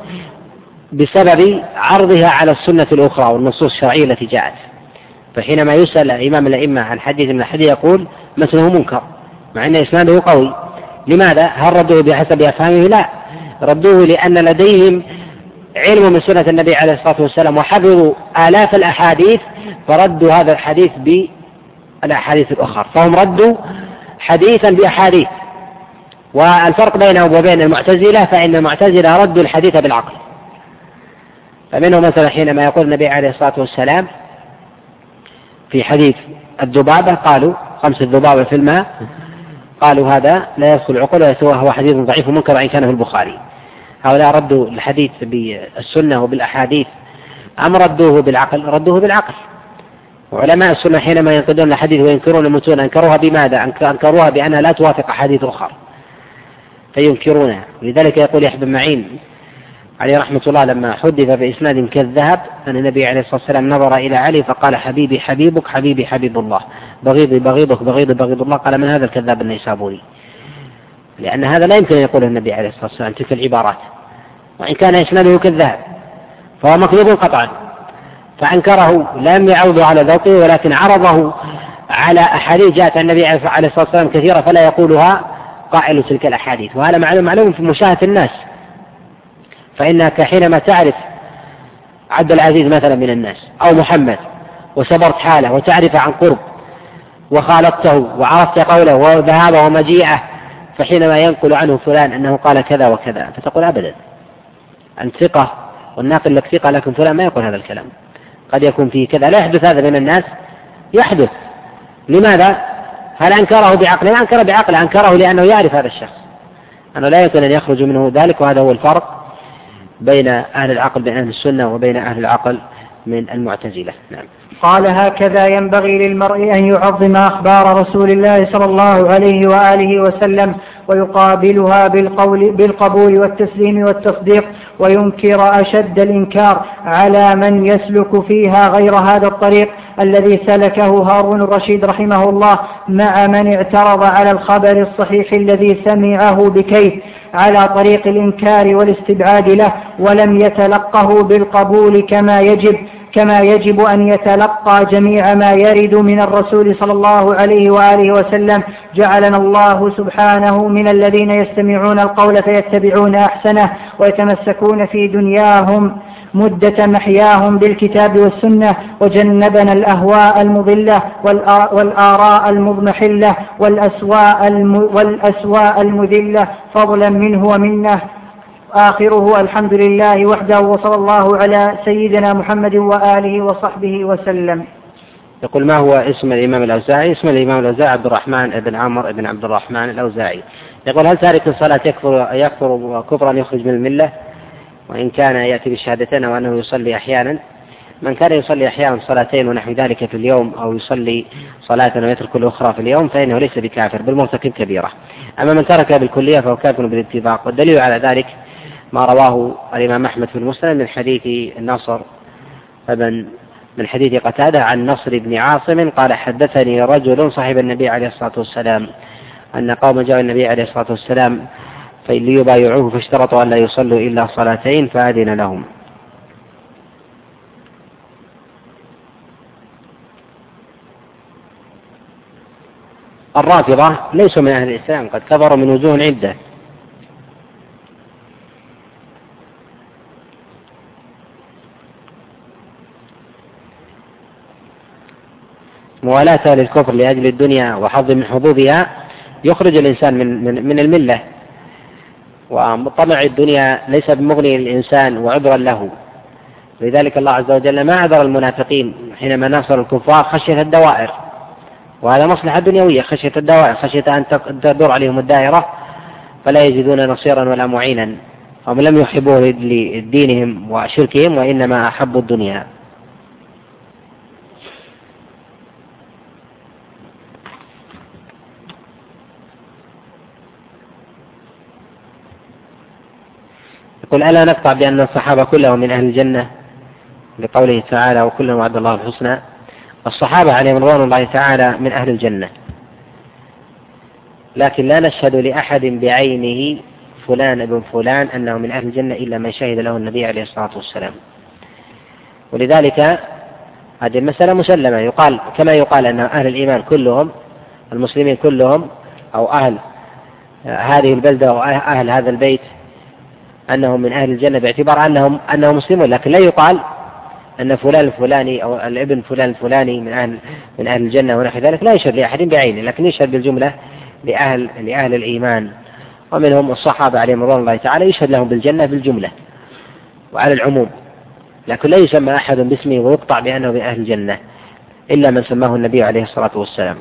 بسبب عرضها على السنة الأخرى والنصوص الشرعية التي جاءت فحينما يسأل إمام الأئمة عن حديث من الحديث يقول متنه منكر مع أن إسناده قوي لماذا؟ هل ردوه بحسب أفهامه؟ لا ردوه لأن لديهم علم من سنة النبي عليه الصلاة والسلام وحفظوا آلاف الأحاديث فردوا هذا الحديث بالأحاديث الأخرى. فهم ردوا حديثا بأحاديث. والفرق بينهم وبين المعتزلة فإن المعتزلة ردوا الحديث بالعقل. فمنهم مثلا حينما يقول النبي عليه الصلاة والسلام في حديث الذبابة قالوا خمس الذبابة في الماء قالوا هذا لا يدخل العقول وهو حديث ضعيف منكر وإن كان في البخاري. هؤلاء ردوا الحديث بالسنة وبالأحاديث أم ردوه بالعقل؟ ردوه بالعقل. وعلماء السنة حينما ينقدون الحديث وينكرون المتون أنكروها بماذا؟ أنكروها بأنها لا توافق أحاديث أخرى. فينكرونها. ولذلك يقول يحيى بن معين عليه رحمة الله لما حدث بإسناد كالذهب أن النبي عليه الصلاة والسلام نظر إلى علي فقال حبيبي حبيبك حبيبي حبيب الله. بغيضي بغيضك بغيضي بغيض الله. قال من هذا الكذاب النيسابوري؟ لأن هذا لا يمكن أن يقوله النبي عليه الصلاة والسلام تلك العبارات. وإن كان إسناده كالذهب فهو مكذوب قطعا. فأنكره لم يعوض على ذوقه ولكن عرضه على أحاديث جاءت النبي عليه الصلاة والسلام كثيرة فلا يقولها قائل تلك الأحاديث. وهذا معلوم معلوم في مشاهدة الناس. فإنك حينما تعرف عبد العزيز مثلا من الناس أو محمد وسبرت حاله وتعرف عن قرب وخالطته وعرفت قوله وذهابه ومجيئه فحينما ينقل عنه فلان أنه قال كذا وكذا فتقول أبدا. أنت ثقة والناقل لك ثقة لكن فلان ما يقول هذا الكلام. قد يكون فيه كذا. لا يحدث هذا بين الناس. يحدث. لماذا؟ هل أنكره بعقله؟ أنكر بعقله أنكره لأنه يعرف هذا الشخص. أنه لا يمكن أن يخرج منه ذلك وهذا هو الفرق بين أهل العقل بين أهل السنة وبين أهل العقل من المعتزلة. نعم. قال هكذا ينبغي للمرء أن يعظم أخبار رسول الله صلى الله عليه وآله وسلم ويقابلها بالقول بالقبول والتسليم والتصديق وينكر أشد الإنكار على من يسلك فيها غير هذا الطريق الذي سلكه هارون الرشيد رحمه الله مع من اعترض على الخبر الصحيح الذي سمعه بكيف على طريق الإنكار والاستبعاد له ولم يتلقه بالقبول كما يجب كما يجب أن يتلقى جميع ما يرد من الرسول صلى الله عليه وآله وسلم. جعلنا الله سبحانه من الذين يستمعون القول فيتبعون أحسنه ويتمسكون في دنياهم مدة محياهم بالكتاب والسنة. وجنبنا الأهواء المضلة والآراء المضمحلة والأسواء, المذلة. فضلا منه ومنه. آخره الحمد لله وحده وصلى الله على سيدنا محمد وآله وصحبه وسلم يقول ما هو اسم الإمام الأوزاعي؟ اسم الإمام الأوزاعي عبد الرحمن بن عمر بن عبد الرحمن الأوزاعي. يقول هل تارك الصلاة يكفر يكفر كفرا يخرج من الملة؟ وإن كان يأتي بالشهادتين وأنه يصلي أحيانا من كان يصلي أحيانا صلاتين ونحو ذلك في اليوم أو يصلي صلاة ويترك الأخرى في اليوم فإنه ليس بكافر بل مرتكب كبيرة أما من ترك بالكلية فهو كافر بالاتفاق والدليل على ذلك ما رواه الإمام أحمد في المسلم من حديث النصر بن من حديث قتادة عن نصر بن عاصم قال حدثني رجل صاحب النبي عليه الصلاة والسلام أن قوم جاءوا النبي عليه الصلاة والسلام ليبايعوه فاشترطوا أن لا يصلوا إلا صلاتين فأذن لهم. الرافضة ليسوا من أهل الإسلام قد كفروا من وجوه عدة. موالاة للكفر لأجل الدنيا وحظ من حظوظها يخرج الإنسان من من, من الملة. وطمع الدنيا ليس بمغني للإنسان وعذرا له. لذلك الله عز وجل ما عذر المنافقين حينما ناصر الكفار خشية الدوائر. وهذا مصلحة دنيوية خشية الدوائر خشية أن تدور عليهم الدائرة. فلا يجدون نصيرا ولا معينا. هم لم يحبوه لدينهم وشركهم وإنما أحبوا الدنيا. قل ألا نقطع بأن الصحابة كلهم من أهل الجنة؟ لقوله تعالى وكلا وعد الله الحسنى. الصحابة عليهم رضوان الله تعالى من أهل الجنة. لكن لا نشهد لأحد بعينه فلان ابن فلان أنه من أهل الجنة إلا من شهد له النبي عليه الصلاة والسلام. ولذلك هذه المسألة مسلمة. يقال كما يقال أن أهل الإيمان كلهم المسلمين كلهم أو أهل هذه البلدة أو أهل هذا البيت أنهم من أهل الجنة باعتبار أنهم أنهم مسلمون لكن لا يقال أن فلان الفلاني أو الابن فلان الفلاني من أهل من أهل الجنة ونحو ذلك لا يشهد لأحد بعينه لكن يشهد بالجملة لأهل لأهل الإيمان. ومنهم الصحابة عليهم رضوان الله تعالى يشهد لهم بالجنة بالجملة وعلى العموم لكن لا يسمى أحد باسمه ويقطع بأنه من أهل الجنة إلا من سماه النبي عليه الصلاة والسلام.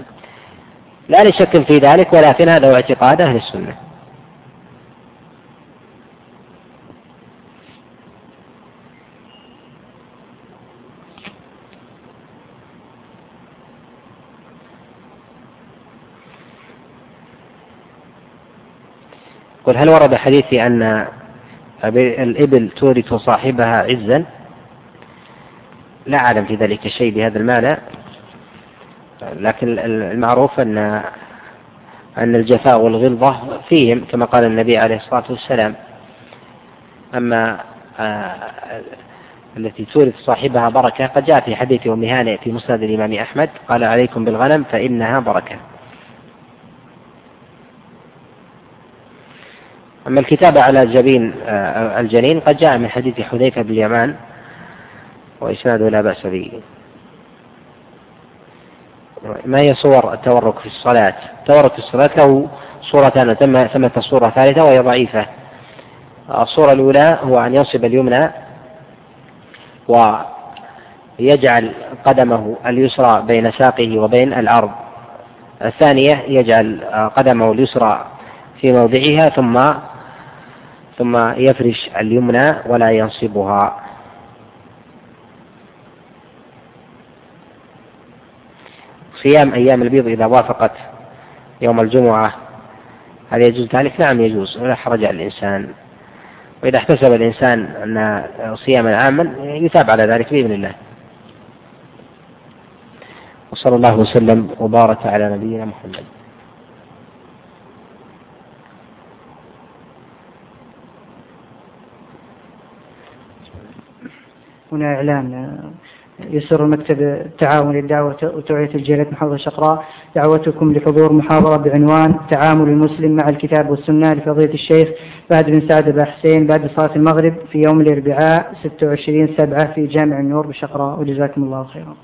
لا لشك في ذلك ولكن هذا هو اعتقاد أهل السنة. قل هل ورد حديث أن الإبل تورث صاحبها عزا؟ لا أعلم في ذلك شيء بهذا المعنى لكن المعروف أن أن الجفاء والغلظة فيهم كما قال النبي عليه الصلاة والسلام. أما آه، التي تورث صاحبها بركة قد جاء في حديث أم هانئ في مسند الإمام أحمد قال عليكم بالغنم فإنها بركة. أما الكتابة على جبين آه، الجنين قد جاء من حديث حذيفة بن اليمان وإسناده لا بأس به. ما هي صور التورك في الصلاة؟ التورك في الصلاة له صورتان ثم ثمة صورة ثالثة وهي ضعيفة. الصورة الأولى هو أن ينصب اليمنى ويجعل قدمه اليسرى بين ساقه وبين الأرض. الثانية يجعل قدمه اليسرى في موضعها ثم ثم يفرش اليمنى ولا ينصبها. صيام أيام البيض إذا وافقت يوم الجمعة هل يجوز ذلك؟ نعم يجوز ولا حرج على الإنسان. وإذا احتسب الإنسان أن صياما عاما يثاب على ذلك بإذن الله. وصلى الله وسلم وبارك على نبينا محمد. هنا إعلان يسر مكتب التعاون للدعوة وتوعية الجيلة محافظة شقراء دعوتكم لحضور محاضرة بعنوان تعامل المسلم مع الكتاب والسنة لفضيلة الشيخ بعد بن سعد بن حسين بعد صلاة المغرب في يوم الأربعاء 26 سبعة في جامع النور بشقراء. وجزاكم الله خيرا.